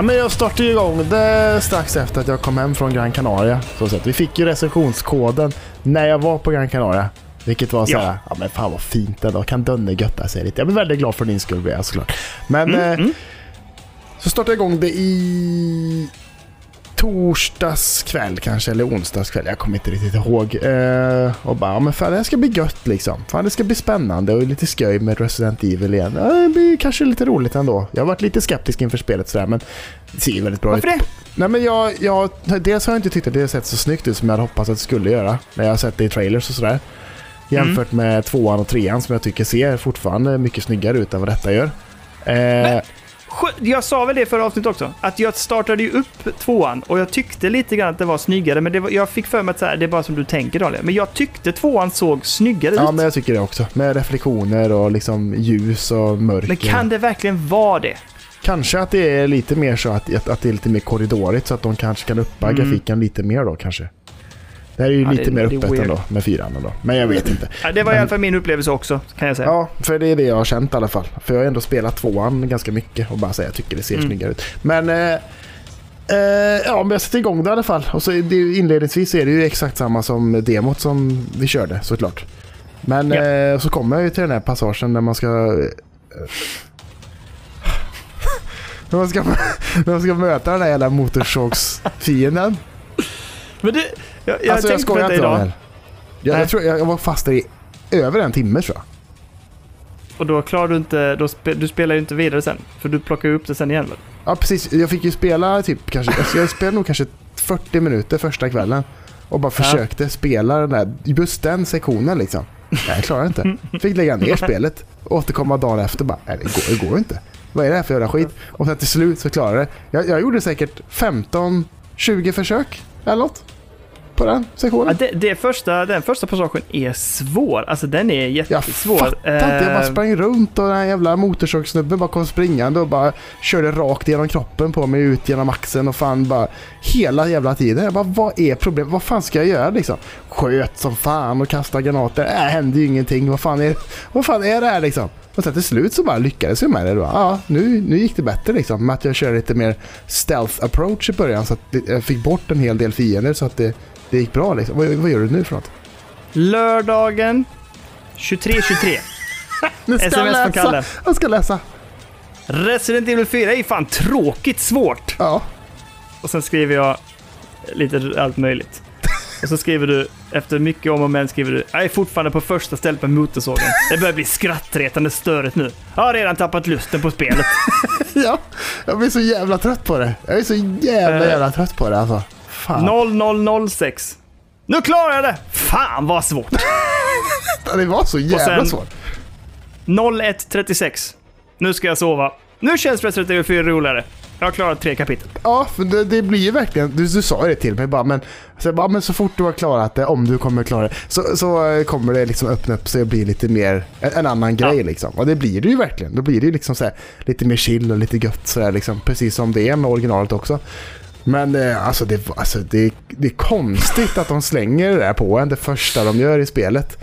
Men jag startade ju igång det strax efter att jag kom hem från Gran Canaria. Så sett. Vi fick ju recensionskoden när jag var på Gran Canaria. Vilket var så Ja. ja men fan vad fint ändå. Kan Dönne götta sig lite. Jag blir väldigt glad för din skull blir jag såklart. Men Mm, eh, mm. så startade jag igång det i torsdags kväll kanske, eller onsdags kväll. Jag kommer inte riktigt ihåg. Eh, och bara, ja, men fan det här ska bli gött liksom. Fan det ska bli spännande och lite skoj med Resident Evil igen. Ja, det blir kanske lite roligt ändå. Jag har varit lite skeptisk inför spelet sådär, men det ser ju väldigt bra Varför ut. det? Nej men jag, jag, dels har jag inte tyckt att det har sett så snyggt ut som jag hade hoppats att det skulle göra. När jag har sett det i trailers och sådär. Jämfört med tvåan och trean som jag tycker ser fortfarande mycket snyggare ut än vad detta gör. Eh, Jag sa väl det i förra avsnittet också, att jag startade ju upp tvåan och jag tyckte lite grann att det var snyggare, men var, jag fick för mig att så här, det är bara som du tänker Daniel. Men jag tyckte tvåan såg snyggare ja ut. men jag tycker det också. Med reflektioner och liksom ljus och mörker. Men kan det verkligen vara det? Kanske att det är lite mer så att, att, att det är lite mer korridorigt så att de kanske kan uppa Mm. grafiken lite mer då kanske. Det här är ju Ja, lite mer det är öppet weird. ändå med fyran ändå. Men jag vet inte. Ja, Det var i Men- alla fall min upplevelse också, kan jag säga. Ja, för det är det jag har känt i alla fall. För jag har ändå spelat tvåan ganska mycket och bara säga jag tycker det ser Mm. snyggare ut. Men eh, eh, ja, men jag sätter igång det i alla fall. Och så är det inledningsvis är det ju exakt samma som demot som vi körde såklart. Men Ja. eh, så kommer jag ju till den här passagen där man ska... Eh, när, man ska när man ska möta den där jävla motorsågsfienden. Men det, jag, jag alltså jag skojar inte idag. Jag, jag, tror, jag, var fast där i över en timme tror jag. Och då klarar du inte, då spe, du spelar ju inte vidare sen. För du plockar ju upp det sen igen väl? Ja precis, jag fick ju spela typ kanske, alltså, jag spelade nog kanske 40 minuter första kvällen. Och bara Ja. försökte spela den där, just den sektionen liksom. Nej, jag klarar inte. Fick lägga ner spelet, återkomma dagen efter bara, nej det går, det går inte. Vad är det här för jävla skit? Och sen till slut så klarade jag det. Jag, jag gjorde säkert 15-20 försök eller något. På den Ja, sektionen. det, det första, den första passagen är svår. Alltså den är Jag jättesvår. fattar inte, jag bara Eh, sprang runt och den här jävla motorsågssnubben bara kom springande och bara körde rakt genom kroppen på mig ut genom axeln och fan bara hela jävla tiden. Jag bara, vad är problemet? Vad fan ska jag göra liksom? Sköt som fan och kastade granater. Äh, hände ju ingenting. Vad fan är, vad fan är det här liksom? Och sen till slut så bara lyckades jag med det då. Ja, nu, nu gick det bättre liksom. Med att jag körde lite mer stealth approach i början så att jag fick bort en hel del fiender så att det, det gick bra liksom. Vad, vad gör du nu för något? lördagen 23.23. Nu ska SMS från Kalle. Jag ska läsa. Resident Evil 4 är fan tråkigt svårt. Ja. Och sen skriver jag lite allt möjligt. Och så skriver du, efter mycket om och men, skriver du Jag är fortfarande på första stället med motorsågen. Det börjar bli skrattretande störigt nu. Jag har redan tappat lusten på spelet. Ja, jag blir så jävla trött på det. Jag är så jävla Eh. jävla trött på det alltså. Fan. 0006. Nu klarar jag det! Fan vad svårt! Det var så jävla sen- svårt. 0136. Nu ska jag sova. Nu känns Resident Evil 4 roligare. Jag har klarat tre kapitel. Ja, för det, det blir ju verkligen, du, du sa det till mig bara, men så, bara, men så fort du har klarat det, om du kommer klara det, så, så eh, kommer det liksom öppna upp sig och bli lite mer, en, en annan grej liksom. Och det blir det ju verkligen. Då blir det ju liksom så här, lite mer chill och lite gött sådär liksom, precis som det är med originalet också. Men eh, alltså, det, alltså det, det är konstigt att de slänger det där på en, det första de gör i spelet.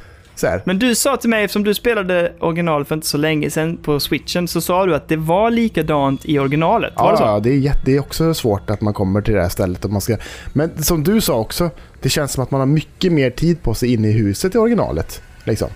Men du sa till mig, eftersom du spelade original för inte så länge sedan på switchen, så sa du att det var likadant i originalet. Var det så? Ja, det är, jätte, det är också svårt att man kommer till det här stället. Och man ska, men som du sa också, det känns som att man har mycket mer tid på sig inne i huset i originalet. Liksom.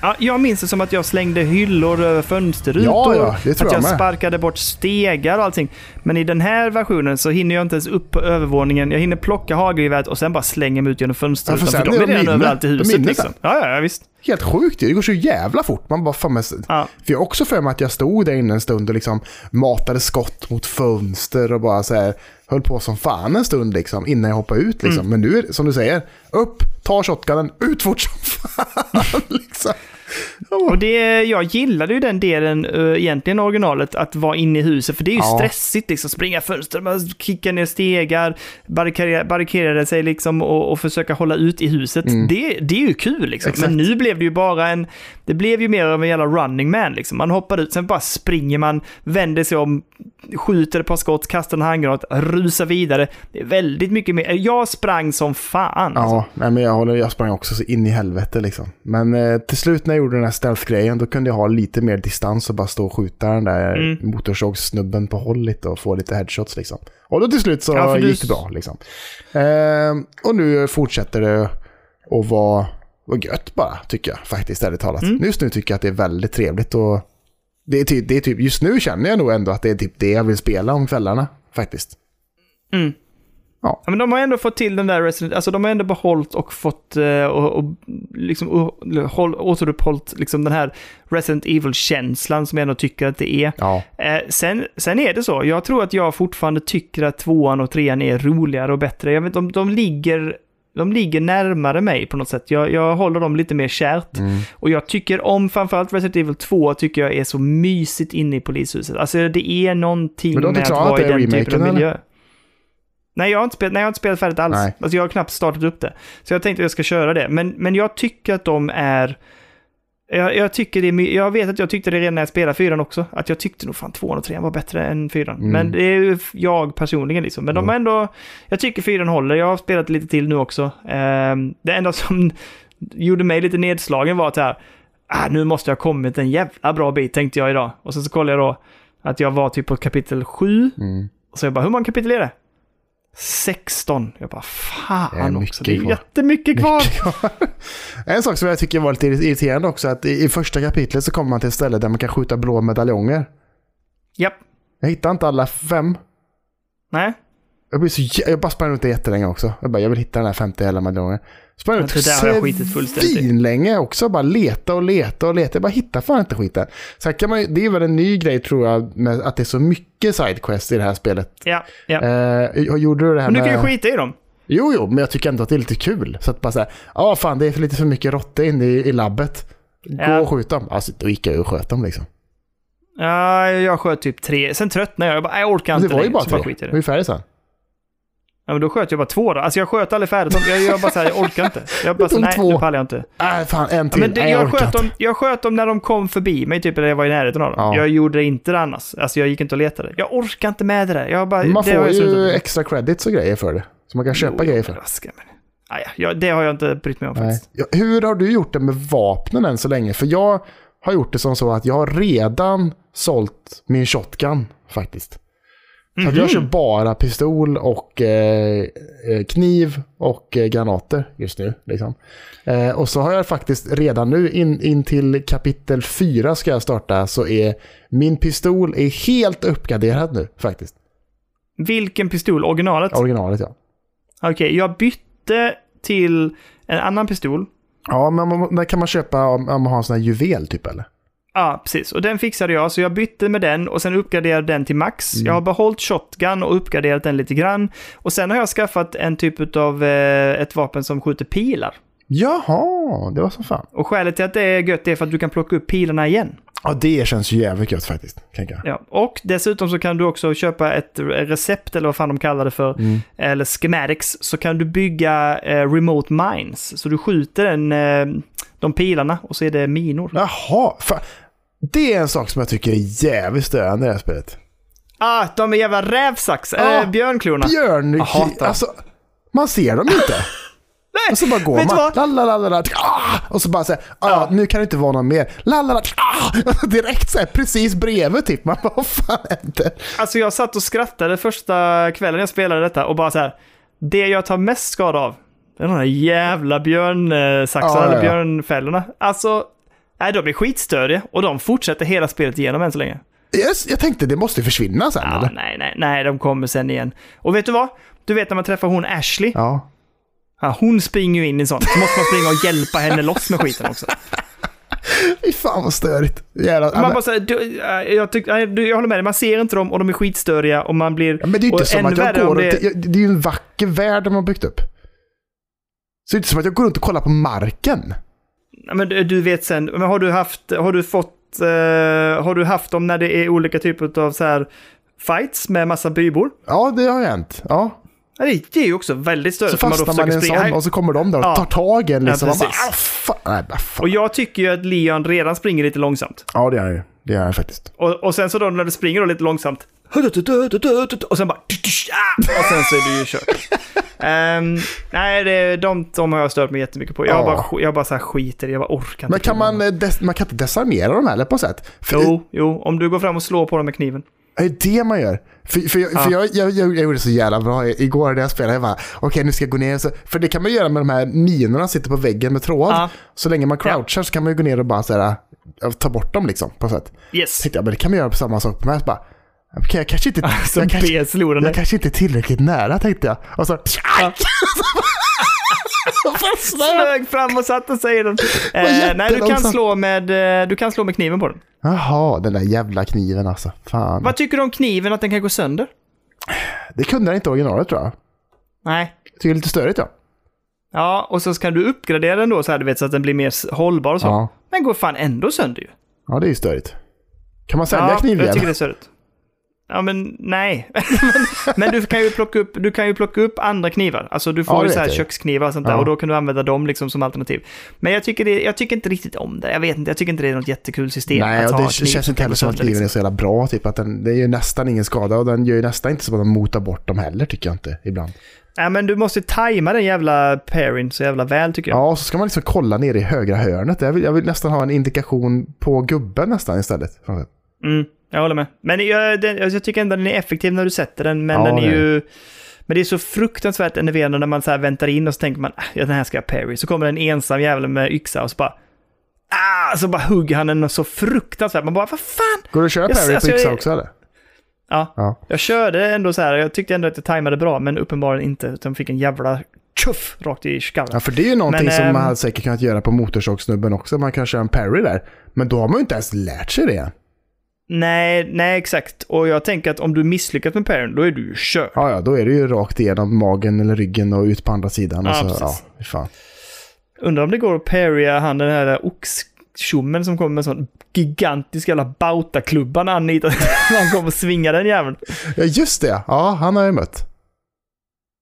Ja, jag minns det som att jag slängde hyllor över fönsterrutor. Ja, ja, det tror att jag jag sparkade bort stegar och allting. Men i den här versionen så hinner jag inte ens upp på övervåningen. Jag hinner plocka hagelgeväret och sen bara slänga mig ut genom fönsterrutan. Ja, för för de är redan överallt i huset liksom. Ja, ja, visst. Helt sjukt ju. Det går så jävla fort. Man bara, fan, men, för Ja. jag har också för mig att jag stod där inne en stund och liksom matade skott mot fönster och bara så här, höll på som fan en stund liksom innan jag hoppade ut liksom. Mm. Men nu som du säger, upp, ta shotgunen, ut fort som fan liksom. Och det, jag gillade ju den delen uh, egentligen originalet, att vara inne i huset. För det är ju Ja. stressigt liksom. Springa fönster, kicka ner stegar, barrikera, barrikera sig liksom och, och försöka hålla ut i huset. Det, det är ju kul liksom. Mm. Exakt. Men nu blev det ju bara en... Det blev ju mer av en jävla running man liksom. Man hoppar ut, sen bara springer man, vänder sig om, skjuter ett par skott, kastar en handgranat, rusar vidare. Det är väldigt mycket mer. Jag sprang som fan. alltså. Ja, nej, men jag, håller, jag sprang också så in i helvete liksom. Men eh, till slut när jag gjorde den här stealth-grejen, då kunde jag ha lite mer distans och bara stå och skjuta den där Mm. motorsågssnubben på håll lite och få lite headshots liksom. Och då till slut så Ja, gick det bra liksom. Ehm, och nu fortsätter det att vara, vara gött bara, tycker jag faktiskt, ärligt talat. Mm. Just nu tycker jag att det är väldigt trevligt och det är, typ, det är typ, just nu känner jag nog ändå att det är typ det jag vill spela om kvällarna, faktiskt. Mm. Ja. Men de har ändå fått till den där Resident, alltså de har ändå behållit och fått eh, och, och liksom och, håll, återuppehållit liksom den här Resident Evil-känslan som jag ändå tycker att det är. Ja, Eh, sen, sen är det så, jag tror att jag fortfarande tycker att tvåan och trean är roligare och bättre. Jag vet, de, de, ligger, de ligger närmare mig på något sätt. Jag, jag håller dem lite mer kärt. mm. Och jag tycker om framförallt Resident Evil 2 tycker jag är så mysigt inne i polishuset. Alltså det är någonting med att vara i den typen remaken, av eller? Nej jag, har inte spelat, nej, jag har inte spelat färdigt alls. Nej. Alltså jag har knappt startat upp det. Så jag tänkte att jag ska köra det. Men, men jag tycker att de är... Jag, jag, tycker det är, jag vet att jag tyckte det redan när jag spelade fyran också. Att jag tyckte nog fan tvåan och trean var bättre än fyran. Mm. Men det är ju jag personligen liksom. Men de Mm. har ändå... Jag tycker fyran håller. Jag har spelat lite till nu också. Ehm, det enda som gjorde mig lite nedslagen var att här... Ah, nu måste jag ha kommit en jävla bra bit tänkte jag idag. Och sen så kollade jag då att jag var typ på kapitel 7. Mm. Och så jag bara, hur många kapitel är det? 16. Jag bara, fan också. Det är kvar. jättemycket kvar. En sak som jag tycker var lite irriterande också, att i, i första kapitlet så kommer man till ett ställe där man kan skjuta blå medaljonger. Japp. Jag hittar inte alla fem. Nej. Jag, blir så, jag bara sprang runt det jättelänge också. Jag bara, jag vill hitta den här femte hela medaljongen. Sprang runt det där har jag skitit fullständigt i. länge också. Bara leta och leta och leta. Jag bara hittar fan inte skiten. Sen kan man det är väl en ny grej tror jag, med att det är så mycket sidequests i det här spelet. Ja, ja. Eh, gjorde du det här Men du kan ju skita i dem. Jo, jo, men jag tycker ändå att det är lite kul. Så att bara säga, ja fan det är för lite för mycket råttor inne i, i labbet. Gå Ja. och skjut dem. Alltså då gick jag och sköt dem liksom. Ja, jag sköt typ tre. Sen tröttnade jag. Jag bara, jag orkar inte det var ju bara tre. skiter Det i var det. ju färdigt sen. Ja, men då sköt jag bara två då. Alltså jag sköt aldrig färdigt. Jag gör bara så här, jag orkar inte. Jag bara så, nej, två. nu pallar jag inte. Nej, fan en Ja, till. men det, Nej, jag, orkar sköt dem, jag sköt dem när de kom förbi mig, typ, eller jag var i närheten av dem. Ja. Jag gjorde det inte det annars. Alltså jag gick inte och letade. Jag orkar inte med det där. Jag bara, Man får jag ju extra credits och grejer för det. Så man kan köpa Jo, grejer men för. vad ska man- Ah, ja, ja, det har jag inte brytt mig om Nej. faktiskt. Ja, hur har du gjort det med vapnen än så länge? För jag har gjort det som så att jag har redan sålt min shotgun faktiskt. Så att jag Mhm. kör bara pistol och eh, eh, kniv och eh, granater just nu. Liksom. Eh, och så har jag faktiskt redan nu, in, in till kapitel 4 ska jag starta, så är min pistol är helt uppgraderad nu faktiskt. Vilken pistol? Originalet? Originalet ja. Okej, jag bytte till en annan pistol. Ja, men där kan man köpa om, om man har en sån här juvel typ eller? Ja, precis. Och den fixade jag, så jag bytte med den och sen uppgraderade den till max. Jag har behållit shotgun och uppgraderat den lite grann. Och sen har jag skaffat en typ av eh, ett vapen som skjuter pilar. Jaha, det var så fan. Och skälet till att det är gött är för att du kan plocka upp pilarna igen. Ja, det känns ju jävligt gött faktiskt. Ja. Och dessutom så kan du också köpa ett recept, eller vad fan de kallar det för, Mm. eller schematics, så kan du bygga eh, remote mines. Så du skjuter den, eh, de pilarna och så är det minor. Jaha, fan. Det är en sak som jag tycker är jävligt störande i det här spelet. Ah, de är jävla rävsax, Ja, äh, björnklorna. Björn... Jag hatar. Alltså, man ser dem inte. Nej, Och så bara går man. Lalalala, ah, och så bara säger ah, Ja. nu kan det inte vara någon mer. Lalala, ah, direkt så här, precis bredvid typ. Man bara, vad fan hände? Alltså jag satt och skrattade första kvällen jag spelade detta och bara så här. Det jag tar mest skada av, det är de här jävla björnsaxarna, Ja, ja, eller björnfällorna. Alltså, nej, de är skitstöriga och de fortsätter hela spelet igenom än så länge. Yes, jag tänkte det måste försvinna sen Ja, eller? nej, nej, nej, de kommer sen igen. Och vet du vad? Du vet när man träffar hon Ashley? Ja. Ja, hon springer ju in i sånt. Så måste man springa och hjälpa henne loss med skiten också. Fy fan vad störigt. Jävla, Man bara du, äh, jag, tyck, äh, jag håller med dig, man ser inte dem och de är skitstöriga och man blir... Ja, men det är ju och inte som att jag går det- runt, det... det är ju en vacker värld de har byggt upp. Så det är inte som att jag går runt och kollar på marken. Men du, vet sen, men har du haft, har du fått, eh, har du haft dem när det är olika typer av så här fights med massa bybor? Ja, det har hänt. Ja. Ja, det, är ju också väldigt Så störigt. för man fastnar man i en sån och så kommer de där och Ja. tar tag i en liksom. Ja, man bara, ah. Nej, bara, fan. Och jag tycker ju att Leon redan springer lite långsamt. Ja, det är det. Det är faktiskt. Och, och sen så då när du springer då lite långsamt och sen bara... Och sen så är det ju kört. Um, nej, det, de, de har jag stört mig jättemycket på. Jag, Ja. bara, jag bara så här skiter i jag bara orkar inte. Men kan man, des, man kan inte desarmera dem heller på något sätt? För Jo, jo, om du går fram och slår på dem med kniven. Det är det man gör. För, för, jag, för jag, jag, jag, jag gjorde så jävla bra igår när jag spelade. Jag bara, okej nu ska jag gå ner. Så, för det kan man göra med de här minorna som sitter på väggen med tråd. Ja. Så länge man crouchar så kan man ju gå ner och bara så här, ta bort dem liksom på något sätt. Yes. Tänkte jag, men det kan man göra på samma sak på mig. Så bara, okej jag kanske inte, Som jag kanske, jag kanske inte är tillräckligt nära tänkte jag. Och så, Ja. Flög fram och satte sig i den. Eh, nej, du kan, jättelångsamt. slå med, eh, du kan slå med kniven på den. Jaha, den där jävla kniven alltså. Fan. Vad tycker du om kniven, att den kan gå sönder? Det kunde den inte originalet tror jag. Nej. Tycker det är lite störigt ja. Ja, och så kan du uppgradera den då så här, du vet, så att den blir mer hållbar och så. Ja, Men går fan ändå sönder ju. ja det är ju störigt. Kan man sälja ja, knivjävel? jag tycker det är störigt. Ja, men nej. men, men du kan ju plocka upp, du kan ju plocka upp andra knivar. Alltså du Ja, får det ju så här köksknivar och sånt där Ja. och då kan du använda dem liksom som alternativ. Men jag tycker, det, jag tycker inte riktigt om det. Jag vet inte, jag tycker inte det är något jättekul system. Nej, att och det känns inte heller som att kniven är liksom. så jävla bra. Typ att den, det är ju nästan ingen skada och den gör ju nästan inte så att den motar bort dem heller tycker jag inte ibland. Nej, men du måste tajma den jävla pairing så jävla väl tycker jag. Ja, och så ska man liksom kolla ner i högra hörnet. Jag vill, jag vill nästan ha en indikation på gubben nästan istället. Mm, jag håller med. Men jag, den, jag tycker ändå den är effektiv när du sätter den, men Ja, den är det ju... Men det är så fruktansvärt enerverande när man så här väntar in och så tänker man "Ah, ja, den här ska jag parry. Så kommer en ensam jävel med yxa och så bara... Ah! Så bara hugger han den så fruktansvärt. Man bara, vad fan? Går det att köra parry alltså, på yxa jag- också eller? Ja, Ja. jag körde ändå så här. Jag tyckte ändå att jag tajmade bra, men uppenbarligen inte. Utan fick en jävla tjuff rakt i skallen. ja, för det är ju någonting Men, som ehm, man hade säkert kunnat göra på motorsågssnubben också. Man kan köra en parry där. Men då har man ju inte ens lärt sig det. Nej, nej exakt. Och jag tänker att om du misslyckas med parryn, då är du ju körd. Ja, ja, då är det ju rakt igenom magen eller ryggen och ut på andra sidan. Ja, och så, precis. ja, fan. Undrar om det går att parrya han den här oxtjommen som kommer med sån gigantisk jävla bautaklubba när han nitar. han kommer och svingar den jäveln. Ja, just det. Ja, han har jag mött.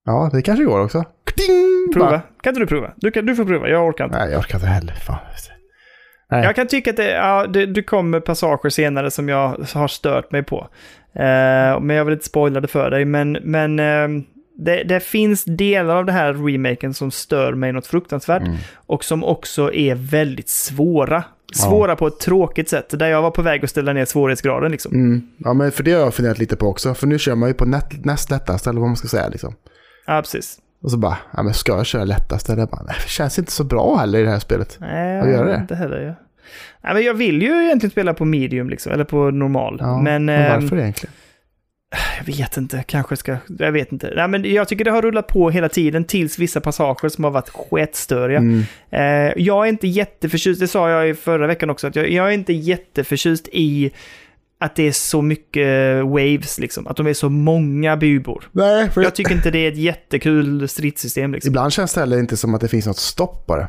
Ja, det kanske går också. Ding! Prova. Bara- Kan inte du prova? Du, kan, du får prova, jag orkar inte. Nej, jag orkar inte heller. Fan. Nej. Jag kan tycka att det, ja, det, det kommer passager senare som jag har stört mig på. Eh, men jag vill inte spoila det för dig. Men, men eh, det, det finns delar av det här remaken som stör mig något fruktansvärt. Mm. Och som också är väldigt svåra. Svåra på ett tråkigt sätt. Där jag var på väg att ställa ner svårighetsgraden liksom. Mm. Ja, men för det har jag funderat lite på också. För nu kör man ju på nät, näst lättast, eller vad man ska säga liksom. Ja, precis. Och så bara, ja men ska jag köra lättast? Eller bara, nej, det känns inte så bra heller i det här spelet. Nej, Vad gör det? inte heller. Ja. Nej, men jag vill ju egentligen spela på medium liksom, eller på normal. Ja, men men ehm, varför egentligen? jag vet inte, kanske ska, jag vet inte. Nej, men jag tycker det har rullat på hela tiden tills vissa passager som har varit sketstöriga. Mm. Eh, jag är inte jätteförtjust, det sa jag i förra veckan också, att jag, jag är inte jätteförtjust i att det är så mycket waves, liksom. Att de är så många bubor. Nej, för Jag tycker inte det är ett jättekul stridssystem, liksom. ibland känns det heller inte som att det finns något stopp bara.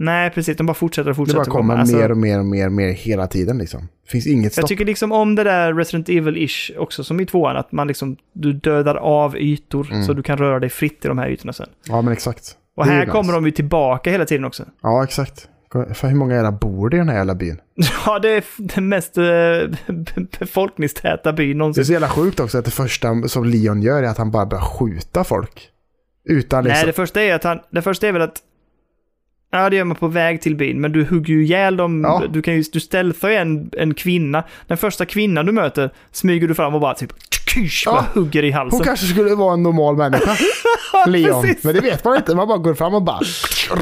Nej, precis. De bara fortsätter och Det fortsätter. bara kommer Alltså, mer och mer och mer och mer hela tiden liksom. Det finns inget Jag stopp. tycker liksom om det där Resident Evil-ish också som i tvåan, att man liksom, du dödar av ytor Mm. så du kan röra dig fritt i de här ytorna sen. Ja, men exakt. Och Det är här kommer nice. de ju tillbaka hela tiden också. Ja, exakt. För hur många jävla bor det i den här jävla byn? Ja, det är den mest eh, befolkningstäta byn Det är någonsin. så jävla sjukt också att det första som Leon gör är att han bara börjar skjuta folk. Utan liksom... Nej, det första är att han, det första är väl att Ja, det gör man på väg till byn, men du hugger ju ihjäl dem. Ja. Du, kan ju, du stealthar ju en, en kvinna. Den första kvinnan du möter smyger du fram och bara typ kysch, Ja. hugger i halsen. Hon kanske skulle vara en normal människa. Leon. precis. Men det vet man inte. Man bara går fram och bara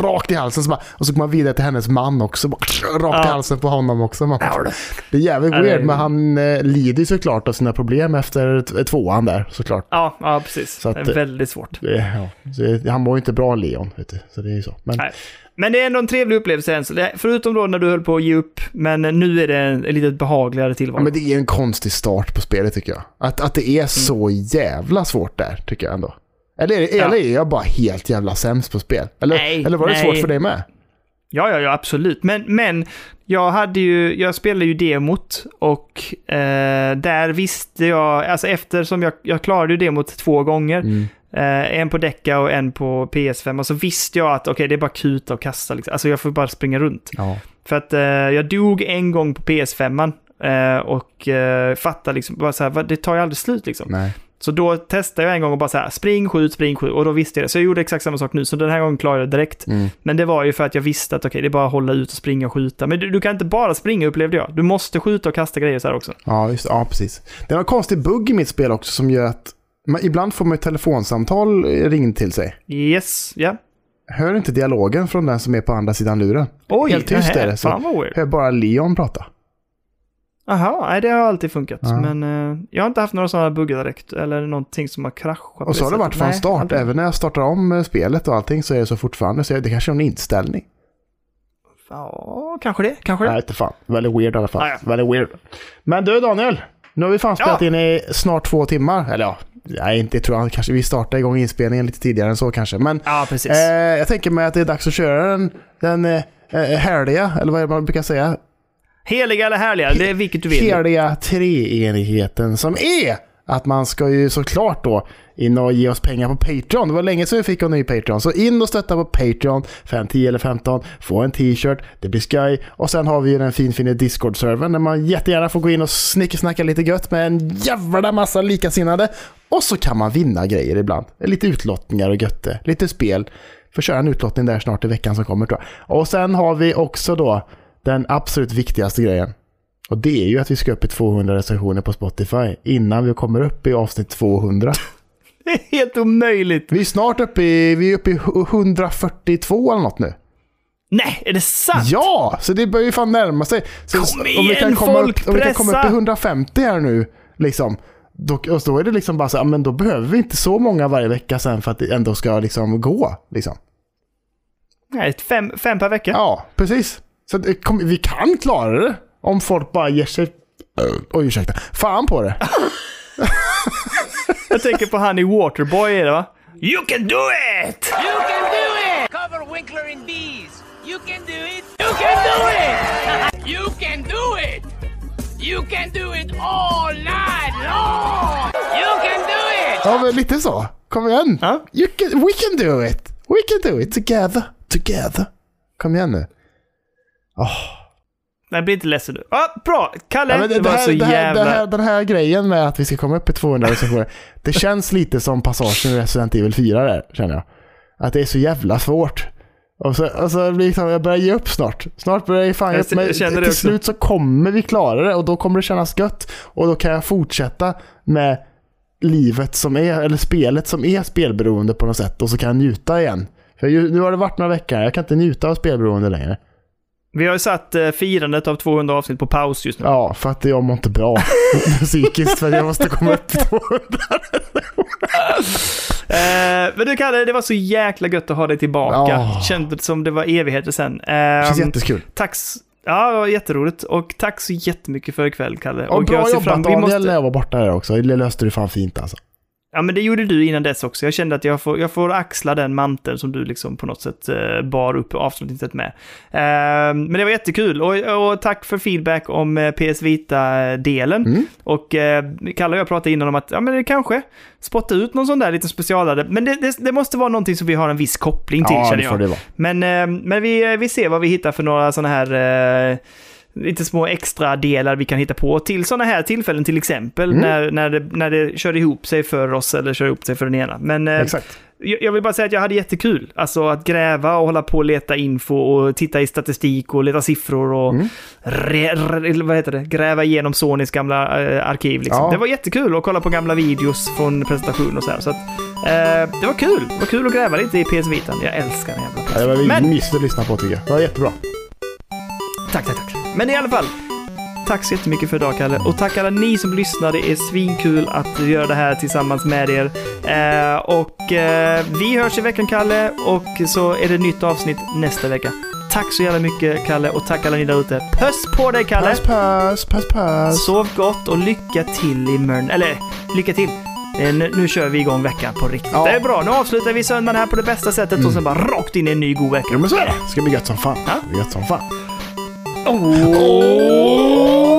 rakt i halsen. Så bara, och så går man vidare till hennes man också. Bara, rakt i Ja. halsen på honom också. Man, Ja, det- är jävligt Ja, weird. Men han eh, lider ju såklart av sina problem efter t- tvåan där såklart. Ja, ja precis. Så att- det är väldigt svårt. Det, ja, han mår ju inte bra Leon. Vet du. Så det är ju så. Men, Nej. Men det är ändå en trevlig upplevelse än så Förutom då när du höll på att ge upp. Men nu är det en, en lite behagligare ja, tillvaro. men det är en konstig start på spelet tycker jag. Att, att det är så jävla svårt där tycker jag ändå. Eller, det- Ja. eller är jag bara helt jävla sämst på spel? Eller, Nej, eller var det nej. svårt för dig med? Ja, ja, ja, absolut. Men, men jag hade ju, jag spelade ju demot och eh, där visste jag, alltså eftersom jag, jag klarade ju demot två gånger, Mm. eh, en på Deca och en på PS5, och så visste jag att okej, det är bara kuta och kasta liksom. Alltså jag får bara springa runt. Ja. För att eh, jag dog en gång på PS5, Eh, och eh, fattar liksom, bara så här, det tar ju aldrig slut liksom. Nej. Så då testade jag en gång och bara så här, spring, skjut, spring, skjut. Och då visste jag det. Så jag gjorde exakt samma sak nu. Så den här gången klarade jag det direkt. Mm. Men det var ju för att jag visste att okej, det är bara att hålla ut och springa och skjuta. Men du, du kan inte bara springa upplevde jag. Du måste skjuta och kasta grejer så här också. Ja, just, ja, precis. Det är en konstig bugg i mitt spel också som gör att man, ibland får man ett telefonsamtal ringd till sig. Yes, ja. Hör inte dialogen från den som är på andra sidan luren. Oj, Helt tyst är det. Så hör bara Leon prata. Jaha, nej det har alltid funkat. Ja. Men eh, jag har inte haft några sådana buggar direkt. Eller någonting som har kraschat. Och så har det varit från Nej, start. aldrig. Även när jag startar om eh, spelet och allting så är det så fortfarande. Så det kanske är en inställning. Ja, kanske det. Kanske det. Nej, inte fan. Väldigt weird i alla fall. Ah, ja. Väldigt weird. Men du Daniel. Nu har vi fan spelat Ja. in i snart två timmar. Eller ja, nej, inte tror jag. Kanske vi startar igång inspelningen lite tidigare än så kanske. Men Ja, precis. eh, jag tänker mig att det är dags att köra den, den eh, eh, härliga, eller vad man brukar säga? Heliga eller härliga, det är vilket du vill. Heliga treenigheten som är att man ska ju såklart då in och ge oss pengar på Patreon. Det var länge sedan vi fick en ny Patreon. Så in och stötta på Patreon, 5, 10 eller 15. Få en t-shirt, det blir sky. Och sen har vi ju den finfina Discord-servern där man jättegärna får gå in och snickesnacka lite gött med en jävla massa likasinnade. Och så kan man vinna grejer ibland. Lite utlottningar och götte, lite spel. Får köra en utlottning där snart i veckan som kommer tror jag. Och sen har vi också då den absolut viktigaste grejen. Och det är ju att vi ska upp i 200 recensioner på Spotify innan vi kommer upp i avsnitt 200. Det är helt omöjligt. Vi är snart uppe i, vi är uppe i 142 eller något nu. Nej, är det sant? Ja, så det börjar ju fan närma sig. Så Kom om vi kan igen, komma folk, upp, om vi kan komma upp i pressa! 150 här nu, liksom. Då, och då är det liksom bara så, men då behöver vi inte så många varje vecka sen för att det ändå ska liksom gå. Liksom. Nej, fem, fem per vecka. Ja, precis. Så kom, vi kan klara det om folk bara ger sig, oj ursäkta, fan på det. Jag tänker på han i Waterboy, är det va? You can do it! You can do it! Cover Winkler in bees. You can do it. You can do it! you can do it! You can do it all night long! You can do it! Ja, men lite så. Kom igen. Ja. You can, we can do it. We can do it together. Together. Kom igen nu. Nej, bli inte ledsen nu. Ah, bra! Kalle, Ja, det, det, var här, så det, här, jävla... det här, den här grejen med att vi ska komma upp i 200 recensioner. det känns lite som passagen i Resident Evil 4 där, känner jag. Att det är så jävla svårt. Och så, och så blir det liksom, jag börjar ge upp snart. Snart börjar jag fan Jag upp. Men till också. slut så kommer vi klara det och då kommer det kännas gött. Och då kan jag fortsätta med livet som är, eller spelet som är spelberoende på något sätt. Och så kan jag njuta igen. För nu har det varit några veckor, jag kan inte njuta av spelberoende längre. Vi har ju satt eh, firandet av 200 avsnitt på paus just nu. Ja, för att jag mår inte bra psykiskt för jag måste komma upp i 200. Eh, men du Kalle, det var så jäkla gött att ha dig tillbaka. Ja. Kändes som det var evigheter sen. Det känns Um, jättekul. tack, ja, det var jätteroligt. Och tack så jättemycket för ikväll, Kalle. Och bra jag ser jobbat fram- Daniel måste- när jag var borta där också. Det löste du fan fint alltså. Ja, men det gjorde du innan dess också. Jag kände att jag får, jag får axla den manteln som du liksom på något sätt eh, bar upp avslutningsvis med. Eh, men det var jättekul och, och tack för feedback om eh, PS Vita-delen. Mm. Och eh, Kalle och jag pratade innan om att ja, men det kanske spotta ut någon sån där liten specialare. Men det, det, det måste vara någonting som vi har en viss koppling till, Ja, känner det jag. får det vara. Men, eh, men vi, vi ser vad vi hittar för några sådana här eh, lite små extra delar vi kan hitta på till sådana här tillfällen till exempel Mm. när, när, det, när det kör ihop sig för oss eller kör ihop sig för den ena. Men eh, Exakt. jag, jag vill bara säga att jag hade jättekul. Alltså att gräva och hålla på och leta info och titta i statistik och leta siffror och Mm. re, re, vad heter det? gräva igenom Sonys gamla eh, arkiv. Liksom. Ja. Det var jättekul att kolla på gamla videos från presentation och så här. Så att, eh, det var kul. Det var kul att gräva lite i PS Vita. Jag älskar den jävla PS Ja, det var mysigt att lyssna på tycker jag. Det var jättebra. Tack, tack, tack. Men i alla fall, tack så jättemycket för idag, Kalle. Och tack alla ni som lyssnar. Det är svinkul att göra det här tillsammans med er. Eh, och eh, vi hörs i veckan, Kalle. Och så är det nytt avsnitt nästa vecka. Tack så jävla mycket, Kalle. Och tack alla ni där ute. Puss på dig, Kalle! Puss, puss, puss, puss. Sov gott och lycka till imorgon. Eller, lycka till. Eh, Nu, nu kör vi igång veckan på riktigt. Ja. Det är bra. Nu avslutar vi söndagen här på det bästa sättet och sen bara rakt in i en ny god vecka. Jo men så är det. Det ska bli gött som fan. Ja. Gött som fan. Oh. oh.